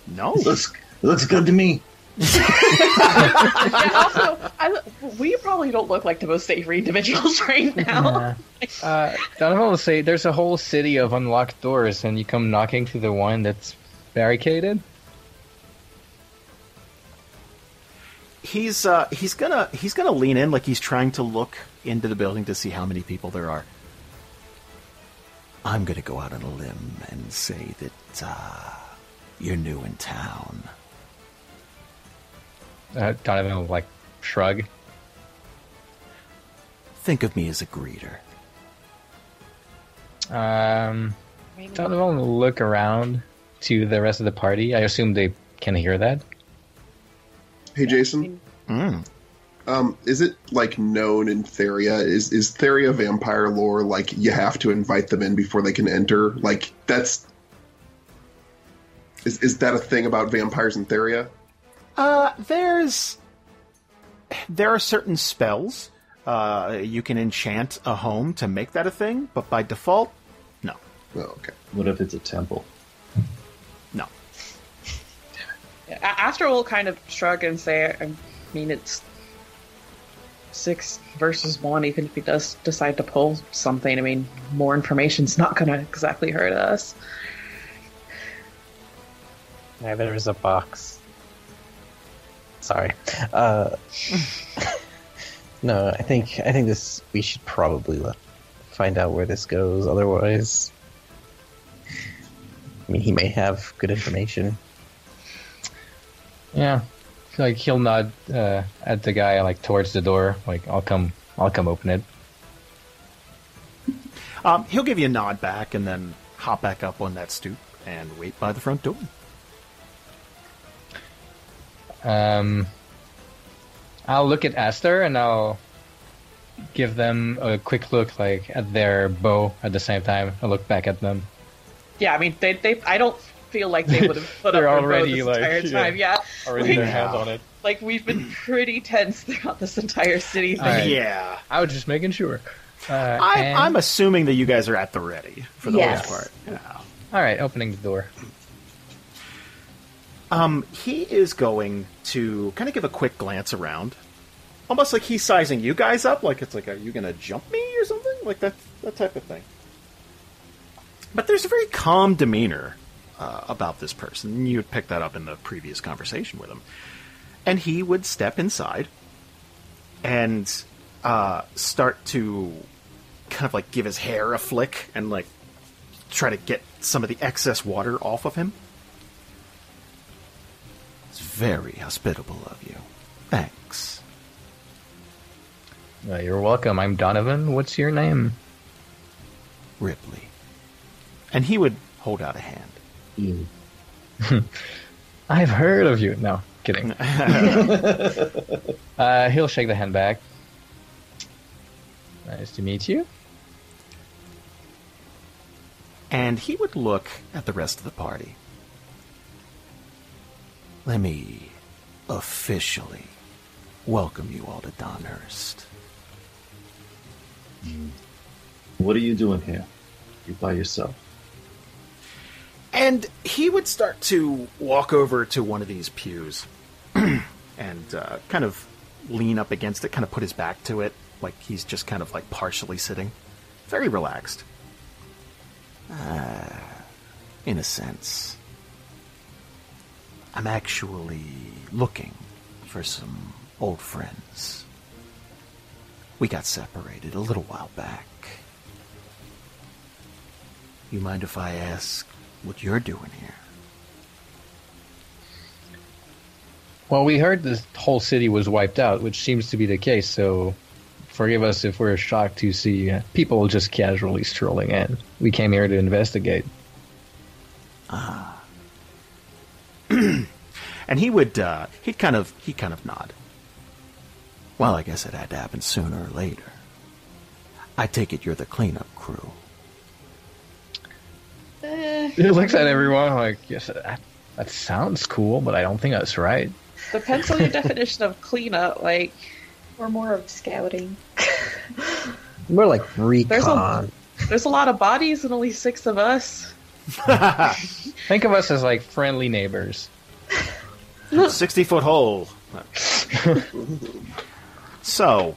No. Looks looks good to me. [LAUGHS] [LAUGHS] yeah, also, I, we probably don't look like the most savory individuals [LAUGHS] right now. Uh, Donovan will say there's a whole city of unlocked doors, and you come knocking through the one that's barricaded. He's uh he's gonna he's gonna lean in like he's trying to look into the building to see how many people there are. I'm gonna go out on a limb and say that uh you're new in town. Uh, Donovan will like shrug. Think of me as a greeter. Um, Donovan will look around to the rest of the party. I assume they can hear that. Hey, Jason, Mm. um, is it like known in Theria? Is is Theria vampire lore like you have to invite them in before they can enter? Like that's is is that a thing about vampires in Theria? Uh, there's there are certain spells uh, you can enchant a home to make that a thing, but by default, no, Oh, okay. What if it's a temple? A- Aster will kind of shrug and say, I mean, it's six versus one, even if he does decide to pull something. I mean, more information's not going to exactly hurt us. Neither is a box. Sorry. Uh, [LAUGHS] no, I think I think this we should probably let, find out where this goes. Otherwise, I mean, he may have good information. Yeah, like he'll nod uh, at the guy like towards the door. Like I'll come, I'll come open it. [LAUGHS] Um, he'll give you a nod back and then hop back up on that stoop and wait by the front door. Um, I'll look at Aster and I'll give them a quick look, like at their bow at the same time. I look back at them. Yeah, I mean, they, they I don't feel like they would have [LAUGHS] put They're up their bow already, this like, entire time. Yeah. Already their hands on it. like we've been [CLEARS THROAT] pretty tense throughout this entire city thing. All right. Yeah. I was just making sure. Uh, I, and- I'm assuming that you guys are at the ready for the Yes. most part. Yeah. all right. Opening the door. Um, he is going to kind of give a quick glance around, almost like he's sizing you guys up. Like it's like, are you going to jump me or something? Like that, that type of thing. But there's a very calm demeanor uh, about this person. You would pick that up in the previous conversation with him, and he would step inside and uh, start to kind of like give his hair a flick and like try to get some of the excess water off of him. It's very hospitable of you. Thanks. Uh, you're welcome. I'm Donovan. What's your name? Ripley. And he would hold out a hand. [LAUGHS] I've heard of you. No, kidding. [LAUGHS] uh, he'll shake the hand back. Nice to meet you. And he would look at the rest of the party. Let me officially welcome you all to Donhurst. What are you doing here? You by yourself? And he would start to walk over to one of these pews [CLEARS THROAT] and uh, kind of lean up against it, kind of put his back to it, like he's just kind of like partially sitting. Very relaxed. Uh, in a sense. I'm actually looking for some old friends. We got separated a little while back. You mind if I ask what you're doing here? Well, we heard this whole city was wiped out, which seems to be the case, so forgive us if we're shocked to see uh, people just casually strolling in. We came here to investigate. Ah. [CLEARS THROAT] And he would, uh, he'd kind of, he'd kind of nod. Well, I guess it had to happen sooner or later. I take it you're the cleanup crew. He looks at [LAUGHS] everyone like, yes, that, that sounds cool, but I don't think that's right. depends on your definition of cleanup. Like, Or more of scouting. [LAUGHS] More like There's a- recon. there's a lot of bodies and only six of us. [LAUGHS] Think of us as like friendly neighbors. 60 foot hole. so,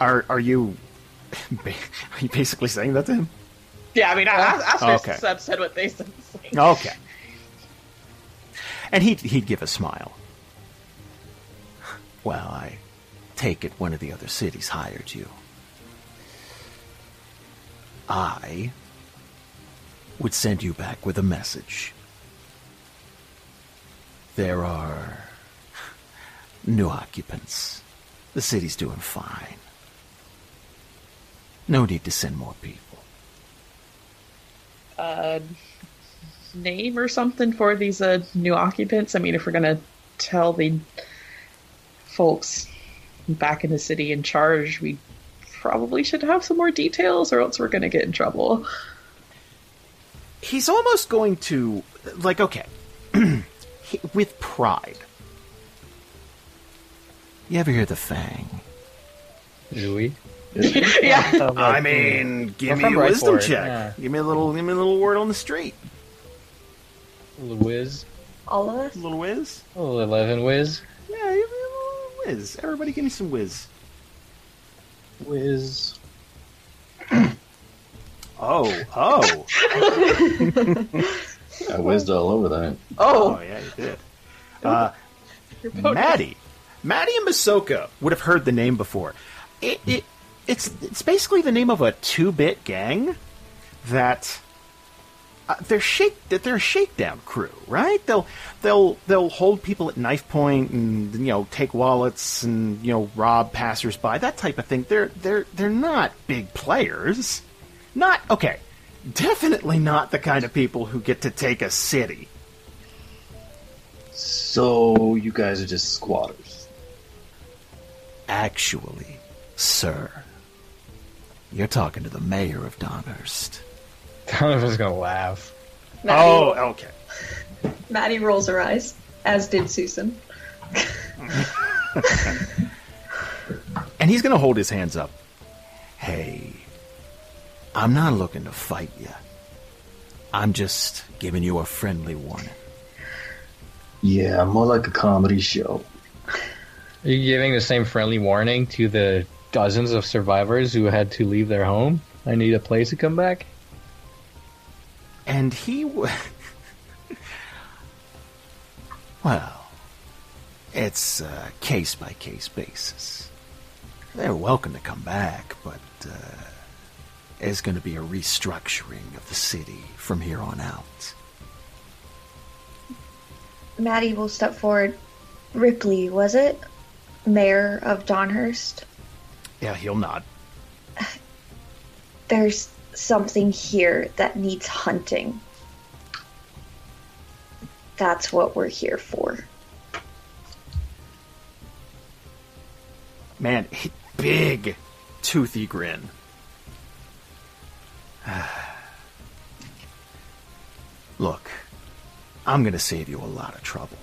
are, are you, are you basically saying that to him? Yeah, I mean, I, I, I Okay. Seb said what they said. Okay. And he'd, he'd give a smile. Well, I take it one of the other cities hired you. I would send you back with a message. There are new occupants. The city's doing fine. No need to send more people. Uh, name or something for these uh, new occupants? I mean, if we're gonna tell the folks back in the city in charge, we probably should have some more details, or else we're gonna get in trouble. he's almost going to like okay [CLEARS THROAT] He- with pride you ever hear the fang Do we? [LAUGHS] yeah, i mean give me from a wisdom check yeah. give me a little give me a little word on the street A little whiz. All of us? a little whiz A little 11 whiz. yeah give me a little whiz everybody give me some whiz Whiz. [CLEARS THROAT] oh oh I whizzed all over that. oh oh, yeah you did uh Maddy. Maddy and Masoka would have heard the name before. It, it it's it's basically the name of a two bit gang that uh, they're shake that they're a shakedown crew, right? They'll they'll they'll hold people at knife point and you know take wallets and you know rob passersby that type of thing. They're they're they're not big players. Not okay. Definitely not the kind of people who get to take a city. So you guys are just squatters. Actually, sir, you're talking to the mayor of Donhurst. Donovan's gonna laugh. Maddy, Oh, okay. Maddy rolls her eyes, as did Susan. and he's going to hold his hands up. Hey, I'm not looking to fight you. I'm just giving you a friendly warning. Yeah, more like a comedy show. Are you giving the same friendly warning to the dozens of survivors who had to leave their home? I need a place to come back. And he. W- well, it's a case by case basis. They're welcome to come back, but uh, there's going to be a restructuring of the city from here on out. Maddy will step forward. Ripley, was it? Mayor of Donhurst? Yeah, he'll nod. There's something here that needs hunting. That's what we're here for. Man, big, toothy grin. [SIGHS] Look, I'm gonna save you a lot of trouble.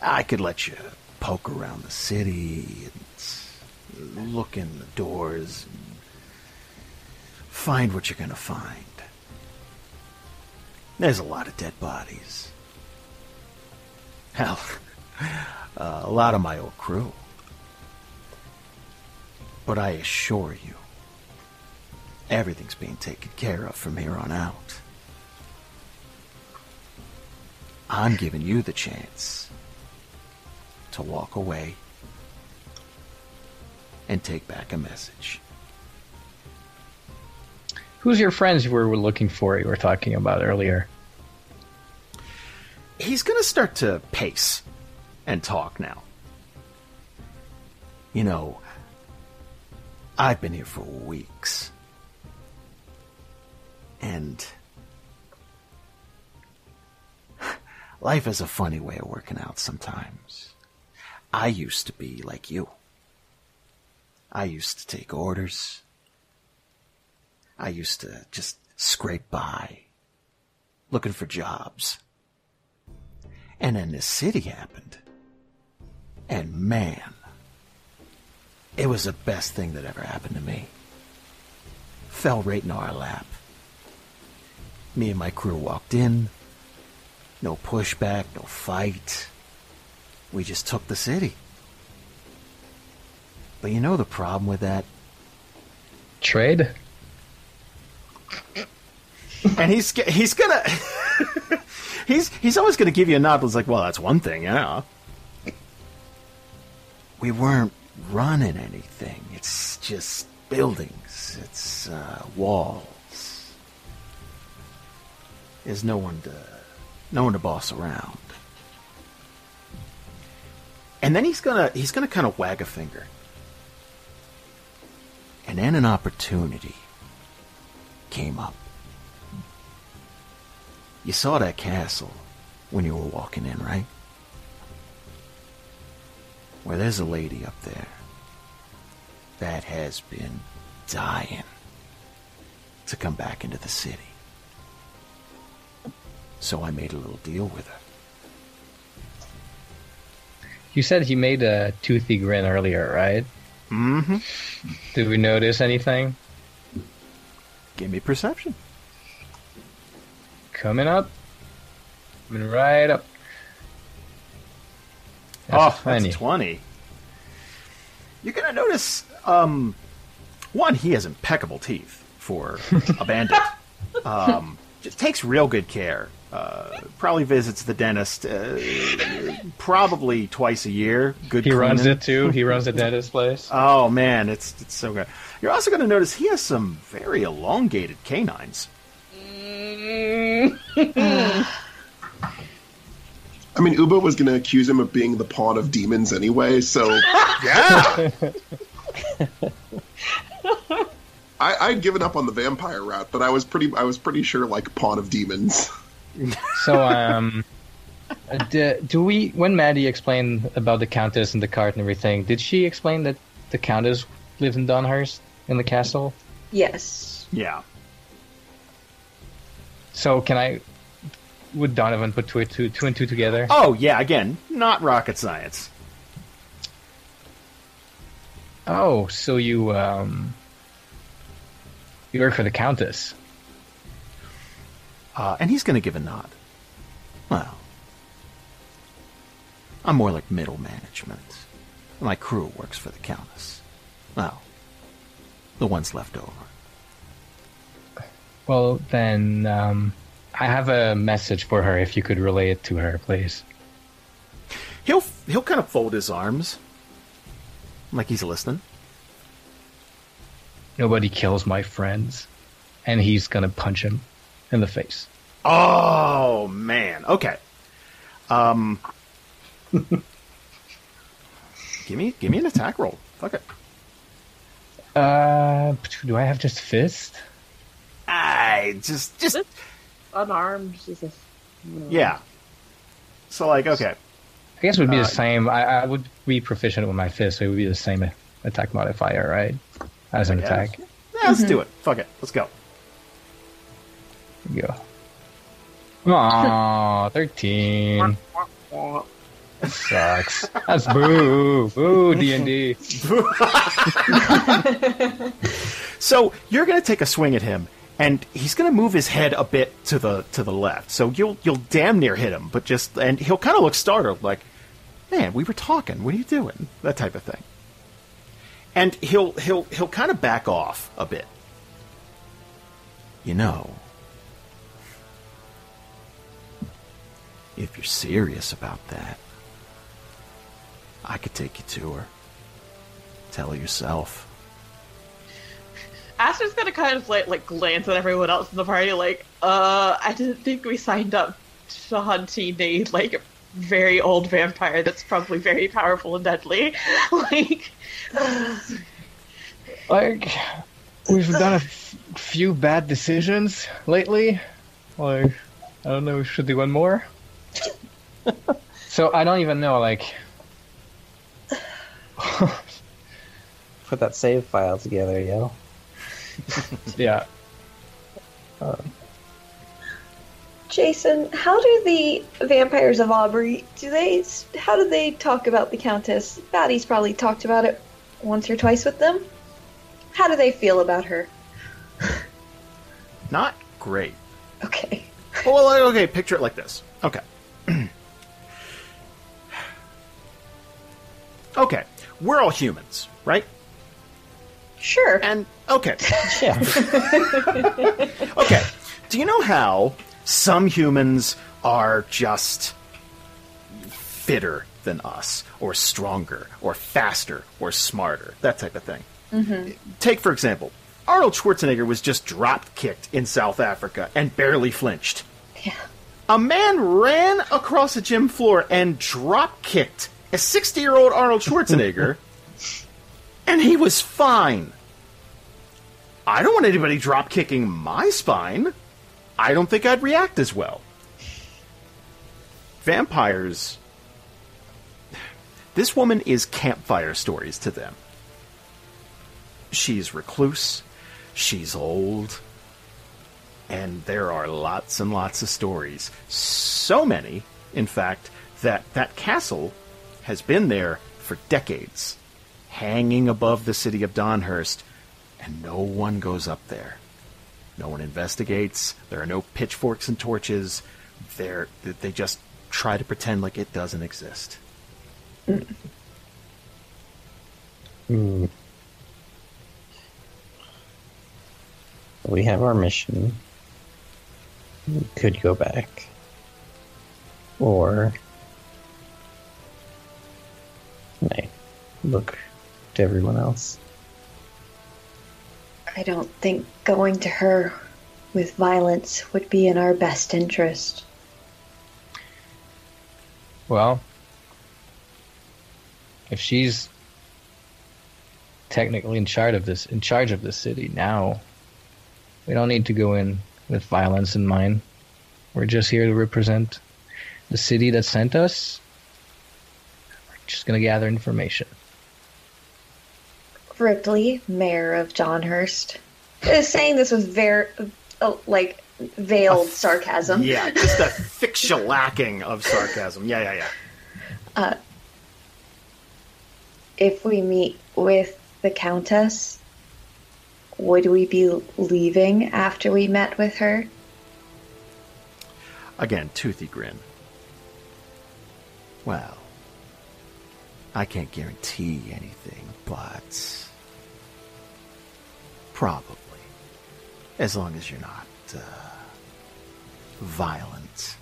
I could let you poke around the city and look in the doors find what you're gonna find. There's a lot of dead bodies. Hell, [LAUGHS] uh, a lot of my old crew. But I assure you, everything's being taken care of from here on out. I'm giving you the chance to walk away and take back a message. Who's your friends you were looking for? You were talking about earlier. He's going to start to pace and talk now. You know, I've been here for weeks. And [LAUGHS] life is a funny way of working out sometimes. I used to be like you. I used to take orders. I used to just scrape by, looking for jobs. And then this city happened. And man, it was the best thing that ever happened to me. Fell right in our lap. Me and my crew walked in. No pushback, no fight. We just took the city. But you know the problem with that? Trade? and he's he's gonna [LAUGHS] he's he's always gonna give you a nod. But it's like, well, that's one thing, yeah. We weren't running anything. It's just buildings. It's uh, walls. There's no one to no one to boss around. And then he's gonna he's gonna kind of wag a finger. And then an opportunity came up. You saw that castle when you were walking in, right? Well, there's a lady up there that has been dying to come back into the city. So I made a little deal with her. You said he made a toothy grin earlier, right? Mm-hmm. Did we notice anything? Give me perception. Coming up. Coming right up. That's oh, a 20. that's 20. You're going to notice, um, one, he has impeccable teeth for a bandit. [LAUGHS] um, just takes real good care. Uh, probably visits the dentist uh, probably twice a year. Good He runs it too. He runs the dentist place. [LAUGHS] Oh man, it's it's so good. You're also going to notice he has some very elongated canines. I mean, Uboh was going to accuse him of being the pawn of demons anyway, so Yeah. [LAUGHS] [LAUGHS] I, I'd given up on the vampire route, but I was pretty I was pretty sure like pawn of demons. So, um, uh, do, do we? When Maddy explained about the countess and the cart and everything, did she explain that the countess lived in Donhurst in the castle? Yes. yeah. So, can I? Would Donovan put two, two, two and two together? Oh yeah. Again, not rocket science. Oh, so you um you work for the Countess. Uh, and he's going to give a nod. Well, I'm more like middle management. My crew works for the Countess. Well, the ones left over. Well, then um I have a message for her if you could relay it to her, please. He'll he'll kind of fold his arms, like he's listening. Nobody kills my friends. And he's gonna punch him in the face. Oh man. Okay. Um. [LAUGHS] give me give me an attack roll. Fuck it. Uh do I have just fist? I just just Unarmed, Jesus. yeah. So like okay. I guess it would be Uh, the same. I, I would be proficient with my fist, so it would be the same attack modifier, right? As an attack. Yeah, let's do it. Fuck it. Let's go. Go. Aw, 13. Sucks. That's boo. Boo, D&D. [LAUGHS] So you're gonna take a swing at him, and he's gonna move his head a bit to the to the left. So you'll you'll damn near hit him, but just and he'll kind of look startled, like, "Man, we were talking. What are you doing?" That type of thing. And he'll he'll he'll kind of back off a bit. You know, if you're serious about that, I could take you to her. Tell her yourself. Aster's gonna kind of like like glance at everyone else in the party, like, uh, I didn't think we signed up to hunting a like very old vampire that's probably very powerful and deadly. [LAUGHS] like, Like, we've done a f- few bad decisions lately. Like, I don't know, should do one more? So I don't even know, like... Put that save file together, yo. [LAUGHS] yeah. Uh, Jason, how do the vampires of Aubrey do they? How do they talk about the Countess? Batty's probably talked about it once or twice with them. How do they feel about her? Not great. Okay. Well, okay, picture it like this. Okay. [CLEARS THROAT] okay, we're all humans, right? Sure. And okay, [LAUGHS] Yeah. [LAUGHS] okay. Do you know how some humans are just fitter than us, or stronger, or faster, or smarter, that type of thing? Mm-hmm. Take, for example, Arnold Schwarzenegger was just drop kicked in South Africa and barely flinched. Yeah. A man ran across a gym floor and drop kicked a 60 year old Arnold Schwarzenegger, [LAUGHS] and he was fine. I don't want anybody drop kicking my spine. I don't think I'd react as well. Vampires. This woman is campfire stories to them. She's recluse, she's old, and there are lots and lots of stories. So many, in fact, that that castle has been there for decades, hanging above the city of Donhurst, and no one goes up there. No one investigates. There are no pitchforks and torches. They're, they just try to pretend like it doesn't exist. Hmm. We have our mission. We could go back. Or. Nay, look to everyone else. I don't think going to her with violence would be in our best interest. Well, if she's technically in charge of this, in charge of the city now, we don't need to go in with violence in mind. We're just here to represent the city that sent us. We're just gonna gather information. Ripley, mayor of Donhurst, is saying this with very, uh, like, veiled sarcasm. Yeah, just a thick shellacking of sarcasm. Yeah, yeah, yeah. If we meet with the Countess, would we be leaving after we met with her? Again, toothy grin. Well, I can't guarantee anything, but probably. As long as you're not uh, violent.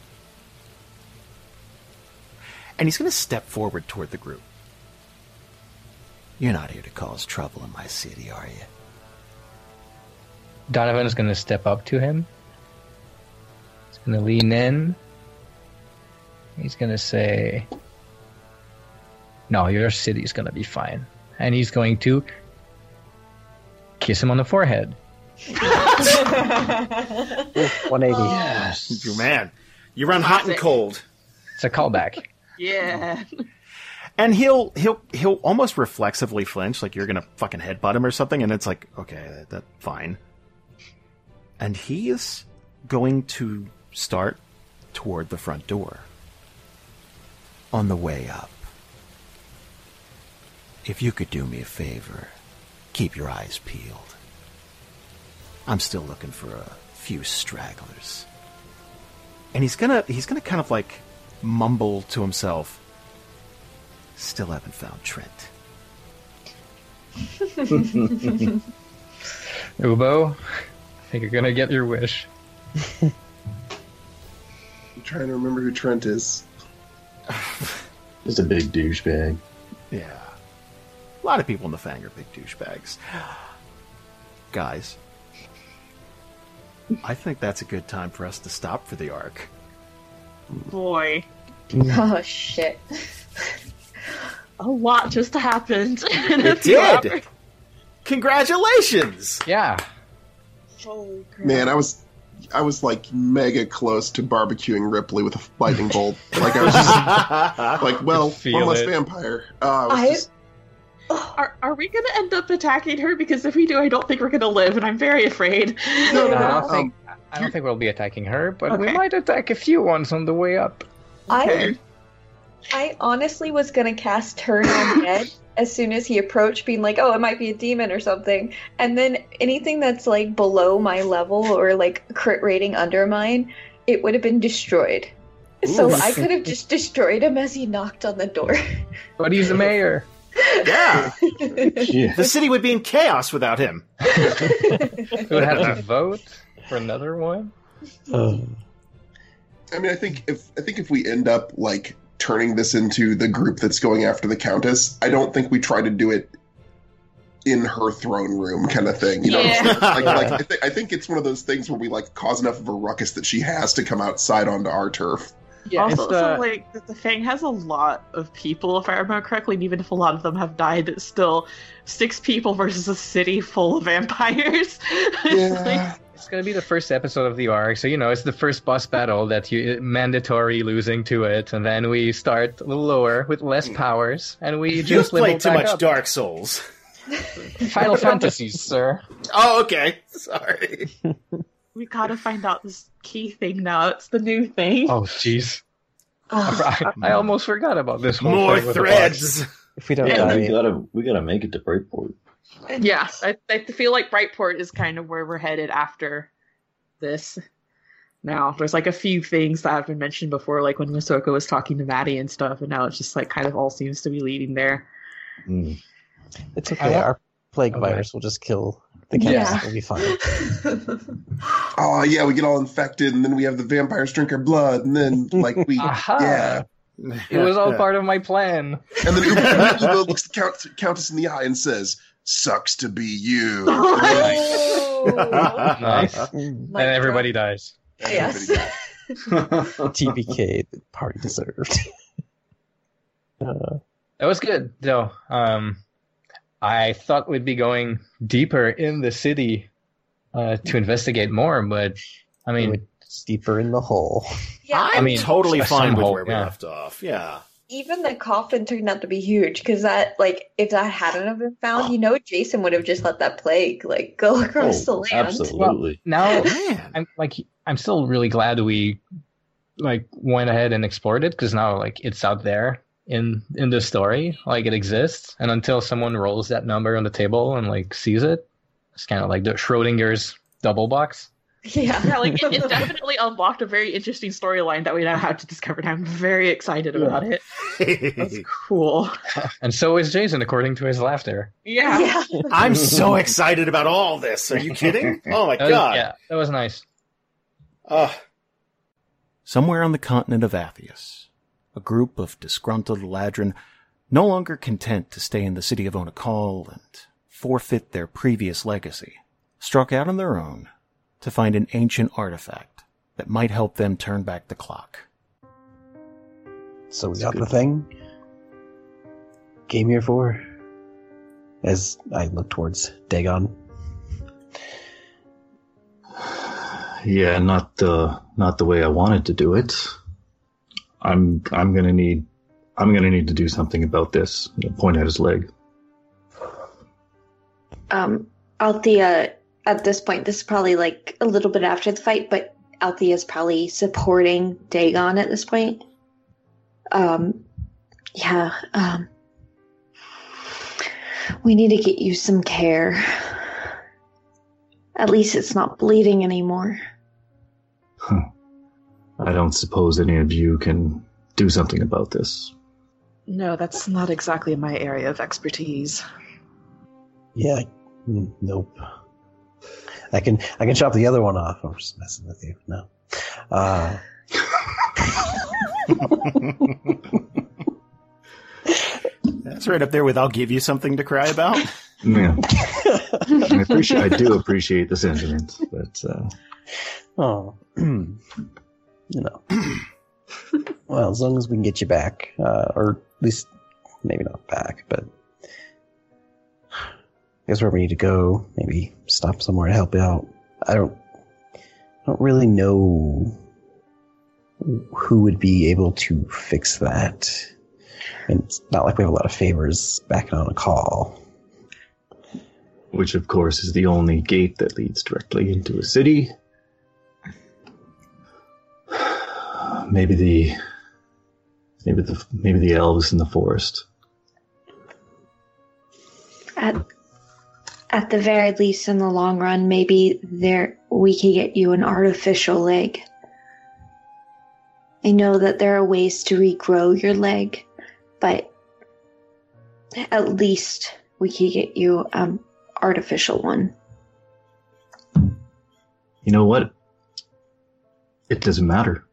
And he's going to step forward toward the group. You're not here to cause trouble in my city, are you? Donovan is going to step up to him. He's going to lean in. He's going to say, No, your city's going to be fine. And he's going to kiss him on the forehead. [LAUGHS] 180. Yes. You man, you run hot and cold. It's a callback. [LAUGHS] Yeah. And he'll he'll he'll almost reflexively flinch, like you're gonna fucking headbutt him or something, and it's like, okay, that, that fine. And he is going to start toward the front door. On the way up. If you could do me a favor, keep your eyes peeled. I'm still looking for a few stragglers. And he's gonna he's gonna kind of like mumble to himself. Still haven't found Trent. [LAUGHS] Uboh, I think you're going to get your wish. [LAUGHS] I'm trying to remember who Trent is. Just a big douchebag. Yeah. A lot of people in the Fang are big douchebags. Guys, I think that's a good time for us to stop for the arc. Boy. [LAUGHS] Oh shit. A lot just happened. in [LAUGHS] It few did! hours. Congratulations! Yeah. Holy crap. Man, I was I was like mega close to barbecuing Ripley with a lightning bolt. Like I was just [LAUGHS] like, well, feel one less it. vampire. Uh, I was I- just, Are, are we gonna end up attacking her? Because if we do, I don't think we're gonna live, and I'm very afraid. No, no, I don't Um, think I don't think we'll be attacking her, but we might attack a few ones on the way up. I I honestly was gonna cast Turn on [LAUGHS] Head as soon as he approached, being like, "Oh, it might be a demon or something," and then anything that's like below my level or like crit rating under mine, it would have been destroyed. So Oof. I could have just destroyed him as he knocked on the door. But he's the mayor. [LAUGHS] yeah! Yeah. The city would be in chaos without him. We would have to vote for another one. Uh, I mean, I think if I think if we end up like turning this into the group that's going after the Countess, I don't think we try to do it in her throne room kind of thing. You know, Yeah. like, like I, th- I think it's one of those things where we like cause enough of a ruckus that she has to come outside onto our turf. Yeah, also, it's, uh, so, like the, the Fang has a lot of people, if I remember correctly, and even if a lot of them have died, it's still six people versus a city full of vampires. [LAUGHS] It's like- It's gonna be the first episode of the arc, so you know it's the first boss battle [LAUGHS] that you mandatory losing to it, and then we start a little lower with less powers, and we You've just level played too much up. Dark Souls. Final [LAUGHS] Fantasies, sir. Oh, okay. Sorry. We gotta find out this key thing now. It's the new thing. Oh, jeez. I, I almost forgot about this whole More thing threads. if we don't Yeah, die, we gotta we gotta make it to Brightport. Yeah, I, I feel like Brightport is kind of where we're headed after this. Now, there's like a few things that have been mentioned before, like when Masoka was talking to Maddy and stuff, and now it's just like kind of all seems to be leading there. Mm. it's okay. Our plague Okay. virus will just kill the Yeah. cats. We'll be fine. [LAUGHS] Oh yeah, we get all infected, and then we have the vampires drink our blood, and then like we [LAUGHS] Aha! yeah, It was all part of my plan. and then Uboh, Uboh [LAUGHS] looks the count, countess in the eye and says, "Sucks to be you." Nice. And everybody dies. Yes. TBK, the party deserved. uh, That was good, though. Um, I thought we'd be going deeper in the city uh, to investigate more, but I I mean, mean, deeper in the hole. Yeah, I'm mean, totally fine with symbol, where we yeah. left off. Yeah. even the coffin turned out to be huge because that, like, if that hadn't have been found, you know, Jason would have just let that plague like go [LAUGHS] across the Oh, land. absolutely. now I'm like, I'm still really glad we like went ahead and explored it because now like it's out there in in the story. Like it exists, and until someone rolls that number on the table and like sees it, it's kind of like the Schrodinger's double box. [LAUGHS] Yeah. Yeah, like it, it [LAUGHS] definitely unlocked a very interesting storyline that we now have to discover. And I'm very excited about it. That's [LAUGHS] cool. And so is Jason, according to his laughter. Yeah. Yeah. I'm so excited about all this. Are you kidding? Oh my That was- god. yeah, that was nice. Ugh. Somewhere on the continent of Athius, a group of disgruntled Eladrin, no longer content to stay in the city of Onakal and forfeit their previous legacy, struck out on their own to find an ancient artifact that might help them turn back the clock. So we got the thing. Came here for. As I look towards Dagon. Yeah, not the not the way I wanted to do it. I'm I'm gonna need I'm gonna need to do something about this. Point at his leg. Um, Althea, at this point, this is probably like a little bit after the fight, but Althea is probably supporting Dagon at this point. Um, yeah, um, we need to get you some care. At least it's not bleeding anymore. I don't suppose any of you can do something about this. No, that's not exactly my area of expertise. Yeah. mm, Nope. I can I can chop the other one off. I'm just messing with you. No. Uh, [LAUGHS] That's right up there with I'll give you something to cry about. Yeah, I appreciate I do appreciate the sentiment, but uh, oh, [CLEARS THROAT] you know. [CLEARS THROAT] well, as long as we can get you back, uh, or at least maybe not back, but guess where we need to go, maybe stop somewhere to help out. I don't, I don't really know who would be able to fix that. And it's not like we have a lot of favors backing on a call. which of course is the only gate that leads directly into a city. Maybe the maybe the maybe the elves in the forest. At at the very least, in the long run, maybe there we could get you an artificial leg. I know that there are ways to regrow your leg, but at least we could get you um artificial one. You know what? It doesn't matter.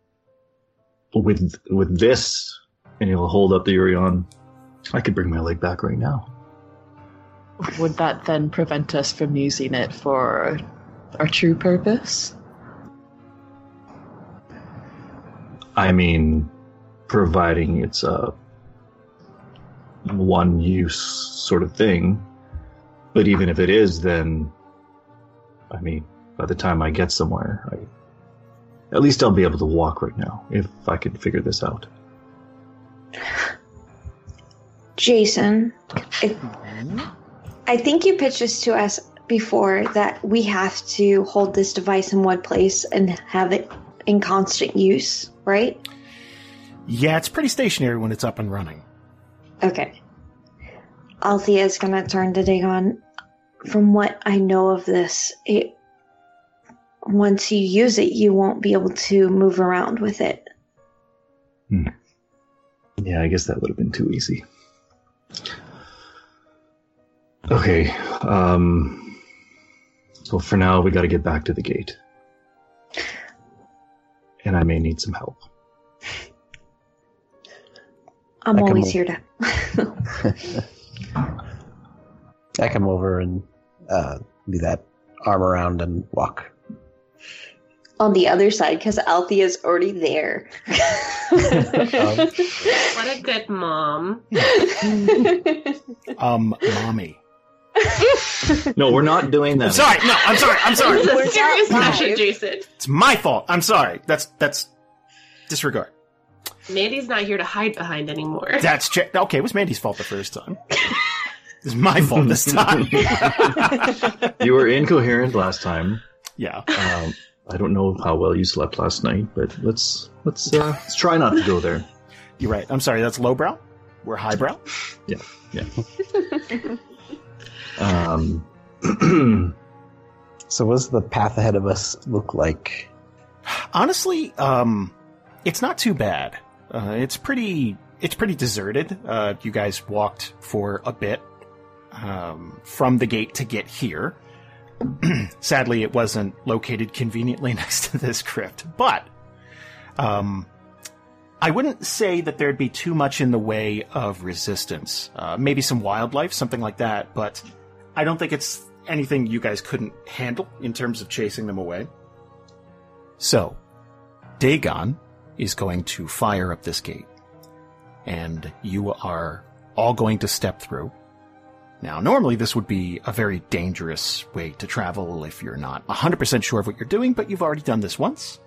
With with this, and he'll hold up the Urion. I could bring my leg back right now. Would that then prevent us from using it for our true purpose? I mean, providing it's a one use sort of thing. But even if it is, then I mean, by the time I get somewhere, I at least I'll be able to walk right now if I can figure this out. Jason, it, mm-hmm. I think you pitched this to us before that we have to hold this device in one place and have it in constant use, right? Yeah, it's pretty stationary when it's up and running. Okay. Althea is gonna turn to Dagon. From what I know of this, it once you use it, you won't be able to move around with it. Hmm. Yeah, I guess that would have been too easy. Okay. Um, well, for now, we got to get back to the gate. And I may need some help. I'm I always move. here to. [LAUGHS] [LAUGHS] I come over and uh, do that arm around and walk. On the other side, because Althea's already there. [LAUGHS] What a good mom. [LAUGHS] Um, mommy. No, we're not doing I'm that. sorry. No, I'm sorry. I'm sorry. This is serious not. Jason. It's my fault. I'm sorry. That's that's disregard. Mandy's not here to hide behind anymore. That's che- okay. It was Mandy's fault the first time. It's my fault this time. [LAUGHS] You were incoherent last time. yeah. Um, I don't know how well you slept last night, but let's let's uh, [LAUGHS] let's try not to go there. You're right. I'm sorry. That's lowbrow. we're highbrow. Yeah, yeah. [LAUGHS] um, [CLEARS THROAT] So, what does the path ahead of us look like? Honestly, um, it's not too bad. Uh, it's pretty, it's pretty deserted. Uh, you guys walked for a bit, um, from the gate to get here. [CLEARS THROAT] Sadly, it wasn't located conveniently [LAUGHS] next to this crypt, but, um, I wouldn't say that there'd be too much in the way of resistance. Uh, maybe some wildlife, something like that, but I don't think it's anything you guys couldn't handle in terms of chasing them away. So, Dagon is going to fire up this gate, and you are all going to step through. Now, normally this would be a very dangerous way to travel if you're not 100% sure of what you're doing, but you've already done this once.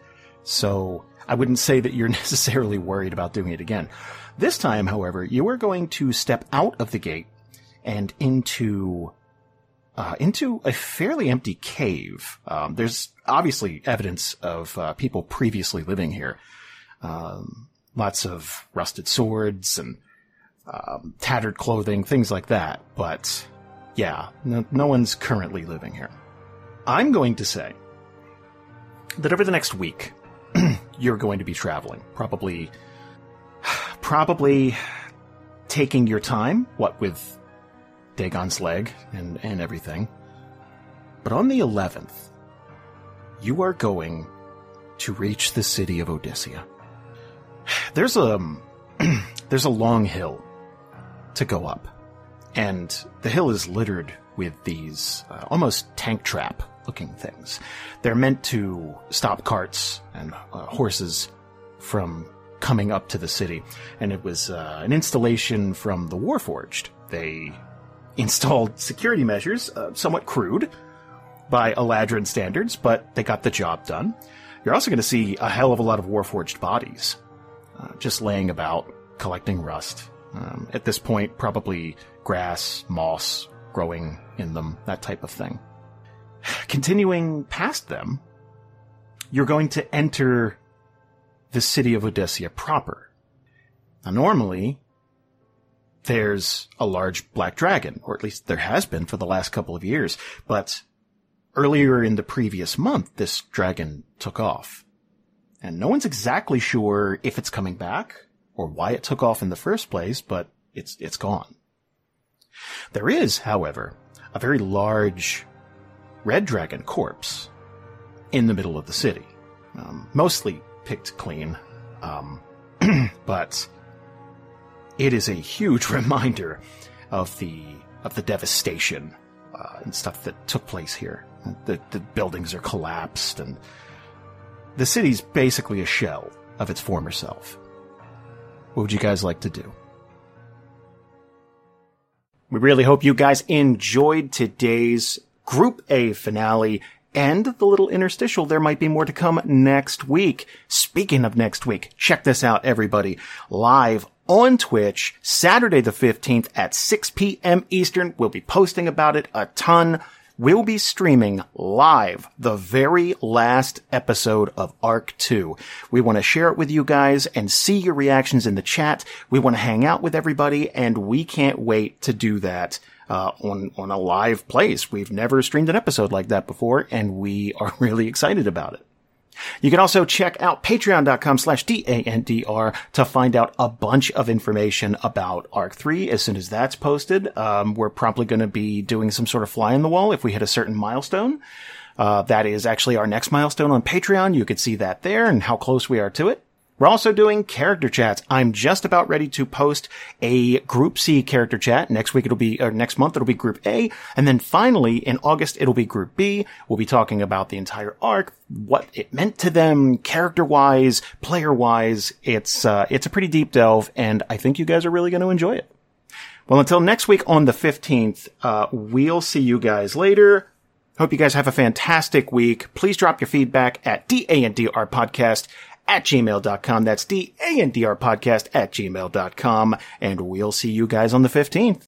So, I wouldn't say that you're [LAUGHS] necessarily worried about doing it again. This time, however, you are going to step out of the gate and into uh, into a fairly empty cave. Um, there's obviously evidence of uh, people previously living here. Um, lots of rusted swords and um, tattered clothing, things like that. But yeah, no, no one's currently living here. I'm going to say that over the next week, [CLEARS THROAT] you're going to be traveling. Probably, [SIGHS] probably taking your time. What with Dagon's leg and, and everything. But on the 11th, you are going to reach the city of Odyssia. [SIGHS] There's a, [CLEARS THROAT] there's a long hill to go up. And the hill is littered with these uh, almost tank trap looking things. They're meant to stop carts and uh, horses from coming up to the city. And it was uh, an installation from the Warforged. They installed security measures, uh, somewhat crude by Eladrin standards, but they got the job done. You're also going to see a hell of a lot of Warforged bodies uh, just laying about, collecting rust. Um, at this point, probably grass, moss growing in them, that type of thing. [SIGHS] Continuing past them, you're going to enter the city of Odyssia proper. Now, normally, there's a large black dragon, or at least there has been for the last couple of years, but earlier in the previous month, this dragon took off. And no one's exactly sure if it's coming back or why it took off in the first place, but it's, it's gone. There is, however, a very large red dragon corpse in the middle of the city. Um, mostly picked clean. Um, [CLEARS THROAT] but it is a huge [LAUGHS] reminder of the of the devastation uh, and stuff that took place here. The, the buildings are collapsed, and the city's basically a shell of its former self. What would you guys like to do? We really hope you guys enjoyed today's Group A finale and the little interstitial. There might be more to come next week. Speaking of next week, check this out, everybody. Live on Twitch, Saturday the 15th at 6 p.m. Eastern. We'll be posting about it a ton. We'll be streaming live the very last episode of Arc 2. We want to share it with you guys and see your reactions in the chat. We want to hang out with everybody and we can't wait to do that. Uh, on, on a live place. We've never streamed an episode like that before and we are [LAUGHS] really excited about it. You can also check out patreon.com slash D-A-N-D-R to find out a bunch of information about ARC 3 as soon as that's posted. Um, we're probably going to be doing some sort of fly in the wall if we hit a certain milestone. Uh, that is actually our next milestone on Patreon. You could see that there and how close we are to it. We're also doing character chats. I'm just about ready to post a Group C character chat. Next week it'll be, or next month it'll be Group A. And then finally in August it'll be Group B. We'll be talking about the entire arc, what it meant to them, character wise, player wise. It's, uh, it's a pretty deep delve and I think you guys are really going to enjoy it. Well, until next week on the 15th, uh, we'll see you guys later. Hope you guys have a fantastic week. Please drop your feedback at DANDR podcast at gmail.com. That's D-A-N-D-R podcast at gmail.com. And we'll see you guys on the 15th.